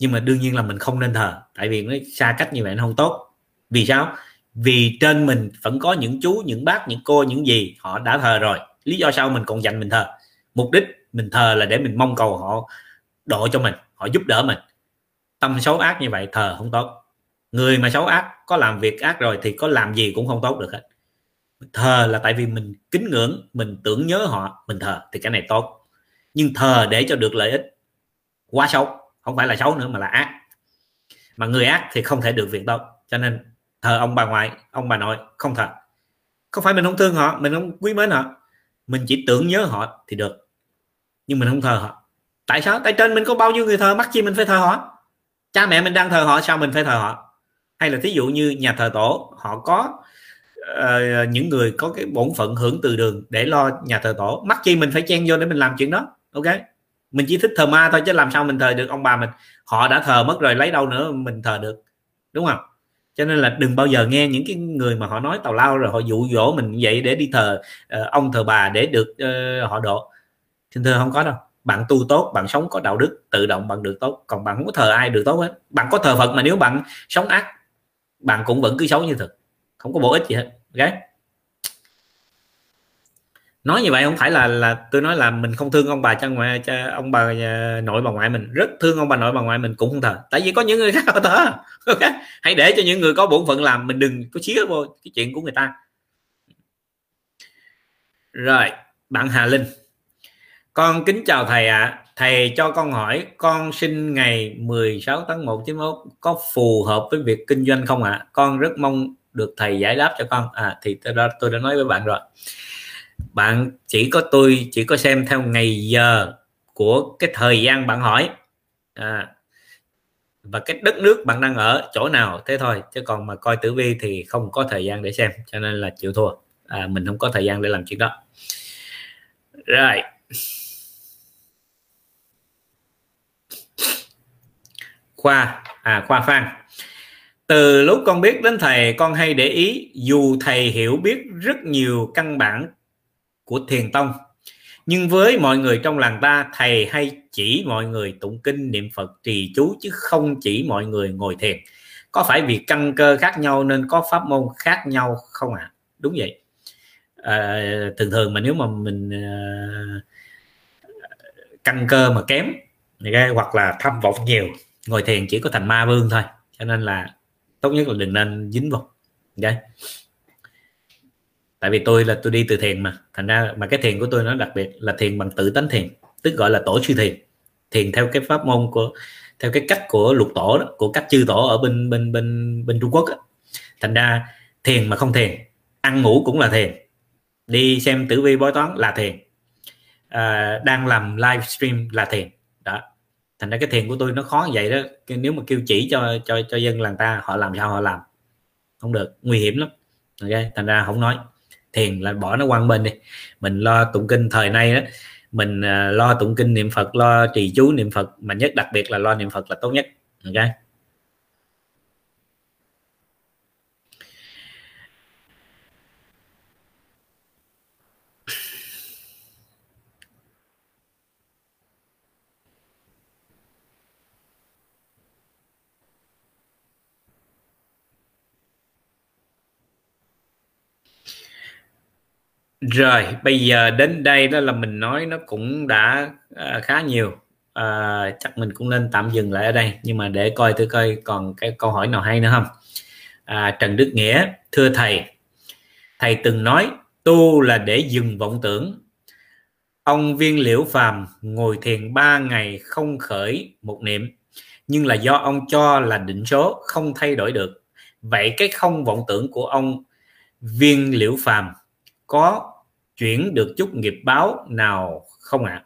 nhưng mà đương nhiên là mình không nên thờ, tại vì nó xa cách như vậy nó không tốt. Vì sao? Vì trên mình vẫn có những chú, những bác, những cô, những gì họ đã thờ rồi. Lý do sao mình còn dành mình thờ? Mục đích mình thờ là để mình mong cầu họ độ cho mình, họ giúp đỡ mình. Tâm xấu ác như vậy thờ không tốt. Người mà xấu ác, có làm việc ác rồi thì có làm gì cũng không tốt được hết. Thờ là tại vì mình kính ngưỡng, mình tưởng nhớ họ, mình thờ thì cái này tốt. Nhưng thờ để cho được lợi ích quá xấu không phải là xấu nữa mà là ác. Mà người ác thì không thể được việc tâm cho nên thờ ông bà ngoại ông bà nội không thờ. Không phải mình không thương họ mình không quý mến họ? Mình chỉ tưởng nhớ họ thì được. Nhưng mình không thờ họ. Tại sao? Tại trên mình có bao nhiêu người thờ mắc chi mình phải thờ họ? Cha mẹ mình đang thờ họ sao mình phải thờ họ? Hay là thí dụ như nhà thờ tổ họ có uh, những người có cái bổn phận hưởng từ đường để lo nhà thờ tổ mắc chi mình phải chen vô để mình làm chuyện đó ok? Mình chỉ thích thờ ma thôi chứ làm sao mình thờ được? Ông bà mình họ đã thờ mất rồi lấy đâu nữa mình thờ được? Đúng không? Cho nên là đừng bao giờ nghe những cái người mà họ nói tào lao rồi họ dụ dỗ mình vậy để đi thờ uh, ông thờ bà để được uh, họ độ. Xin thưa không có đâu. Bạn tu tốt bạn sống có đạo đức tự động bạn được tốt. Còn bạn không có thờ ai được tốt hết. Bạn có thờ phật mà nếu bạn sống ác bạn cũng vẫn cứ xấu như thực. Không có bổ ích gì hết. Okay? Nói như vậy không phải là là tôi nói là mình không thương ông bà cha ngoại cha ông bà nhà, nội bà ngoại mình. Rất thương ông bà nội bà ngoại mình cũng không thờ. Tại vì có những người khác họ thờ. Hãy để cho những người có bổn phận làm mình đừng có xía vô cái chuyện của người ta. Rồi bạn Hà Linh. Con kính chào thầy ạ. À. thầy cho con hỏi con sinh ngày 16 tháng 1 91 có phù hợp với việc kinh doanh không ạ? À? con rất mong được thầy giải đáp cho con. À thì tôi đã, tôi đã nói với bạn rồi bạn chỉ có tôi chỉ có xem theo ngày giờ của cái thời gian bạn hỏi. À, và cái đất nước bạn đang ở chỗ nào thế thôi chứ còn mà coi tử vi thì không có thời gian để xem cho nên là chịu thua. À, mình không có thời gian để làm chuyện đó. Rồi. Khoa à khoa phan. Từ lúc con biết đến thầy con hay để ý dù thầy hiểu biết rất nhiều căn bản của thiền tông. Nhưng với mọi người trong làng ta thầy hay chỉ mọi người tụng kinh niệm phật trì chú chứ không chỉ mọi người ngồi thiền. Có phải vì căn cơ khác nhau nên có pháp môn khác nhau không ạ? À? đúng vậy. À, thường thường mà nếu mà mình à, căn cơ mà kém hoặc là tham vọng nhiều ngồi thiền chỉ có thành ma vương thôi. Cho nên là tốt nhất là đừng nên dính vào. Okay tại vì tôi là tôi đi từ thiền mà. Thành ra mà cái thiền của tôi nó đặc biệt là thiền bằng tự tánh thiền tức gọi là tổ sư thiền. Thiền theo cái pháp môn của theo cái cách của lục tổ đó, của các chư tổ ở bên bên bên bên Trung Quốc đó. thành ra thiền mà không thiền ăn ngủ cũng là thiền đi xem tử vi bói toán là thiền à, đang làm livestream là thiền. Đó. Thành ra cái thiền của tôi nó khó như vậy đó. Nếu mà kêu chỉ cho cho cho dân làng ta họ làm sao họ làm không được nguy hiểm lắm. Ok thành ra không nói thiền là bỏ nó quăng bên đi. Mình lo tụng kinh thời nay đó mình à, lo tụng kinh niệm phật, lo trì chú niệm phật, mà nhất đặc biệt là lo niệm phật là tốt nhất, ok? Rồi bây giờ đến đây đó là mình nói nó cũng đã uh, khá nhiều. Uh, chắc mình cũng nên tạm dừng lại ở đây nhưng mà để coi thử coi còn cái câu hỏi nào hay nữa không? À, Trần Đức Nghĩa thưa thầy thầy từng nói tu là để dừng vọng tưởng. Ông viên liễu phàm ngồi thiền ba ngày không khởi một niệm nhưng là do ông cho là định số không thay đổi được. Vậy cái không vọng tưởng của ông viên liễu phàm có chuyển được chút nghiệp báo nào không ạ?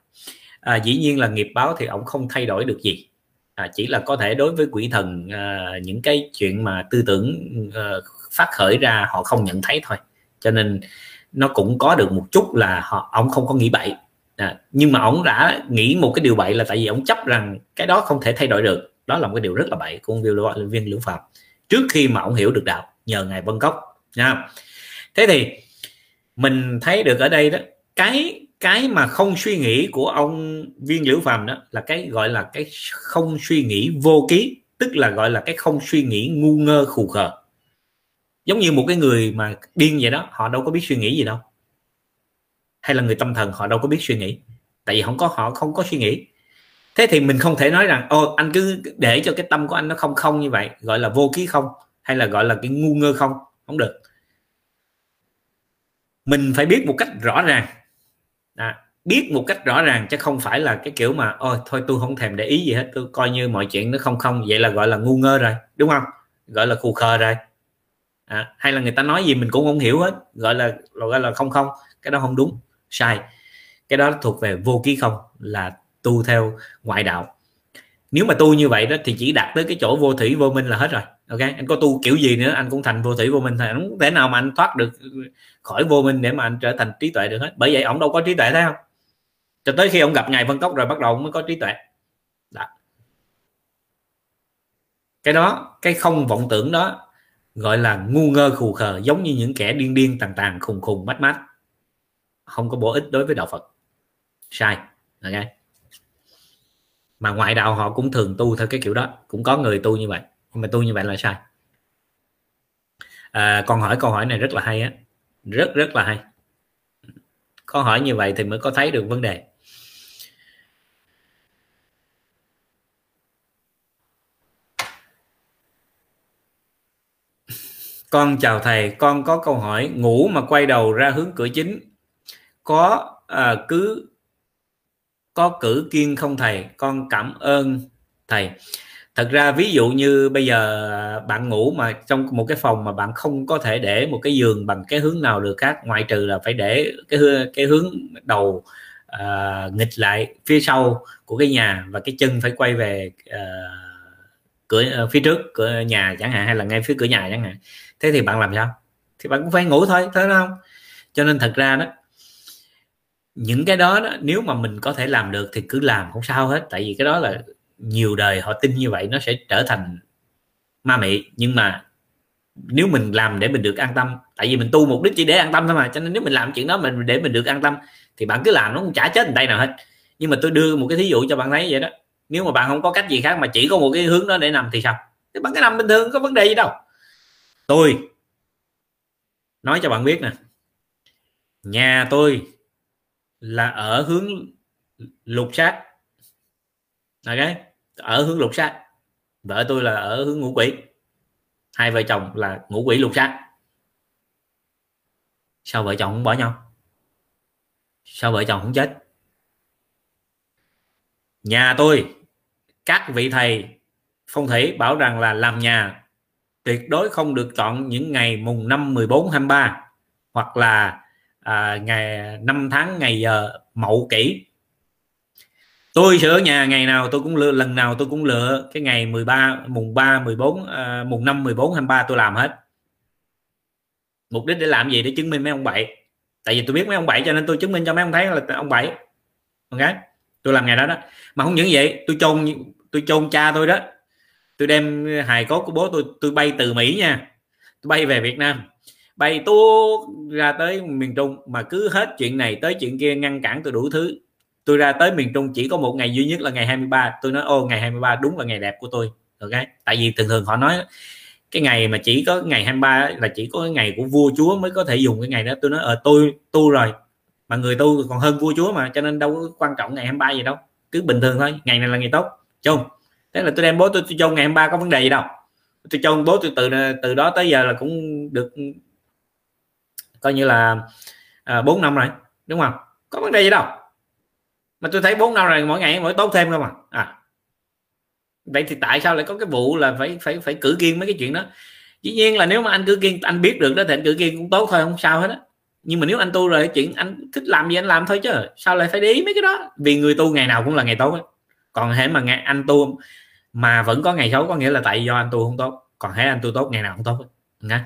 À? à, dĩ nhiên là nghiệp báo thì ông không thay đổi được gì. À, chỉ là có thể đối với quỷ thần à, những cái chuyện mà tư tưởng à, phát khởi ra họ không nhận thấy thôi. Cho nên nó cũng có được một chút là họ ông không có nghĩ bậy. À, nhưng mà ông đã nghĩ một cái điều bậy là tại vì ông chấp rằng cái đó không thể thay đổi được. Đó là một cái điều rất là bậy của ông viên lưỡng phạm. Trước khi mà ông hiểu được đạo nhờ ngài vân cốc nha. Thế thì mình thấy được ở đây đó, cái cái mà không suy nghĩ của ông viên liễu phàm đó là cái gọi là cái không suy nghĩ vô ký, tức là gọi là cái không suy nghĩ ngu ngơ khù khờ. Giống như một cái người mà điên vậy đó, họ đâu có biết suy nghĩ gì đâu. Hay là người tâm thần họ đâu có biết suy nghĩ, tại vì không có, họ không có suy nghĩ. Thế thì mình không thể nói rằng ô anh cứ để cho cái tâm của anh nó không không như vậy, gọi là vô ký không, hay là gọi là cái ngu ngơ không? Không được mình phải biết một cách rõ ràng. À, biết một cách rõ ràng chứ không phải là cái kiểu mà ôi thôi tôi không thèm để ý gì hết tôi coi như mọi chuyện nó không không. Vậy là gọi là ngu ngơ rồi đúng không? Gọi là khù khờ rồi. À, hay là người ta nói gì mình cũng không hiểu hết gọi là gọi là không không cái đó không đúng sai. Cái đó thuộc về vô ký không là tu theo ngoại đạo. Nếu mà tu như vậy đó thì chỉ đạt tới cái chỗ vô thủy vô minh là hết rồi ok, anh có tu kiểu gì nữa, anh cũng thành vô thủy vô minh thôi. Không thể nào mà anh thoát được khỏi vô minh để mà anh trở thành trí tuệ được hết. Bởi vậy ông đâu có trí tuệ, thấy không? Cho tới khi ông gặp ngài phân cốc rồi, bắt đầu mới có trí tuệ. Đó. cái đó, cái không vọng tưởng đó, gọi là ngu ngơ khù khờ, giống như những kẻ điên điên tàn tàn, khùng khùng, mách mách. Không có bổ ích đối với đạo Phật. Sai. Ok. Mà ngoại đạo họ cũng thường tu theo cái kiểu đó. Cũng có người tu như vậy nhưng mà tu như vậy là sai. À, con hỏi câu hỏi này rất là hay á. Rất rất là hay. Có hỏi như vậy thì mới có thấy được vấn đề. Con chào thầy con có câu hỏi ngủ mà quay đầu ra hướng cửa chính. Có à, cứ có cử kiên không thầy? Con cảm ơn thầy thật ra ví dụ như bây giờ à, bạn ngủ mà trong một cái phòng mà bạn không có thể để một cái giường bằng cái hướng nào được khác ngoại trừ là phải để cái cái hướng đầu uh, nghịch lại phía sau của cái nhà và cái chân phải quay về uh, cửa uh, phía trước cửa nhà chẳng hạn hay là ngay phía cửa nhà chẳng hạn. Thế thì bạn làm sao? Thì bạn cũng phải ngủ thôi thế không? Cho nên thật ra đó những cái đó, đó nếu mà mình có thể làm được thì cứ làm không sao hết. Tại vì cái đó là nhiều đời họ tin như vậy nó sẽ trở thành ma mị. Nhưng mà nếu mình làm để mình được an tâm, tại vì mình tu mục đích chỉ để an tâm thôi mà, cho nên nếu mình làm chuyện đó mình để mình được an tâm thì bạn cứ làm, nó cũng chả chết tay nào hết. Nhưng mà tôi đưa một cái thí dụ cho bạn thấy vậy đó. Nếu mà bạn không có cách gì khác mà chỉ có một cái hướng đó để nằm thì sao? Thì bạn cứ nằm bình thường, có vấn đề gì đâu. Tôi nói cho bạn biết nè, nhà tôi là ở hướng lục sát ok ở hướng lục sát vợ tôi là ở hướng ngũ quỷ. Hai vợ chồng là ngũ quỷ lục sát sao vợ chồng không bỏ nhau? Sao vợ chồng không chết? Nhà tôi các vị thầy phong thủy bảo rằng là làm nhà tuyệt đối không được chọn những ngày mùng 5 14 23 hoặc là à, ngày năm tháng ngày giờ mậu kỷ tôi sửa nhà ngày nào tôi cũng lựa lần nào tôi cũng lựa cái ngày 13 mùng 3 14 à, mùng 5 14 23 tôi làm hết. Mục đích để làm gì? Để chứng minh mấy ông bảy. Tại vì tôi biết mấy ông bảy cho nên tôi chứng minh cho mấy ông thấy là ông bảy. Ok? Tôi làm ngày đó đó. Mà không những vậy tôi chôn tôi chôn cha tôi đó. Tôi đem hài cốt của bố tôi tôi bay từ mỹ nha. Tôi bay về việt nam. Bay tôi ra tới miền trung. Mà cứ hết chuyện này tới chuyện kia ngăn cản tôi đủ thứ tôi ra tới miền trung chỉ có một ngày duy nhất là ngày 23 tôi nói ô ngày 23 đúng là ngày đẹp của tôi. Ok? Tại vì thường thường họ nói cái ngày mà chỉ có ngày 23 là chỉ có cái ngày của vua chúa mới có thể dùng cái ngày đó. Tôi nói ở ờ, tôi tu rồi mà người tu còn hơn vua chúa mà cho nên đâu có quan trọng ngày 23 gì đâu. Cứ bình thường thôi ngày này là ngày tốt. Chung thế là tôi đem bố tôi, tôi cho ngày 23 có vấn đề gì đâu. Tôi cho bố tôi từ từ đó tới giờ là cũng được coi như là à, năm rồi đúng không? Có vấn đề gì đâu mà tôi thấy bốn năm rồi, mỗi ngày mỗi tốt thêm không mà à. Vậy thì tại sao lại có cái vụ là phải phải phải cử kiên mấy cái chuyện đó? Dĩ nhiên là nếu mà anh cử kiên, anh biết được đó, thì anh cử kiên cũng tốt thôi, không sao hết á. Nhưng mà nếu anh tu rồi chuyện anh thích làm gì anh làm thôi chứ. Sao lại phải để ý mấy cái đó? Vì người tu ngày nào cũng là ngày tốt ấy. còn hễ mà ngày anh tu mà vẫn có ngày xấu, có nghĩa là tại do anh tu không tốt. Còn hễ anh tu tốt, ngày nào cũng tốt nghe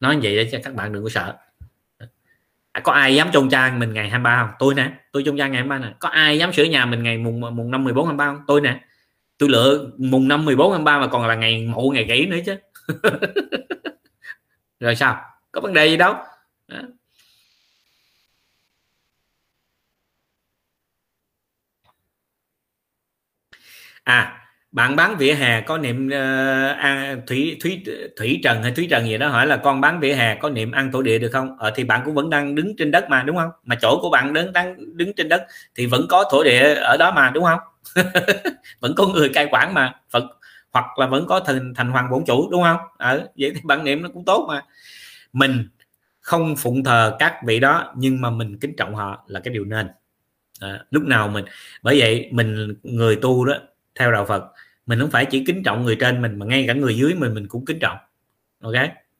nói vậy để cho các bạn đừng có sợ à, có ai dám trông cha mình ngày 23 không? Tôi nè tôi trông cha ngày 23 nè. Có ai dám sửa nhà mình ngày mùng mùng năm 14 23 không? Tôi nè. Tôi lựa mùng năm 14 23 mà còn là ngày mộ ngày kỷ nữa chứ. Rồi sao? Có vấn đề gì đâu. Đó. à bạn bán vỉa hè có niệm uh, an, thủy thủy thủy trần hay thúy trần gì đó hỏi là con bán vỉa hè có niệm ăn thổ địa được không? Ờ, thì bạn cũng vẫn đang đứng trên đất mà đúng không? Mà chỗ của bạn đứng đang đứng trên đất thì vẫn có thổ địa ở đó mà đúng không? Vẫn có người cai quản mà phật hoặc là vẫn có thành thành hoàng bổn chủ đúng không? Ở ờ, vậy thì bạn niệm nó cũng tốt mà. Mình không phụng thờ các vị đó nhưng mà mình kính trọng họ là cái điều nên. À, lúc nào mình bởi vậy mình người tu đó theo đạo Phật mình không phải chỉ kính trọng người trên mình, mà ngay cả người dưới mình mình cũng kính trọng. Ok?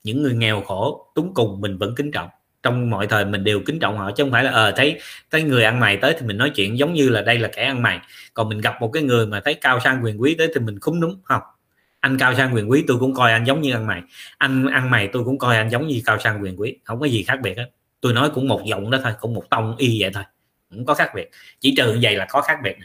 Những người nghèo khổ, túng cùng mình vẫn kính trọng. Trong mọi thời mình đều kính trọng họ, chứ không phải là ờ thấy thấy người ăn mày tới thì mình nói chuyện giống như là đây là kẻ ăn mày. Còn mình gặp một cái người mà thấy cao sang quyền quý tới thì mình khúng đúng không. Anh cao sang quyền quý tôi cũng coi anh giống như ăn mày. Anh ăn mày tôi cũng coi anh giống như cao sang quyền quý. Không có gì khác biệt hết. Tôi nói cũng một giọng đó thôi, cũng một tông y vậy thôi. Cũng có khác biệt. Chỉ trừ như vậy là có khác biệt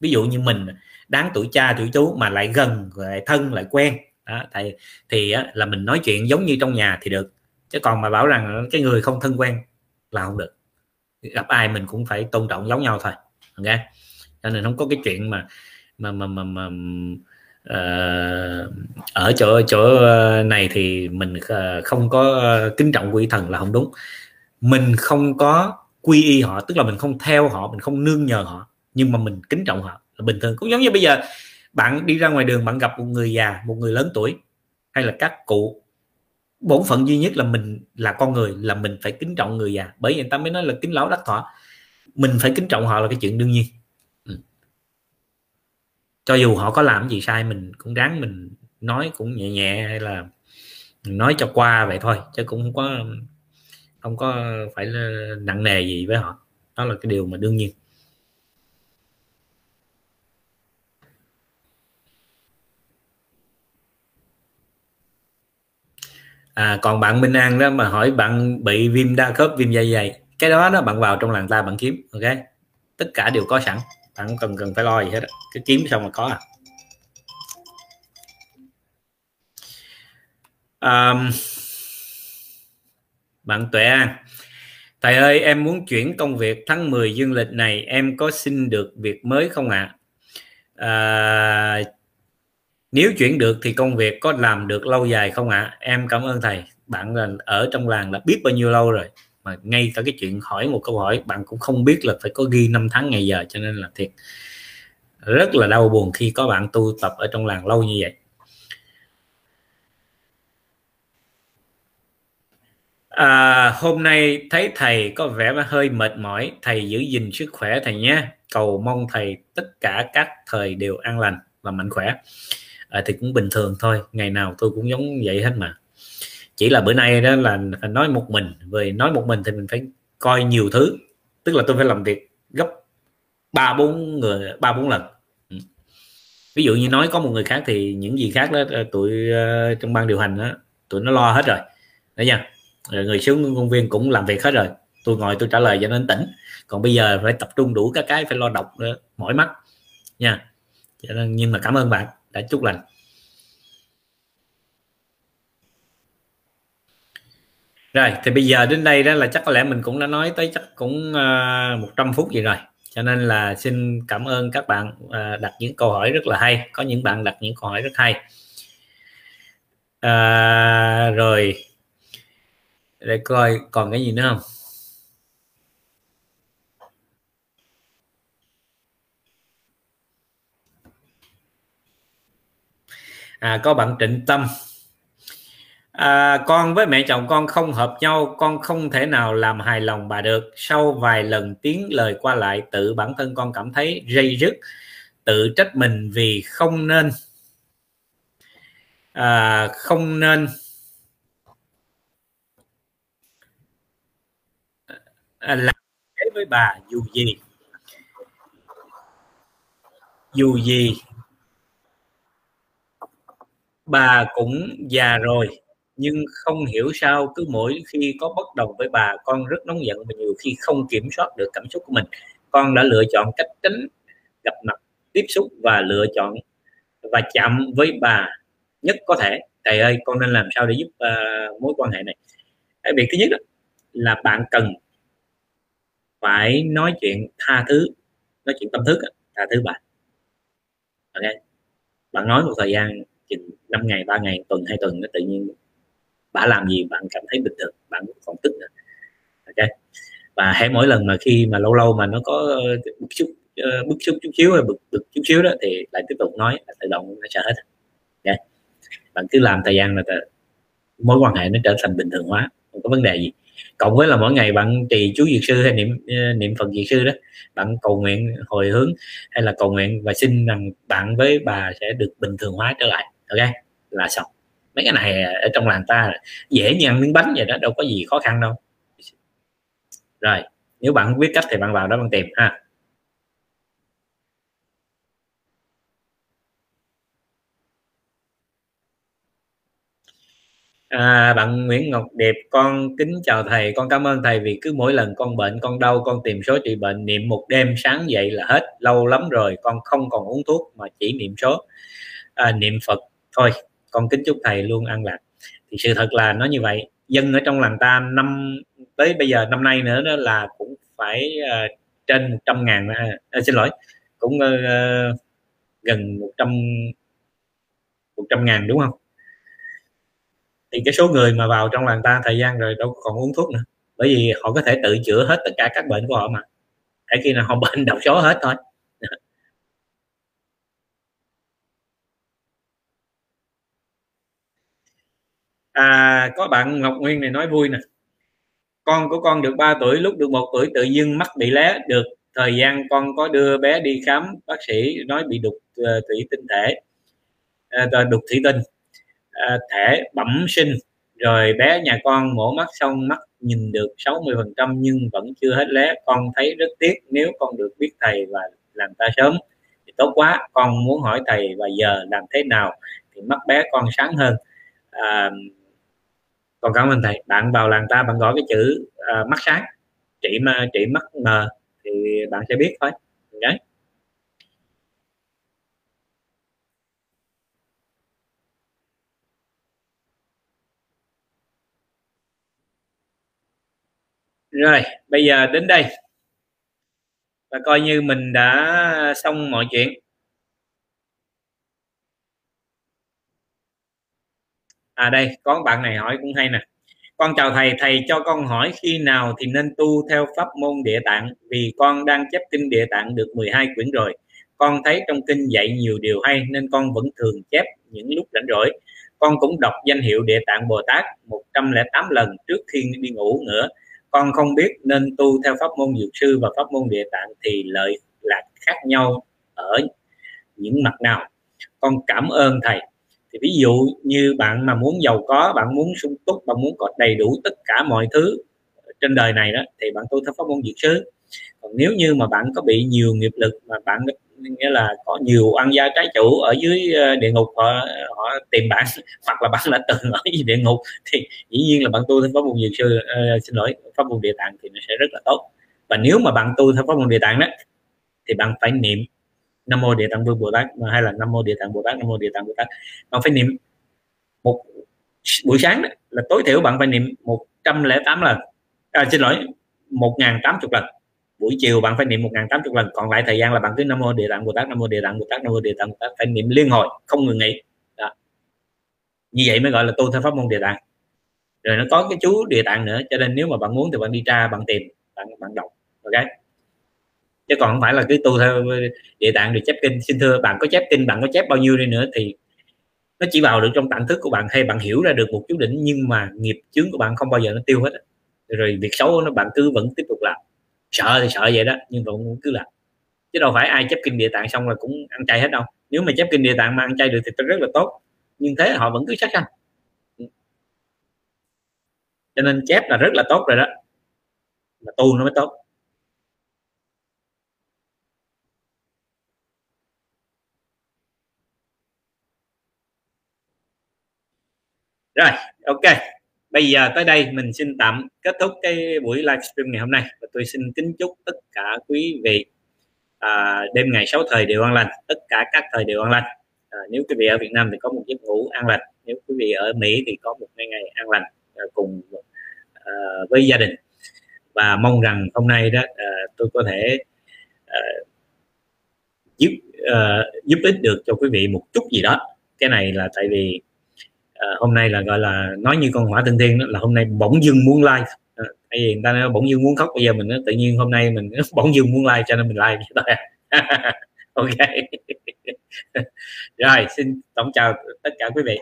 ví dụ như mình đáng tuổi cha tuổi chú mà lại gần lại thân lại quen. Đó, thì thì là mình nói chuyện giống như trong nhà thì được. Chứ còn mà bảo rằng cái người không thân quen là không được. Gặp ai mình cũng phải tôn trọng giống nhau thôi ok? Cho nên không có cái chuyện mà mà mà mà, mà uh, ở chỗ chỗ ờ, này thì mình uh, không có kính trọng quỷ thần là không đúng. Mình không có quy y họ tức là mình không theo họ mình không nương nhờ họ nhưng mà mình kính trọng họ bình thường. Cũng giống như bây giờ, bạn đi ra ngoài đường, bạn gặp một người già, một người lớn tuổi, hay là các cụ, bổn phận duy nhất là mình là con người, là mình phải kính trọng người già. Bởi vì người ta mới nói là kính lão đắc thọ. Mình phải kính trọng họ là cái chuyện đương nhiên. Ừ. cho dù họ có làm gì sai, mình cũng ráng mình nói cũng nhẹ nhẹ, hay là nói cho qua vậy thôi, chứ cũng không có không có phải nặng nề gì với họ. Đó là cái điều mà đương nhiên. À, còn bạn Minh An đó mà hỏi bạn bị viêm đa khớp viêm da dày. Cái đó đó bạn vào trong làng ta bạn kiếm ok? Tất cả đều có sẵn. Bạn không cần cần phải lo gì hết cái kiếm xong mà có à. Um, bạn Tuệ An Thầy ơi em muốn chuyển công việc tháng 10 dương lịch này em có xin được việc mới không ạ? À? à, nếu chuyển được thì công việc có làm được lâu dài không ạ? À? em cảm ơn thầy. Bạn là ở trong làng là biết bao nhiêu lâu rồi. Mà ngay cả cái chuyện hỏi một câu hỏi bạn cũng không biết là phải có ghi năm tháng ngày giờ cho nên là thiệt rất là đau buồn khi có bạn tu tập ở trong làng lâu như vậy. À, hôm nay thấy thầy có vẻ hơi mệt mỏi. Thầy giữ gìn sức khỏe thầy nhé. Cầu mong thầy tất cả các thời đều an lành và mạnh khỏe à, thì cũng bình thường thôi ngày nào tôi cũng giống vậy hết mà. Chỉ là bữa nay đó là phải nói một mình về nói một mình thì mình phải coi nhiều thứ tức là tôi phải làm việc gấp ba bốn người ba bốn lần. Ừ. Ví dụ như nói có một người khác thì những gì khác đó ờ, tụi uh, trong ban điều hành đó tụi nó lo hết rồi. Đấy nha. Rồi người xuống công viên cũng làm việc hết rồi. Tôi ngồi tôi trả lời cho nên tỉnh. Còn bây giờ phải tập trung đủ các cái phải lo đọc nữa mỏi mắt. Nha. Cho nên nhưng mà cảm ơn bạn đã chúc lành rồi thì bây giờ đến đây đó là chắc có lẽ mình cũng đã nói tới chắc cũng ờ, uh, 100 phút gì rồi. Cho nên là xin cảm ơn các bạn uh, đặt những câu hỏi rất là hay. Có những bạn đặt những câu hỏi rất hay. À, rồi để coi còn cái gì nữa không? À, có bạn Trịnh Tâm. À, con với mẹ chồng con không hợp nhau con không thể nào làm hài lòng bà được. Sau vài lần tiếng lời qua lại tự bản thân con cảm thấy dây dứt tự trách mình vì không nên. À, không nên. À, làm thế với bà dù gì. Dù gì bà cũng già rồi nhưng không hiểu sao cứ mỗi khi có bất đồng với bà con rất nóng giận và nhiều khi không kiểm soát được cảm xúc của mình. Con đã lựa chọn cách tránh gặp mặt tiếp xúc và lựa chọn và chạm với bà nhất có thể. Thầy ơi con nên làm sao để giúp uh, mối quan hệ này? Cái việc thứ nhất đó, là bạn cần phải nói chuyện tha thứ nói chuyện tâm thức tha thứ bà. Ok bạn nói một thời gian chừng 5 ngày 3 ngày, tuần, hai tuần, nó tự nhiên bạn làm gì bạn cảm thấy bình thường bạn còn tức nữa. Ok. Và hãy mỗi lần mà khi mà lâu lâu mà nó có ờ, bức xúc ờ, bức xúc chút xíu hay bực bực chút xíu đó thì lại tiếp tục nói tự động nó sẽ hết. Okay. bạn cứ làm thời gian là mối quan hệ nó trở thành bình thường hóa, không có vấn đề gì. Cộng với là mỗi ngày bạn trì chú diệt sư hay niệm ờ, niệm phật diệt sư đó, bạn cầu nguyện hồi hướng hay là cầu nguyện và xin rằng bạn với bà sẽ được bình thường hóa trở lại ok là xong. Mấy cái này ở trong làng ta dễ như ăn miếng bánh vậy đó đâu có gì khó khăn đâu. Rồi nếu bạn biết cách thì bạn vào đó bạn tìm ha. À, bạn Nguyễn Ngọc Điệp con kính chào thầy con cảm ơn thầy vì cứ mỗi lần con bệnh con đau con tìm số trị bệnh niệm một đêm sáng dậy là hết lâu lắm rồi con không còn uống thuốc mà chỉ niệm số. À, niệm Phật thôi con kính chúc thầy luôn an lạc. Thì sự thật là nó như vậy. Dân ở trong làng ta năm tới bây giờ năm nay nữa đó là cũng phải uh, trên 100 ngàn à, xin lỗi cũng uh, gần 100 100 ngàn đúng không? Thì cái số người mà vào trong làng ta thời gian rồi đâu còn uống thuốc nữa. Bởi vì họ có thể tự chữa hết tất cả các bệnh của họ mà. Để khi nào họ bệnh độc số hết thôi. À có bạn Ngọc Nguyên này nói vui nè. Con của con được 3 tuổi lúc được một tuổi tự dưng mắt bị lé được thời gian con có đưa bé đi khám bác sĩ nói bị đục uh, thủy tinh thể uh, đục thủy tinh ờ, thể bẩm sinh. Rồi bé nhà con mổ mắt xong mắt nhìn được 60 phần trăm nhưng vẫn chưa hết lé. Con thấy rất tiếc nếu con được biết thầy và làm ta sớm thì tốt quá. Con muốn hỏi thầy và giờ làm thế nào thì mắt bé con sáng hơn. À, con cảm ơn thầy bạn vào làng ta bạn gõ cái chữ uh, mắt sáng. Chỉ mà chỉ mắt mờ thì bạn sẽ biết thôi. Đấy rồi bây giờ đến đây. Và coi như mình đã xong mọi chuyện. À đây, có bạn này hỏi cũng hay nè. Con chào thầy thầy cho con hỏi khi nào thì nên tu theo pháp môn địa tạng? Vì con đang chép kinh địa tạng được 12 quyển rồi. Con thấy trong kinh dạy nhiều điều hay nên con vẫn thường chép những lúc rảnh rỗi. Con cũng đọc danh hiệu địa tạng bồ tát 108 lần trước khi đi ngủ nữa con không biết nên tu theo pháp môn dược sư và pháp môn địa tạng thì lợi lạc khác nhau ở những mặt nào. Con cảm ơn thầy thì ví dụ như bạn mà muốn giàu có bạn muốn sung túc bạn muốn có đầy đủ tất cả mọi thứ trên đời này đó thì bạn tu theo pháp môn dược sư. Còn nếu như mà bạn có bị nhiều nghiệp lực mà bạn nghĩa là có nhiều ăn gia trái chủ ở dưới ờ, địa ngục họ họ tìm bạn hoặc là bạn đã từng ở dưới địa ngục thì dĩ nhiên là bạn tu theo pháp môn dược sư uh, xin lỗi pháp môn địa tạng thì nó sẽ rất là tốt. Và nếu mà bạn tu theo pháp môn địa tạng đó thì bạn phải niệm nam mô địa tạng vương bồ tát hay là nam mô địa tạng bồ tát nam mô địa tạng bồ tát. Bạn phải niệm một buổi sáng đó, là tối thiểu bạn phải niệm 108 lần. À, xin lỗi 1080 lần. Buổi chiều bạn phải niệm 1080 lần còn lại thời gian là bạn cứ nam mô địa tạng bồ tát nam mô địa tạng bồ tát nam mô địa tạng bồ tát phải niệm liên hồi không ngừng nghỉ. Đó. như vậy mới gọi là tu theo pháp môn địa tạng. Rồi nó có cái chú địa tạng nữa cho nên nếu mà bạn muốn thì bạn đi tra bạn tìm bạn bạn đọc. Ok? Chứ còn không phải là cứ tu theo địa tạng rồi chép kinh. Xin thưa, bạn có chép kinh, bạn có chép bao nhiêu đi nữa thì nó chỉ vào được trong tạng thức của bạn. Hay bạn hiểu ra được một chút đỉnh, nhưng mà nghiệp chướng của bạn không bao giờ nó tiêu hết rồi việc xấu nó bạn cứ vẫn tiếp tục làm. Sợ thì sợ vậy đó, nhưng mà cũng cứ làm. Chứ đâu phải ai chép kinh địa tạng xong là cũng ăn chay hết đâu. Nếu mà chép kinh địa tạng mà ăn chay được thì rất là tốt. Nhưng thế họ vẫn cứ sát sanh. Cho nên chép là rất là tốt rồi đó. Mà tu nó mới tốt. Rồi ok. Bây giờ tới đây mình xin tạm kết thúc cái buổi livestream ngày hôm nay và tôi xin kính chúc tất cả quý vị à, đêm ngày 6 thời đều an lành tất cả các thời đều an lành. À, nếu quý vị ở Việt Nam thì có một giấc ngủ an lành nếu quý vị ở Mỹ thì có một ngày ngày an lành à, cùng à, với gia đình. Và mong rằng hôm nay đó à, tôi có thể à, giúp à, giúp ích được cho quý vị một chút gì đó. Cái này là tại vì à, hôm nay là gọi là nói như con hỏa tinh thiên đó là hôm nay bỗng dưng muốn like à, tại vì người ta nói bỗng dưng muốn khóc bây giờ mình nó tự nhiên hôm nay mình bỗng dưng muốn like cho nên mình like vậy thôi à. ok. Rồi xin tổng chào tất cả quý vị.